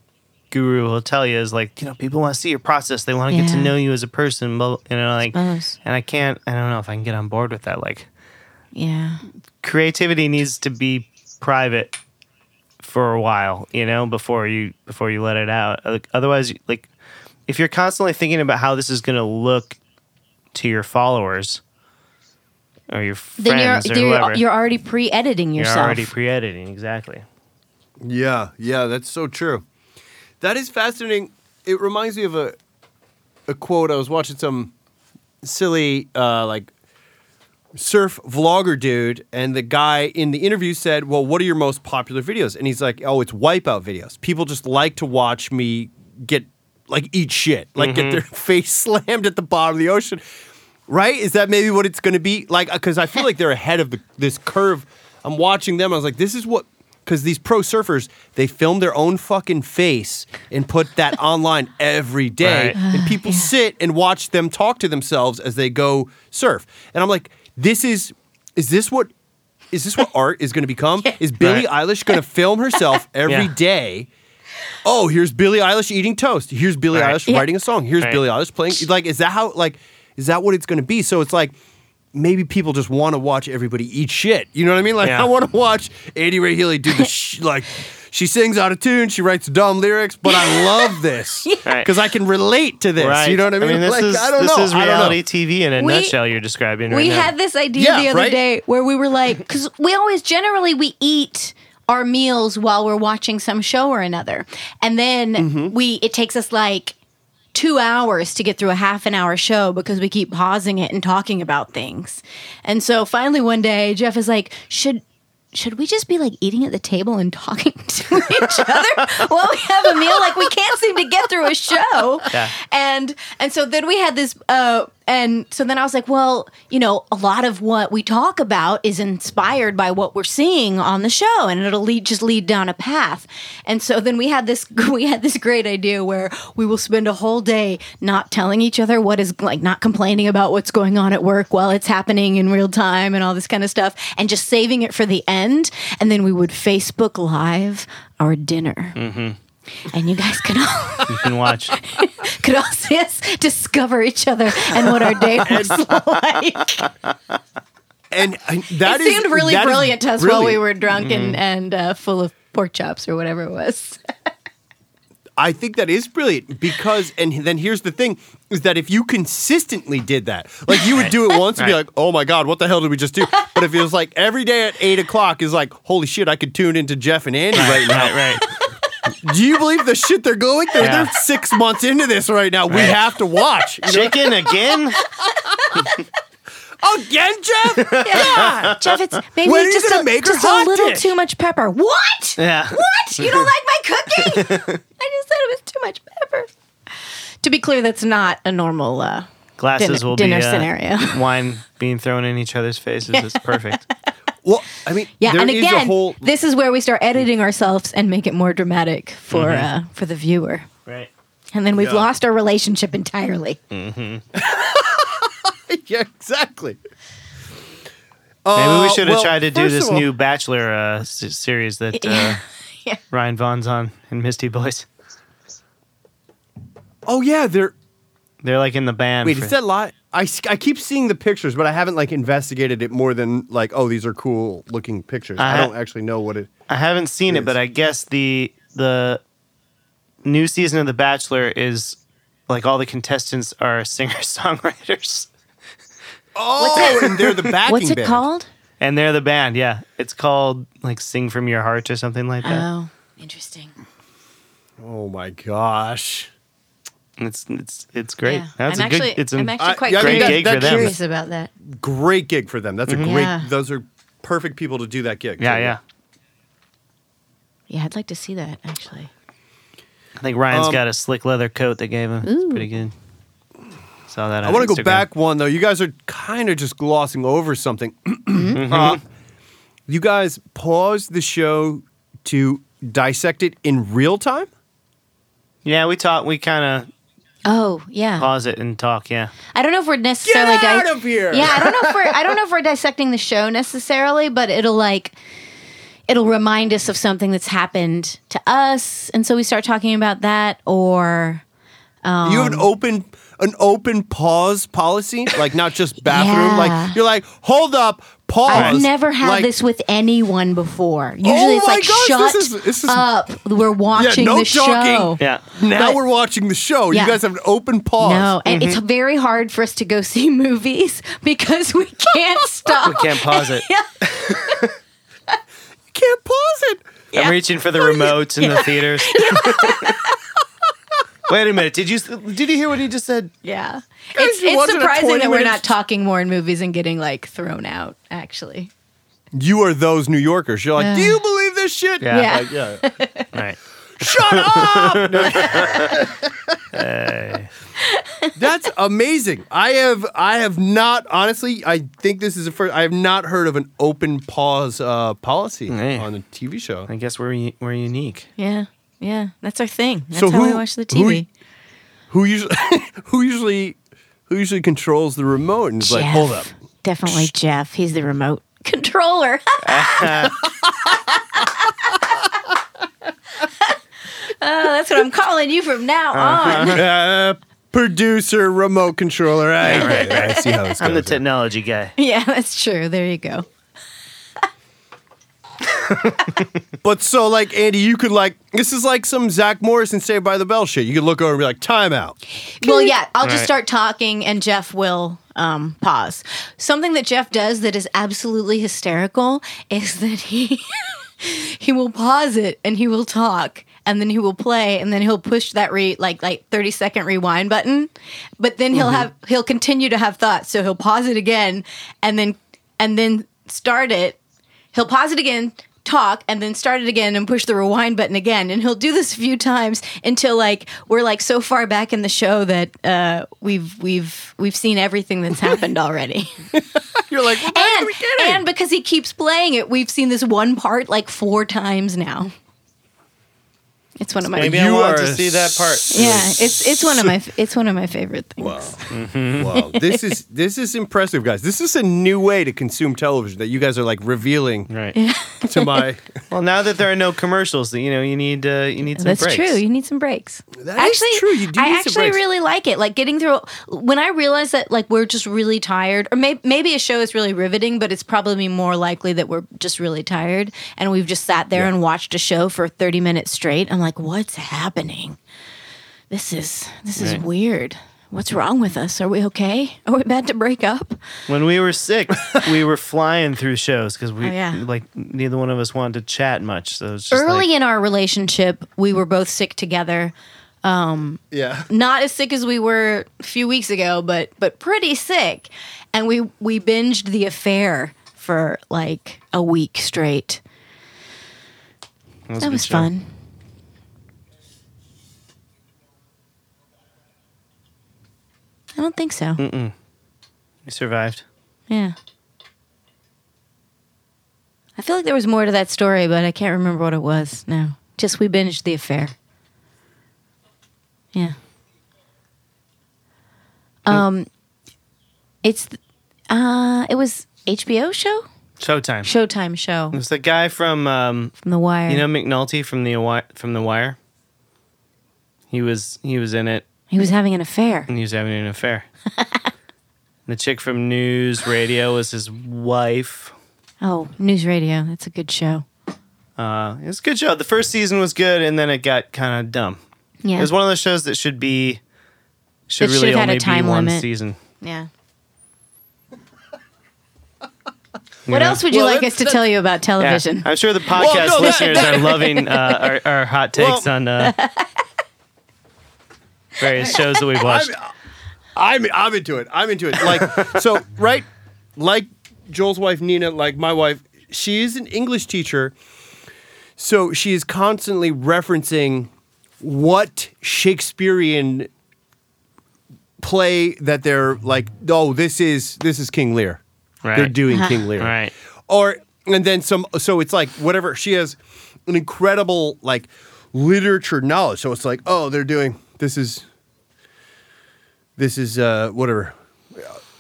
guru will tell you is like, you know, people want to see your process. They want to get to Yeah. know you as a person. But you know, like, Suppose. and I can't. I don't know if I can get on board with that. Like, yeah. creativity needs to be private for a while, you know, before you before you let it out. Like, otherwise, like if you're constantly thinking about how this is going to look to your followers or your Then friends you're, or you're, whoever, you're already pre editing yourself. you're yourself. already pre-editing exactly. Yeah, yeah, that's so true. That is fascinating. It reminds me of a a quote. I was watching some silly uh, like surf vlogger dude, and the guy in the interview said, "Well, what are your most popular videos?" And he's like, "Oh, it's wipeout videos. People just like to watch me get like eat shit, like get their face slammed at the bottom of the ocean." Right? Is that maybe what it's going to be like? Because I feel like they're ahead of the, this curve. I'm watching them. I was like, this is what. Because these pro surfers, they film their own fucking face and put that online every day, Right. Uh, and people sit and watch them talk to themselves as they go surf. And I'm like, this is, is this what, is this what art is going to become? Is Billie Right. Eilish going to film herself every Yeah. day? Oh, here's Billie Eilish eating toast. Here's Billie Right. Eilish Yeah. writing a song. Here's Right. Billie Eilish playing. Like, is that how? Like, is that what it's going to be? So it's like maybe people just want to watch everybody eat shit. You know what I mean? Like, Yeah. I want to watch Andy Ray Healy do the sh- like. She sings out of tune. She writes dumb lyrics, but I love this Right. because I can relate to this. Right. You know what I mean? this like, is I don't this know. is I don't know. reality TV in a We- nutshell. You're describing right we now. had this idea Yeah, the other right? day where we were like because we always generally we eat our meals while we're watching some show or another and then Mm-hmm. we it takes us like two hours to get through a half an hour show because we keep pausing it and talking about things and so finally one day jeff is like should should we just be like eating at the table and talking to each other while we have a meal? Like we can't seem to get through a show. Yeah. And and so then we had this uh and so then I was like, well, you know, a lot of what we talk about is inspired by what we're seeing on the show and it'll lead just lead down a path. And so then we had this we had this great idea where we will spend a whole day not telling each other what is like not complaining about what's going on at work while it's happening in real time and all this kind of stuff and just saving it for the end and then we would Facebook live our dinner. Mm-hmm. And you guys can all You can watch. could all see us discover each other and what our day was like. And I, that it is- seemed really that is brilliant to us while we were drunk and, and uh, full of pork chops or whatever it was. I think that is brilliant because, and then here's the thing: is that if you consistently did that, like you would do it once and be like, "Oh my god, what the hell did we just do?" But if it was like every day at eight o'clock, is like, "Holy shit, I could tune into Jeff and Andy right now." Right, right. Do you believe the shit they're going through? Yeah. They're six months into this right now. We have to watch. You know? Chicken again? Again, Jeff? Yeah, Jeff, it's maybe When are just, a, make her just a little dish? too much pepper. What? Yeah. What? You don't like my cooking? I just said it was too much pepper. To be clear, that's not a normal uh, Glasses Dinner- will dinner be uh, scenario. wine being thrown in each other's faces. It's perfect. Well, I mean, Yeah, there and is a again, whole. this is where we start editing ourselves and make it more dramatic for uh, for the viewer. Right. And then we've Yeah. lost our relationship entirely. yeah, exactly. Maybe we Uh, should have well, tried to do this all- new Bachelor uh, s- series that uh, Yeah. Ryan Vaughn's on in Misty Boys. Oh yeah, they're. They're like in the band. Wait, for- is that lie? I, s- I keep seeing the pictures, but I haven't like investigated it more than like, oh, these are cool looking pictures. I, I don't actually know what it. I haven't seen it, but I guess the the new season of The Bachelor is like all the contestants are singer songwriters, Oh, and they're the backing What's it band. called? and they're the band. Yeah, it's called like "Sing from Your Heart" or something like that. Oh, interesting. Oh my gosh. And It's it's it's great. Yeah. That's I'm a good. actually, it's a I'm actually I- quite yeah, I mean, curious, that- that- that's curious about that. Great gig for them. That's a great. Yeah. Those are perfect people to do that gig. yeah, too. yeah. Yeah, I'd like to see that actually. I think Ryan's Um, got a slick leather coat they gave him. It's pretty good. Saw that. I want to go back one though. You guys are kind of just glossing over something. Mm-hmm. Uh, you guys paused the show to dissect it in real time. Yeah, we talk. We kind of Oh, yeah. pause it and talk. Yeah. I don't know if we're necessarily Get out of here! Yeah, I don't know if we're I don't know if we're dissecting the show necessarily, but it'll like it'll remind us of something that's happened to us, and so we start talking about that. Or um, you have an open an open pause policy, like not just bathroom. Yeah. Like you're like, hold up, pause. I've never had Like, this with anyone before. Usually, Oh it's my like gosh, shut this is- this is- up. We're watching no the show. Yeah. Now But- we're watching the show. Yeah. You guys have an open pause. No, and mm-hmm. it's very hard for us to go see movies because we can't stop. We can't pause it. You can't pause it. I'm reaching for the remotes in the theaters. Wait a minute. Did you did you hear what he just said? Yeah. Guys, It's, it's surprising that we're minute- not talking more in movies and getting like thrown out, actually. You are those New Yorkers. You're like, Yeah. do you believe this shit? Yeah. Yeah. Like, yeah. Right. Shut up! That's amazing. I have I have not honestly. I think this is the first. I have not heard of an open pause uh, policy Hey. on a TV show. I guess we're we're unique. Yeah. Yeah. That's our thing. That's So how we watch the TV. Who usually who usually who usually controls the remote and is like, hold up. Definitely Jeff. He's the remote controller. oh, that's what I'm calling you from now on. Uh, producer, remote controller. Right, right, right. I see how this goes. I'm the technology guy. Yeah, that's true. There you go. But so, like Andy, you could like this is like some Zach Morrison Saved by the Bell shit. You could look over and be like, "Timeout." Well, yeah, I'll just Right. start talking and Jeff will um, pause. Something that Jeff does that is absolutely hysterical is that he he will pause it and he will talk and then he will play and then he'll push that re like like 30 second rewind button but then he'll have he'll continue to have thoughts so he'll pause it again and then and then start it he'll pause it again talk and then start it again and push the rewind button again. And he'll do this a few times until like we're like so far back in the show that uh, we've we've we've seen everything that's happened already. You're like, "What the are and we kidding?" and because he keeps playing it we've seen this one part like four times now it's one of my Maybe I You want are to see that part. yeah it's it's one of my it's one of my favorite things Wow. wow. This is this is impressive, guys. This is a new way to consume television that you guys are like revealing Right. to my. Well, now that there are no commercials, you know, you need uh, you need some breaks. That's breaks. true. You need some breaks. That is true. You do I need actually breaks. really like it. Like getting through when I realize that like we're just really tired, or maybe maybe a show is really riveting, but it's probably more likely that we're just really tired and we've just sat there and watched a show for thirty minutes straight. I'm like, what's happening? This is this is Right. weird. What's wrong with us? Are we okay? Are we about to break up? When we were sick, we were flying through shows because we Oh, yeah. like neither one of us wanted to chat much. So it's just Early like, in our relationship, we were both sick together. Um, Yeah. Not as sick as we were a few weeks ago, but but pretty sick. And we we binged The Affair for like a week straight. that was, That good was show. fun. I don't think so. Mm. Hmm. We survived. Yeah. I feel like there was more to that story, but I can't remember what it was now. Just we binged the affair. Yeah. Um it's uh it was HBO show? Showtime. Showtime show It was the guy from um, from The Wire. you know McNulty from the Wi- from the Wire. He was he was in it he was having an affair. and he was having an affair. the chick from News Radio was his wife. Oh, news radio. That's a good show. Uh, it was a good show. The first season was good, and then it got kind of dumb. Yeah. It was one of those shows that should be should It really should've had a only time be one limit. season. yeah. you What know? else would you Well, like that's- us to tell you about Yeah, television? I'm sure the podcast no, that- listeners are loving uh, our, our hot takes Well- on uh, various shows that we've watched. I'm I'm into it. I'm into it. Like so, right? Like Joel's wife Nina, like my wife, she is an English teacher. So she is constantly referencing what Shakespearean play that they're like, oh, this is this is King Lear. right. They're doing uh-huh. King Lear. Right. Or and then some so it's like whatever she has an incredible like literature knowledge. So it's like, oh, they're doing this is this is uh whatever.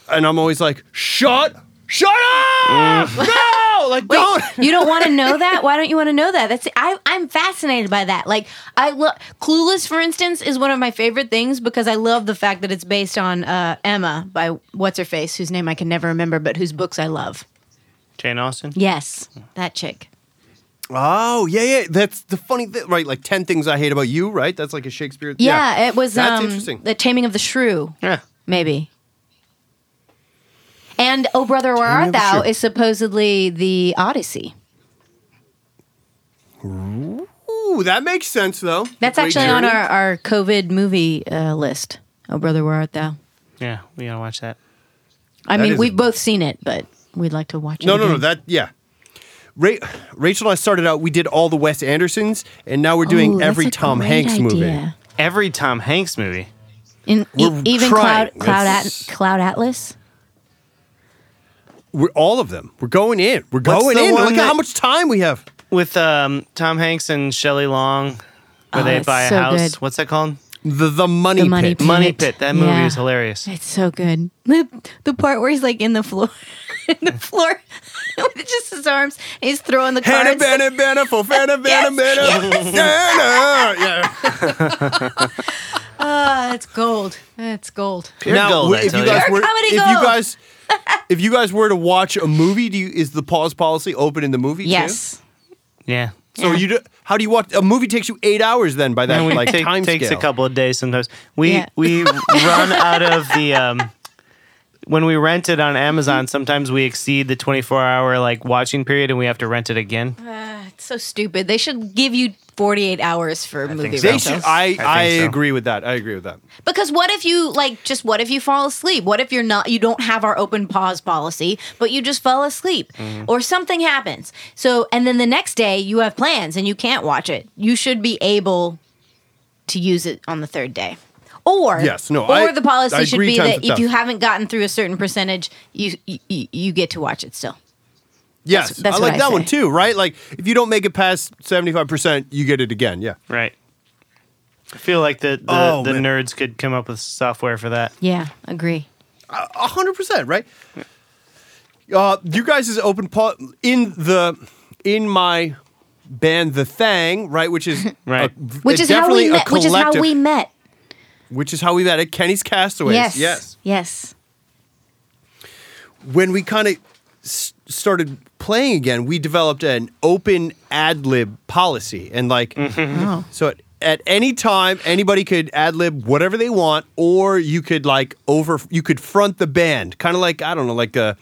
And I'm always like, shut shut up! No! Like don't you don't want to know that? Why don't you want to know that? That's I, I'm fascinated by that. Like I love Clueless, for instance, is one of my favorite things because I love the fact that it's based on uh, Emma by what's her face, whose name I can never remember, but whose books I love. Jane Austen. Yes, that chick. Oh, yeah, yeah. That's the funny thing, right? Like 10 things I hate about you, right? That's like a Shakespeare Yeah, it was That's um, interesting. the Taming of the Shrew, Yeah. maybe. And Oh Brother Where Taming Art Thou is supposedly the Odyssey. Ooh, that makes sense though. That's Great actually on our, our COVID movie uh, list. Oh Brother Where Art Thou? Yeah. We gotta watch that. I That mean, we've both seen it, but we'd like to watch it. No, no, no. again. That yeah. Ra- Rachel and I started out. We did all the Wes Andersons, and now we're doing Ooh, that's every a Tom great Hanks movie. Every Tom Hanks movie. In, e- We're even trying. Cloud Cloud, That's- At, Cloud Atlas. We're all of them. We're going in. We're What's going the in. one Look at that- how much time we have. With um, Tom Hanks and Shelley Long, where Oh, they it's buy a so house. good. What's that called? The the money The Money pit. Pit. Money Pit. That movie Yeah. is hilarious. It's so good. The, the part where he's like in the floor, in the floor with just his arms, and he's throwing the Hannah cards. Banna Banna for Fanna Banna Banna. Yeah. Ah, it's gold. It's gold. Pure Now, gold, if you guys were, comedy if you guys, if you guys were to watch a movie, do you is the pause policy open in the movie? too? Yes. Yeah. So Yeah. you do, how do you watch a movie? Takes you eight hours then by that And we like take, time takes scale. a couple of days sometimes. We Yeah. we run out of the um, when we rent it on Amazon. Sometimes we exceed the twenty four hour like watching period, and we have to rent it again. Ah, it's so stupid. They should give you 48 hours for movie think so. They rentals. should, I, think I, so. agree with that. I agree with that. Because what if you like just what if you fall asleep? What if you're not you don't have our open pause policy, but you just fall asleep Mm-hmm. or something happens. So and then the next day you have plans and you can't watch it. You should be able to use it on the third day. Or Yes, no, or I- the policy I should agree be that if you haven't gotten through a certain percentage, you you, you get to watch it still. Yes, that's I what like I that one too. Right? Like if you don't make it past seventy five percent, you get it again. Yeah. Right. I feel like the the, Oh, the nerds could come up with software for that. Yeah, agree. A hundred percent, right? Uh, you guys is open pa- in the in my band, the Thang, right? Which is Right. a- Which is how definitely we a met. Which is how we met. Which is how we met at Kenny's Castaways. Yes. Yes. Yes. When we kind of started playing again, we developed an open ad lib policy, and like, mm-hmm. Oh. so at, at any time, anybody could ad lib whatever they want, or you could like over, you could front the band, kind of like I don't know, like a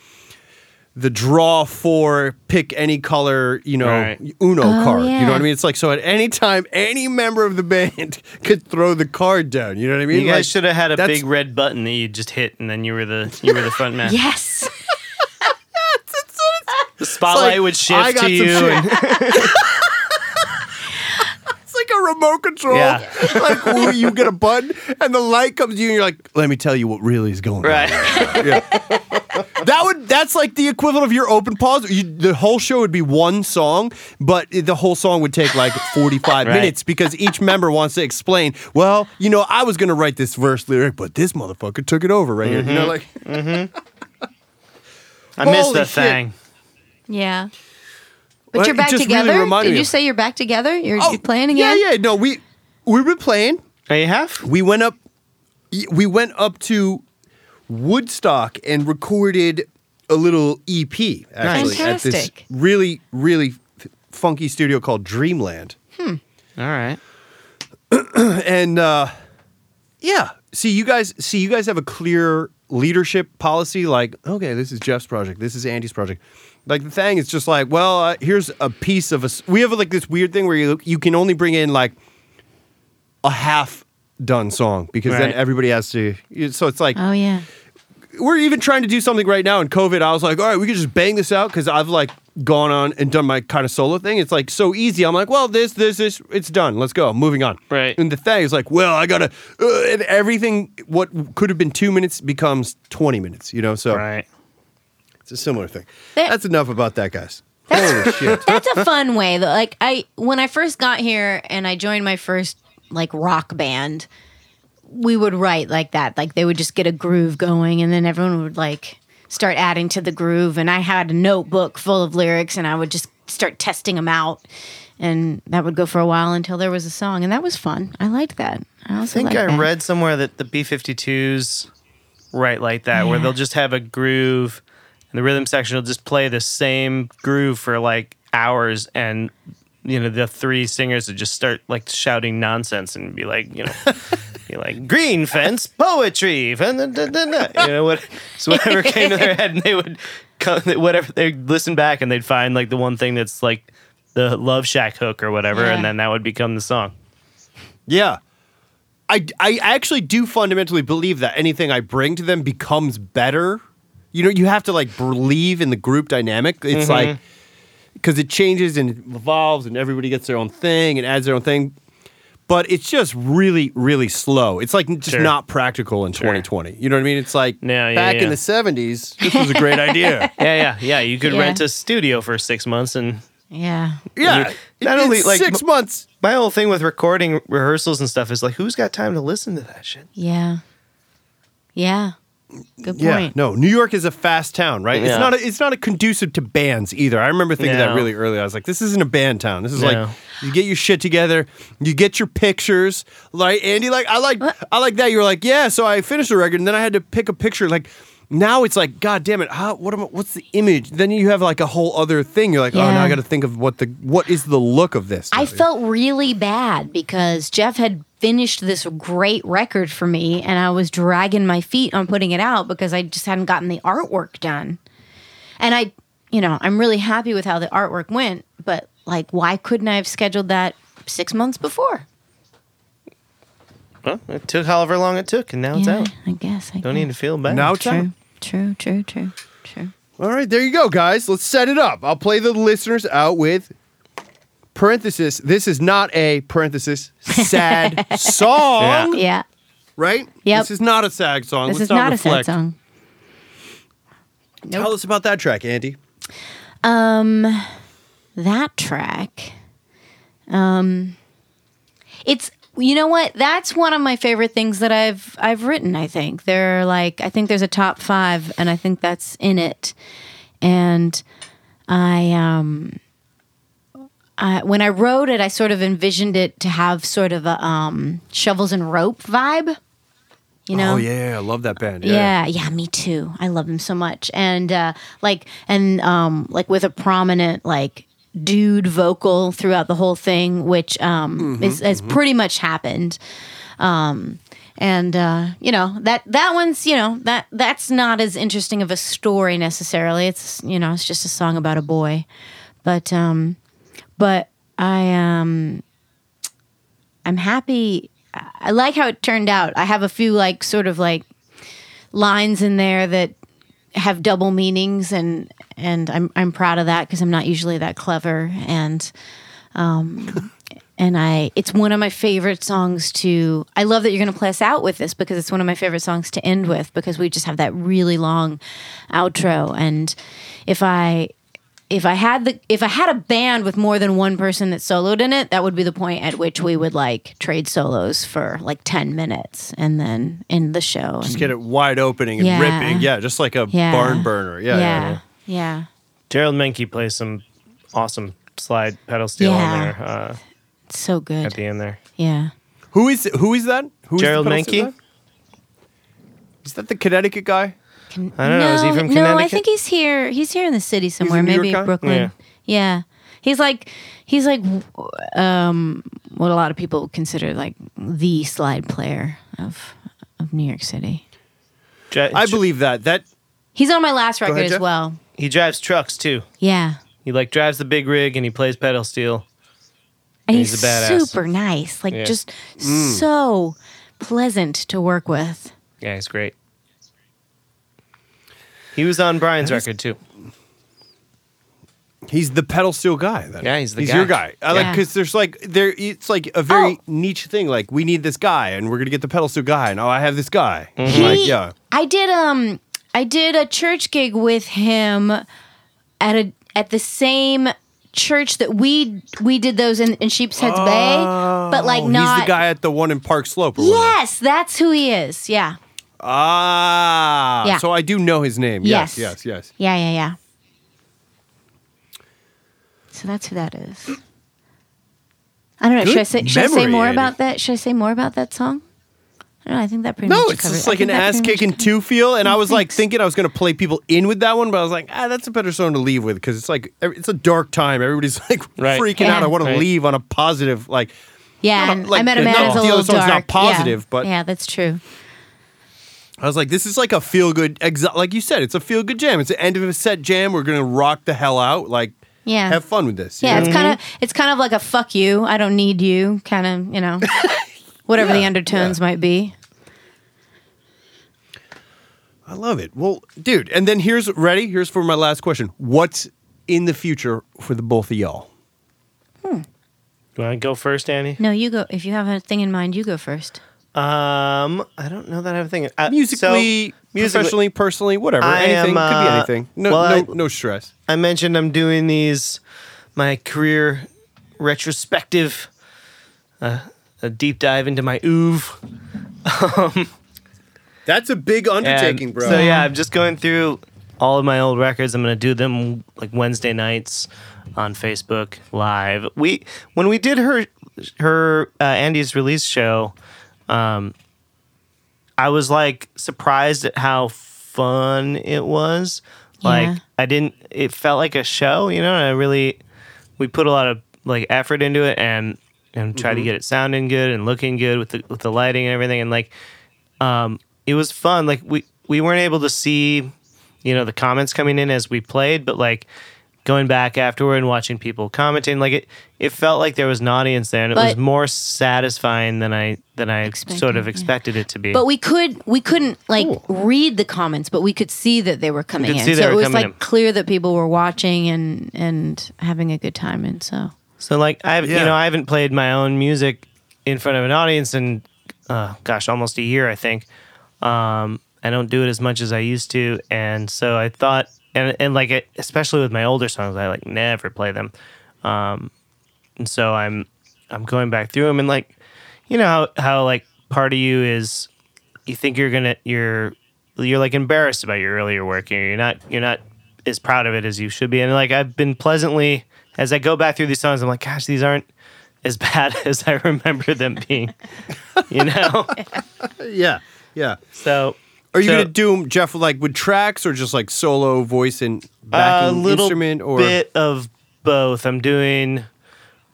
the draw for pick any color, you know, Right. Uno Oh, card. You know what I mean? It's like so at any time, any member of the band could throw the card down. You know what I mean? You guys Like, should have had a that's- big red button that you just hit, and then you were the you were the front man. Yes. The spotlight like, would I shift got to you. some And, It's like a remote control. Yeah. like ooh, you get a button and the light comes to you and you're like, let me tell you what really is going on. right. That would that's like the equivalent of your open pause. You, the whole show would be one song, but the whole song would take like 45 Right. minutes because each member wants to explain, well, you know, I was going to write this verse lyric, but this motherfucker took it over right here. You know like mm-hmm. I missed that shit. thing. Yeah. But Well, you're back just really together. Did you say you're back together? You're, Oh, you playing Yeah, again? yeah, yeah. no, we we were playing. Oh, you have? we went up we went up to Woodstock and recorded a little EP actually at this really really f- funky studio called Dreamland. Hmm. All right. And uh yeah, see you guys see you guys have a clear leadership policy like okay, this is Jeff's project, this is Andy's project. Like the thing is just like, well, uh, here's a piece of us. We have like this weird thing where you you can only bring in like a half done song because then Right. everybody has to. So it's like Oh yeah. we're even trying to do something right now in COVID. I was like, all right, we could just bang this out because I've like gone on and done my kind of solo thing. It's like so easy. I'm like, well, this, this, this, it's done. Let's go. Moving on. Right. And the thing is like, well, I gotta, uh, and everything. What could have been two minutes becomes twenty minutes. You know, so Right. It's a similar thing. That- That's enough about that, guys. Holy shit. That's a fun way though. Like I when I first got here and I joined my first like rock band, we would write like that. Like they would just get a groove going and then everyone would like start adding to the groove and I had a notebook full of lyrics and I would just start testing them out. And that would go for a while until there was a song, and that was fun. I liked that. I I think I that. read somewhere that the B 52s write like that, where they'll just have a groove and the rhythm section will just play the same groove for like hours. And, you know, the three singers would just start like shouting nonsense and be like, you know, be like, green fence, poetry. fun- da- da- da- da," You know, what, so whatever came to their head, and they would, come, whatever, they'd listen back and they'd find like the one thing that's like the Love Shack hook or whatever. Yeah. And then that would become the song. Yeah. I, I actually do fundamentally believe that anything I bring to them becomes better. You know, you have to like believe in the group dynamic. It's mm-hmm. like, because it changes and evolves and everybody gets their own thing and adds their own thing. But it's just really, really slow. It's like just Sure. not practical in 2020. You know what I mean? It's like Yeah, yeah, back in the 70s, this was a great idea. Yeah, yeah, yeah. You could Yeah. rent a studio for six months, and Yeah. Yeah. Not It- only, like, six months. my whole thing with recording rehearsals and stuff is like, who's got time to listen to that shit? Yeah. Yeah. Good Yeah, point. no. New York is a fast town, right? It's not. A, it's not a conducive to bands either. I remember thinking that really early. I was like, this isn't a band town. This is No. like you get your shit together, you get your pictures. Like Andy, like I like I like that. You were like, yeah. So I finished the record, and then I had to pick a picture. Like now it's like, god damn it, how, what am I, what's the image? Then you have like a whole other thing. You're like, oh, now I got to think of what the what is the look of this. I felt really bad because Jeff had finished this great record for me and I was dragging my feet on putting it out because I just hadn't gotten the artwork done. And I, you know, I'm really happy with how the artwork went, but like, why couldn't I have scheduled that six months before? Well, it took however long it took, and now it's yeah, out. I guess. I Don't guess. need to feel bad. Now it's out. True, true, true, true, true. All right, there you go, guys. Let's set it up. I'll play the listeners out with parenthesis. This is not a parenthesis sad song, Yeah, right? Yep. This is not a sad song. this Let's is not a sad reflect. song. Tell us about that track, Andy. Um, that track um it's you know what that's one of my favorite things that i've i've written i think there are like i think there's a top five and i think that's in it and i um I, when I wrote it, I sort of envisioned it to have sort of a um, Shovels and Rope vibe. You know? Oh yeah, I love that band. Yeah, yeah, me too. I love them so much. And uh like and um like with a prominent like dude vocal throughout the whole thing, which um is has pretty much happened. Um and uh you know, that that one's, you know, that that's not as interesting of a story necessarily. It's you know, it's just a song about a boy. But um but I um I'm happy I like how it turned out. I have a few like sort of like lines in there that have double meanings and and I'm I'm proud of that because I'm not usually that clever. And um and I it's one of my favorite songs to I love that you're going to play us out with this because it's one of my favorite songs to end with because we just have that really long outro. And if I if I had the if I had a band with more than one person that soloed in it, that would be the point at which we would like trade solos for like ten minutes and then end the show. Just and- get it wide opening and Yeah. ripping. Yeah, just like a Yeah. barn burner. Yeah. yeah, yeah, yeah. Gerald Menke plays some awesome slide pedal steel Yeah. on there uh, It's so good. at the end there. yeah. Who is who is that? Who is the Gerald pedal steel Menke? Is that the Connecticut guy? I don't know. Is he from No, I think he's here. He's here in the city somewhere, New maybe York? Brooklyn. Yeah. Yeah. He's like he's like um what a lot of people consider like the slide player of of New York City. Dri- I believe that. That He's on my last record ahead, as Jeff. well. he drives trucks too. Yeah. He like drives the big rig and he plays pedal steel. And He's he's, a badass. super nice. Like Yeah. just Mm. so pleasant to work with. Yeah, he's great. He was on Brian's record too. he's the pedal steel guy. Then. Yeah, he's the he's guy. your guy. I like Yeah. because there's like there. It's like a very Oh. niche thing. Like we need this guy, and we're gonna get the pedal steel guy. And oh, I have this guy. Mm-hmm. Like He- yeah. I did um I did a church gig with him at a at the same church that we we did those in, in Sheepshead's Bay, but like Oh, not. He's the guy at the one in Park Slope. Or whatever. Yes, that's who he is. Yeah, Ah. Yeah. So I do know his name. Yes. Yes. Yes. Yes. yeah, yeah, yeah. So that's who that is. I don't know. Should I say should I say memory, more Andy. about that? Should I say more about that song? I don't know. I think that pretty much. No, much it's covers- just like an ass kicking two feel, and I was like thinking I was gonna play people in with that one, but I was like, ah, that's a better song to leave with because it's like it's a dark time. Everybody's like Right. freaking out. I want to leave on a positive, like Yeah, Not a- like, I met a man all who's a the little other songs not positive, yeah. but- yeah, that's true. I was like, this is like a feel good, exa- like you said, it's a feel good jam. It's the end of a set jam. We're gonna rock the hell out. Like, Yeah. have fun with this. Yeah, know? it's kind of mm-hmm. it's kind of like a fuck you. I don't need you. Kind of, you know, whatever the undertones yeah. might be. I love it. Well, dude, and then here's ready. Here's for my last question. What's in the future for the both of y'all? Hmm. You want to go first, Annie? No, you go. If you have a thing in mind, you go first. Um, I don't know that I have a thing. Uh, Musically, so, musically, professionally, personally, whatever. I anything am, could be uh, anything. No, well, no, I- no stress. I mentioned I'm doing these my career retrospective, uh, a deep dive into my oeuvre. That's a big undertaking, bro. So yeah, I'm just going through all of my old records. I'm gonna do them like Wednesday nights on Facebook Live. We when we did her her uh, Andy's release show, um, I was like surprised at how fun it was. Like Yeah. I didn't. It felt like a show, you know. And I really we put a lot of like effort into it and and tried to get it sounding good and looking good with the with the lighting and everything and like um it was fun like we we weren't able to see you know the comments coming in as we played but like going back afterward and watching people commenting like it it felt like there was an audience there and it was more satisfying than i than i sort of Expected, yeah. it to be But we could we couldn't like read the comments, but we could see that they were coming could in. so it was like in. clear that people were watching and and having a good time. And so So like I've Yeah. you know I haven't played my own music in front of an audience in uh, gosh almost a year I think. Um, I don't do it as much as I used to, and so I thought and and like it, especially with my older songs I like never play them, um, and so I'm I'm going back through them and like you know how, how like part of you is you think you're gonna you're you're like embarrassed about your earlier work and you're not you're not as proud of it as you should be and like I've been pleasantly as I go back through these songs I'm like gosh these aren't as bad as I remember them being you know yeah. Yeah. So Are you So- gonna do Jeff like with tracks or just like solo voice and a backing little instrument or a bit of both. I'm doing.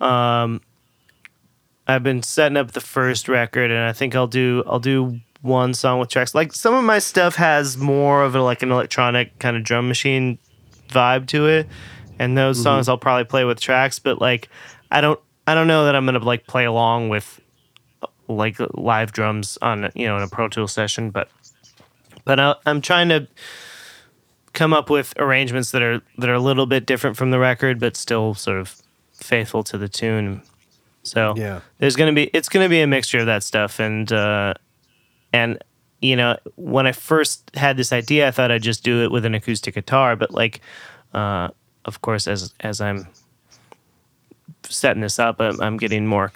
Um, I've been setting up the first record, and I think I'll do I'll do one song with tracks. Like some of my stuff has more of a, like an electronic kind of drum machine vibe to it, and those Mm-hmm. songs I'll probably play with tracks. But like, I don't I don't know that I'm gonna like play along with like live drums on you know in a Pro Tool session, but but I, I'm trying to come up with arrangements that are that are a little bit different from the record, but still sort of faithful to the tune. So Yeah. there's gonna be it's gonna be a mixture of that stuff, and uh, and you know when I first had this idea, I thought I'd just do it with an acoustic guitar, but like uh, of course as as I'm setting this up, I'm, I'm getting more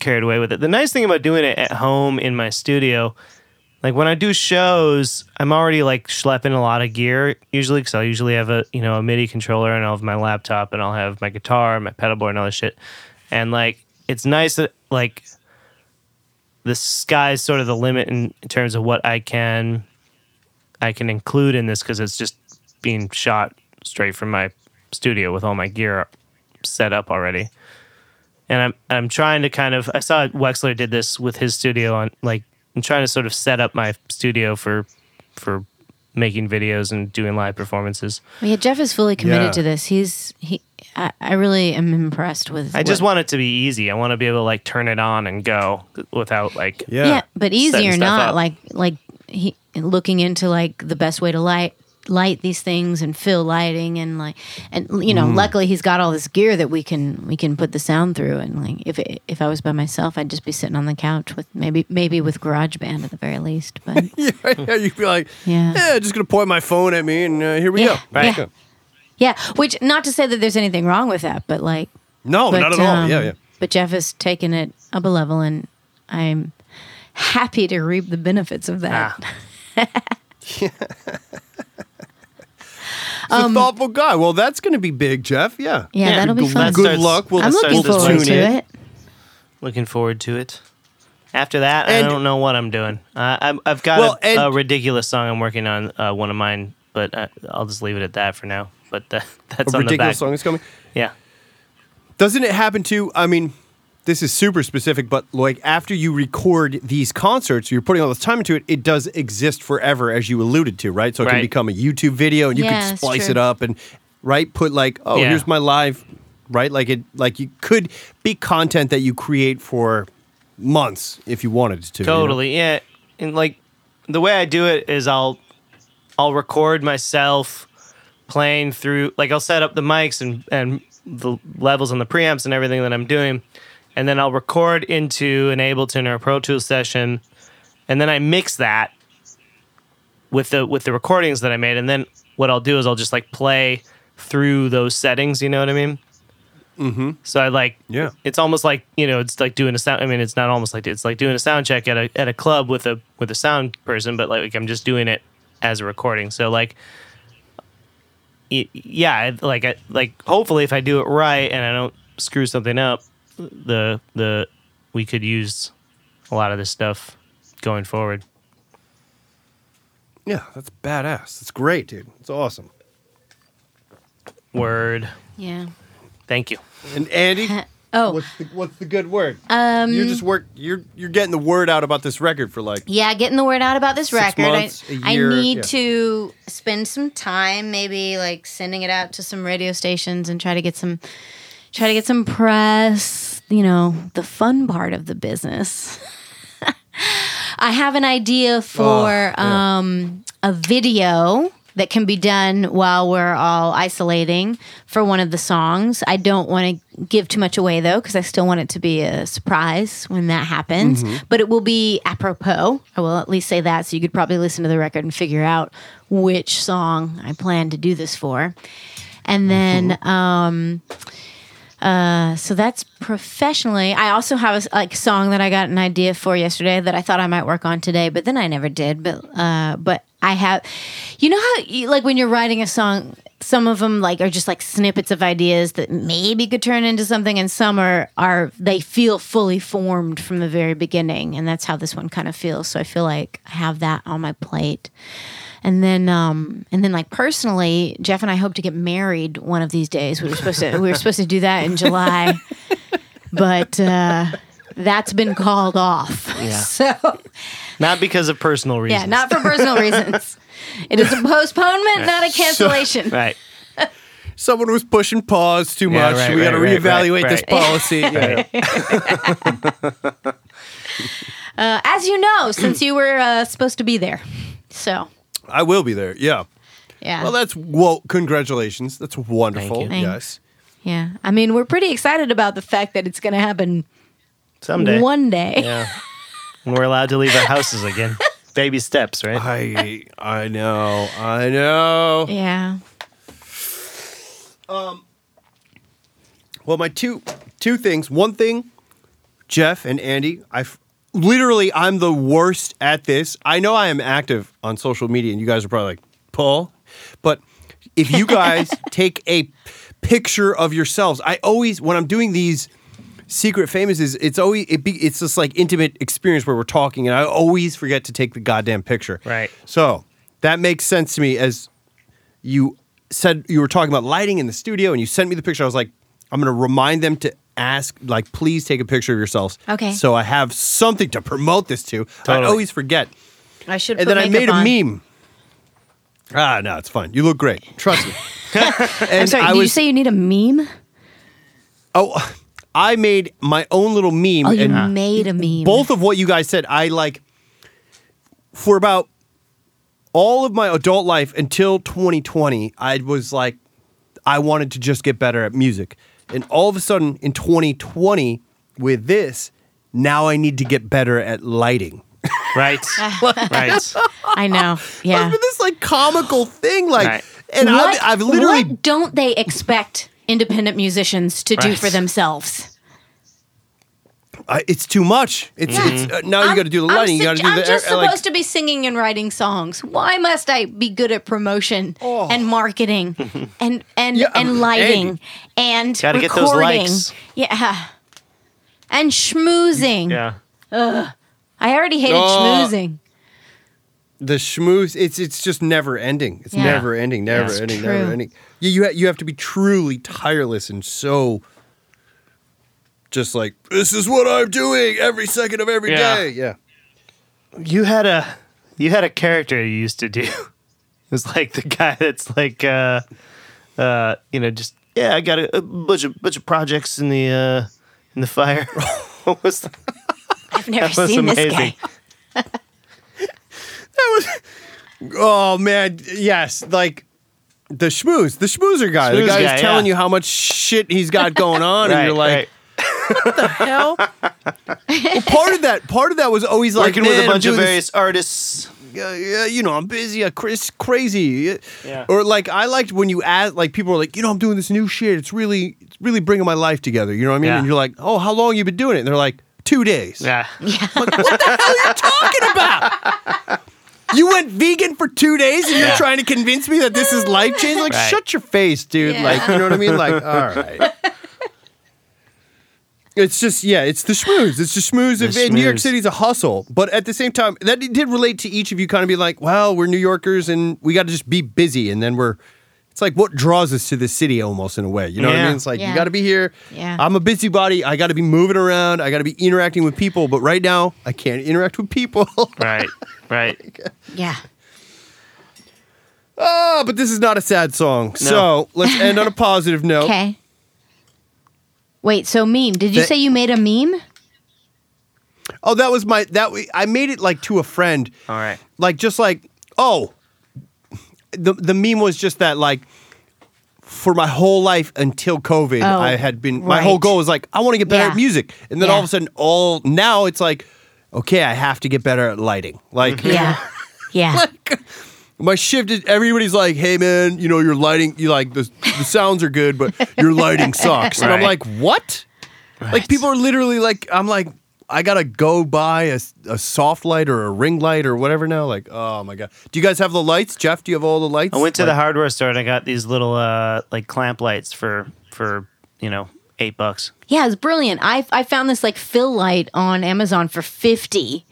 carried away with it. The nice thing about doing it at home in my studio like when I do shows, I'm already like schlepping a lot of gear usually because I'll usually have a you know a MIDI controller and I'll have my laptop and I'll have my guitar, my pedal board, and all this shit. And like it's nice that like the sky's sort of the limit in, in terms of what I can I can include in this because it's just being shot straight from my studio with all my gear set up already. And I'm I'm trying to kind of I saw Wexler did this with his studio on like I'm trying to sort of set up my studio for for making videos and doing live performances. Well, yeah, Jeff is fully committed Yeah. to this. He's he. I, I really am impressed with. I just want it to be easy. I want to be able to like turn it on and go without like yeah. yeah, but easy or not, up. like like he looking into like the best way to light light these things and fill lighting and like and you Mm. know luckily he's got all this gear that we can we can put the sound through and like if it, if I was by myself I'd just be sitting on the couch with maybe maybe with GarageBand at the very least but yeah, yeah, you'd be like, Yeah. yeah, just gonna point my phone at me and uh, here we Yeah, go. Right. yeah. yeah which not to say that there's anything wrong with that but like No, but, not at all. um, Yeah, yeah. But Jeff has taken it up a level, and I'm happy to reap the benefits of that. Ah. He's a thoughtful guy. Well, that's gonna be big, Jeff. Yeah. Um, Yeah, Yeah, that'll be fun. luck. Good starts- luck. We'll, I'm Let's looking start we'll this forward tune to it. looking forward to it. After that, And- I don't know what I'm doing. Uh, I'm, I've got Well, a, and- a ridiculous song I'm working on, uh, one of mine, but uh, I'll just leave it at that for now. But uh, that's A on the back. ridiculous song is coming. Yeah. Doesn't it happen to? I mean, this is super specific, but like after you record these concerts, you're putting all this time into it. It does exist forever, as you alluded to, right? So it can Right. become a YouTube video, and you Yeah, can it's splice true. it up and right put like, oh, Yeah. here's my live, right? Like it, like you could be content that you create for months if you wanted to. you know? Totally, yeah. And like the way I do it is I'll I'll record myself playing through like I'll set up the mics and and the levels on the preamps and everything that I'm doing, and then I'll record into an Ableton or a Pro Tools session, and then I mix that with the with the recordings that I made, and then what I'll do is I'll just like play through those settings. You know what I mean? Mm-hmm. So I like Yeah. it's almost like you know it's like doing a sound i mean it's not almost like it's like doing a sound check at a at a club with a with a sound person but like i'm just doing it as a recording so like yeah like I, like hopefully if i do it right and i don't screw something up the the we could use a lot of this stuff going forward Yeah, that's badass. That's great, dude. It's awesome. word Yeah. thank you And Andy, Oh, what's the what's the good word? Um, you're just work. You're you're getting the word out about this record for like. yeah, getting the word out about this Six record. months, I, a I year, I need yeah. to spend some time, maybe like sending it out to some radio stations and try to get some, try to get some press. You know, the fun part of the business. I have an idea for Oh, yeah. um, a video that can be done while we're all isolating for one of the songs. I don't want to give too much away though, because I still want it to be a surprise when that happens. Mm-hmm. But it will be apropos. I will at least say that. So you could probably listen to the record and figure out which song I plan to do this for. And then, Mm-hmm. um, uh, so that's professionally. I also have a like song that I got an idea for yesterday that I thought I might work on today, but then I never did. But uh, but I have, you know how you, like when you're writing a song some of them like are just like snippets of ideas that maybe could turn into something, and some are are they feel fully formed from the very beginning, and that's how this one kind of feels. So I feel like I have that on my plate. And then, um, and then, like personally, Jeff and I hope to get married one of these days. We were supposed to, we were supposed to do that in July, but uh, that's been called off. Yeah. So, Not because of personal reasons. yeah, not for personal reasons. It is a postponement, not a cancellation. right. Someone was pushing pause too Yeah, much. right, we got to right, right, reevaluate right, this right. policy. Yeah. Uh, as you know, since you were uh, supposed to be there, so I will be there. Yeah. yeah. Well, that's well. Congratulations. That's wonderful. you. Yes. yeah. I mean, we're pretty excited about the fact that it's going to happen Someday. one day. Yeah. When we're allowed to leave our houses again. Baby steps, right? I I know. I know. Yeah. Um. Well, my two two things. One thing, Jeff and Andy, I literally I'm the worst at this. I know I am active on social media, and you guys are probably like Paul, but if you guys take a picture of yourselves, I always when I'm doing these secret famouses, it's always it be, it's this like intimate experience where we're talking, and I always forget to take the goddamn picture. Right. So that makes sense to me as you said you were talking about lighting in the studio and you sent me the picture. I was like, I'm going to remind them to ask, like, please take a picture of yourselves. Okay. So I have something to promote this to. I always forget. I should. And put then I makeup made a meme. Ah, no, it's fine. You look great. Trust me. and I'm sorry. I did you say you need a meme? oh, I made my own little meme. Oh, you and made a meme. both of what you guys said, I like for about all of my adult life until 2020, I was like, I wanted to just get better at music. And all of a sudden in 2020, with this, now I need to get better at lighting. Right. right. I know. Yeah. But this like comical thing, like, Right. and what, I've, I've literally what don't they expect independent musicians to do for themselves? I, it's too much. It's, it's uh, now you got to do the I'm lighting. You got to do I'm the just uh, like- supposed to be singing and writing songs. Why must I be good at promotion and marketing and and Yeah, and um, lighting Andy. and Gotta get those recording? likes. Yeah, and schmoozing. Yeah. I already hated Oh. schmoozing. the schmooze it's it's just never ending it's Yeah. never ending never That's ending true. never ending you you, ha- you have to be truly tireless and so just like this is what i'm doing every second of every day. Yeah. yeah You had a you had a character you used to do. It was like the guy that's like uh uh you know, just yeah, I got a, a bunch of bunch of projects in the uh in the fire. what was that? I've never That was seen this amazing. guy. oh man yes like the schmooze the schmoozer guy the Schmooze guy guy, who's telling yeah. you how much shit he's got going on and you're like hell well, part of that part of that was always like working with "Man, a I'm bunch of doing this- various artists. yeah, yeah, you know, I'm busy, uh, Chris, crazy. Yeah. Or like, I liked when you asked, like, people were like, you know, I'm doing this new shit. It's really, it's really bringing my life together. You know what I mean? Yeah. And you're like, oh, how long you been doing it? And they're like, two days. Yeah. Yeah. Like, what the hell are you talking about. You went vegan for two days and you're Yeah. trying to convince me that this is life changing? Like, Right. shut your face, dude. Yeah. Like, you know what I mean? Like, all right. It's just yeah, it's the schmooze. It's the schmooze. The of in New York. City's a hustle, but at the same time, that did relate to each of you. Kind of be like, well, we're New Yorkers and we got to just be busy, and then we're. It's like what draws us to the city, almost in a way. You know what I mean? It's like Yeah. you got to be here. Yeah. I'm a busybody. I got to be moving around. I got to be interacting with people. But right now, I can't interact with people. Right. Right. Yeah. oh, but this is not a sad song. So let's end on a positive note. Okay. Wait, so meme. Did you The- say you made a meme? Oh, that was my that. I made it like to a friend. All right. like just like oh the the meme was just that like for my whole life until covid Oh, i had been my whole goal was like i want to get better Yeah. at music and then all of a sudden all now it's like okay i have to get better at lighting like Yeah. Yeah. like my shift is everybody's like hey man you know your lighting you like the, the sounds are good but your lighting sucks and i'm Right. like what like people are literally like i'm like I gotta go buy a, a soft light or a ring light or whatever now. Like, oh my god, do you guys have the lights, Jeff? Do you have all the lights? I went to the hardware store and I got these little uh like clamp lights for for you know eight bucks. Yeah, it's brilliant. I I found this like fill light on Amazon for fifty,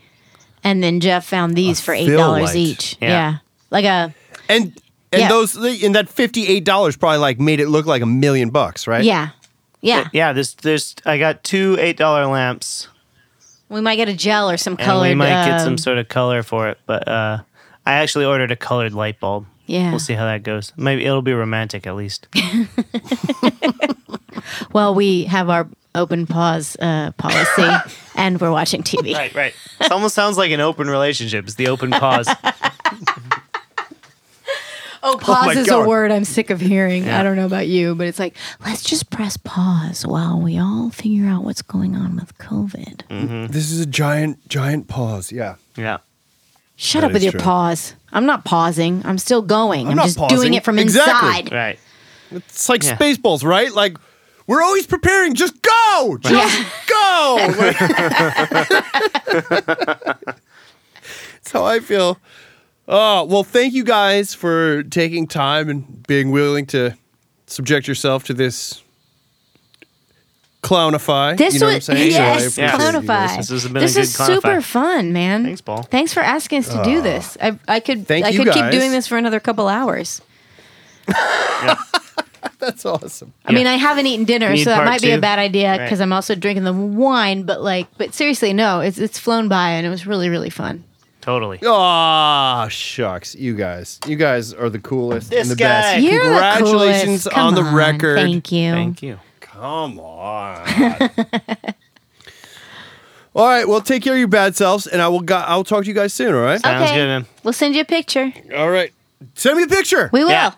and then Jeff found these for eight dollars light. each. Yeah. Yeah. Like a and and Yeah. those and that fifty eight dollars probably like made it look like a million bucks, right? yeah, yeah. Yeah, This there's I got two eight dollar lamps We might get a gel or some color. we might get um, some sort of color for it, but uh I actually ordered a colored light bulb. Yeah. We'll see how that goes. Maybe it'll be romantic at least. Well, we have our open pause uh, policy, and we're watching TV. right, right. It almost sounds like an open relationship. It's the open pause. Oh, pause my is God. a word I'm sick of hearing. Yeah. I don't know about you, but it's like let's just press pause while we all figure out what's going on with COVID. Mm. This is a giant, giant pause. Yeah. yeah. Shut That up with your true. pause. I'm not pausing. I'm still going. I'm, not just pausing. doing it from Exactly. inside. Right. It's like Yeah. Spaceballs, right? Like we're always preparing. Just go, just go. That's how I feel. Oh well, thank you guys for taking time and being willing to subject yourself to this clownify. This you know was what I'm saying? So yes, Yeah. appreciate you guys. clownify. This has been a This good is super fun, man. Thanks, Paul. Thanks for asking us to do uh, this. I I could Thank I you could keep doing this for another couple hours. That's awesome. I mean, I haven't eaten dinner, so that part might be a bad idea Right. because I'm also drinking the wine. But like, but seriously, no, it's it's flown by and it was really really fun. Totally. Oh shucks, you guys, you guys are the coolest This and the guy. best. You're the Congratulations coolest. Come on the record. Thank you. Thank you. Come on. all right, well, take care of your bad selves, and I will. Go- I'll talk to you guys soon. All right. Sounds okay, good, man. we'll send you a picture. All right. Send me a picture. We will. Yeah.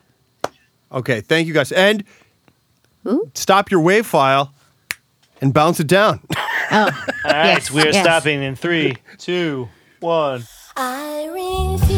Okay. Thank you guys, and Ooh. stop your wave file and bounce it down. Oh, All right, Yes, we're yes. stopping in three, two, one. I refuse.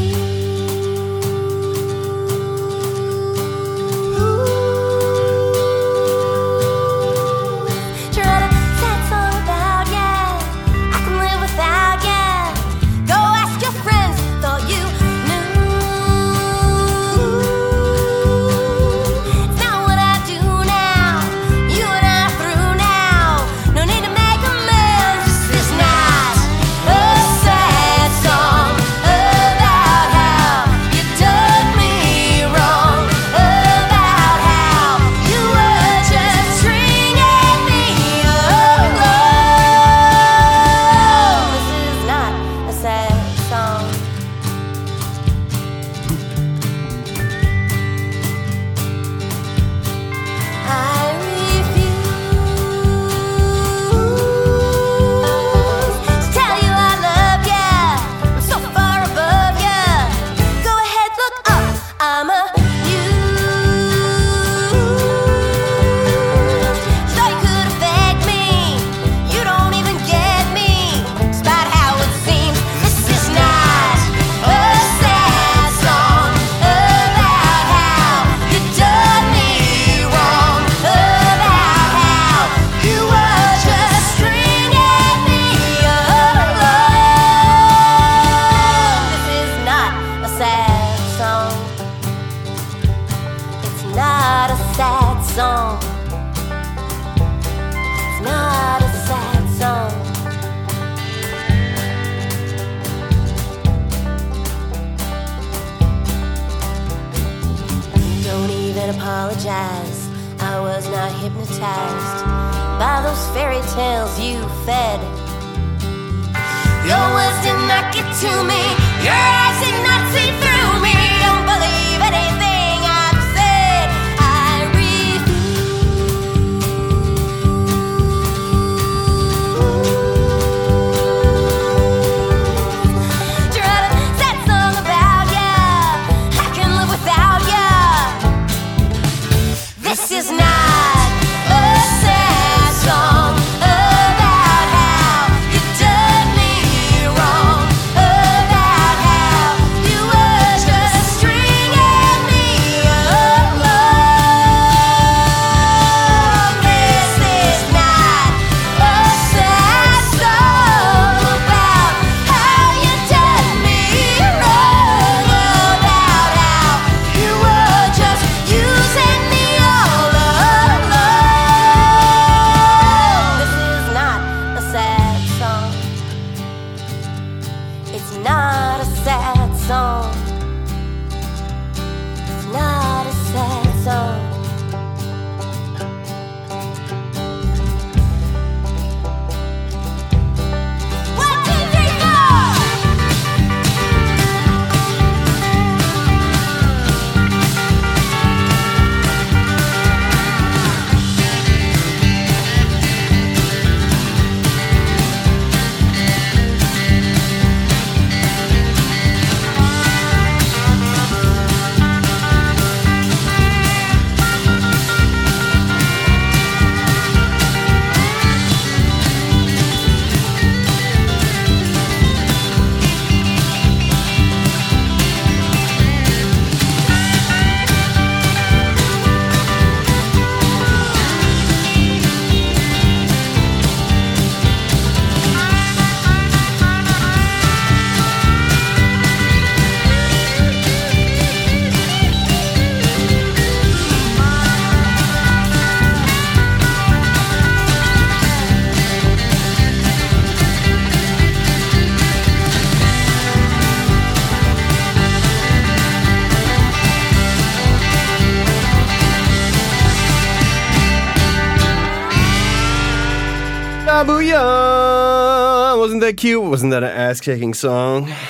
Cute? Wasn't that an ass kicking song?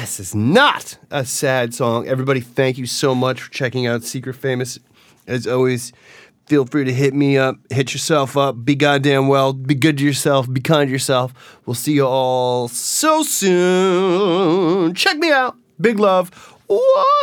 This is not a sad song. Everybody, thank you so much for checking out Secret Famous. As always, feel free to hit me up, hit yourself up, be goddamn well, be good to yourself, be kind to yourself. We'll see you all so soon. Check me out. Big love. One.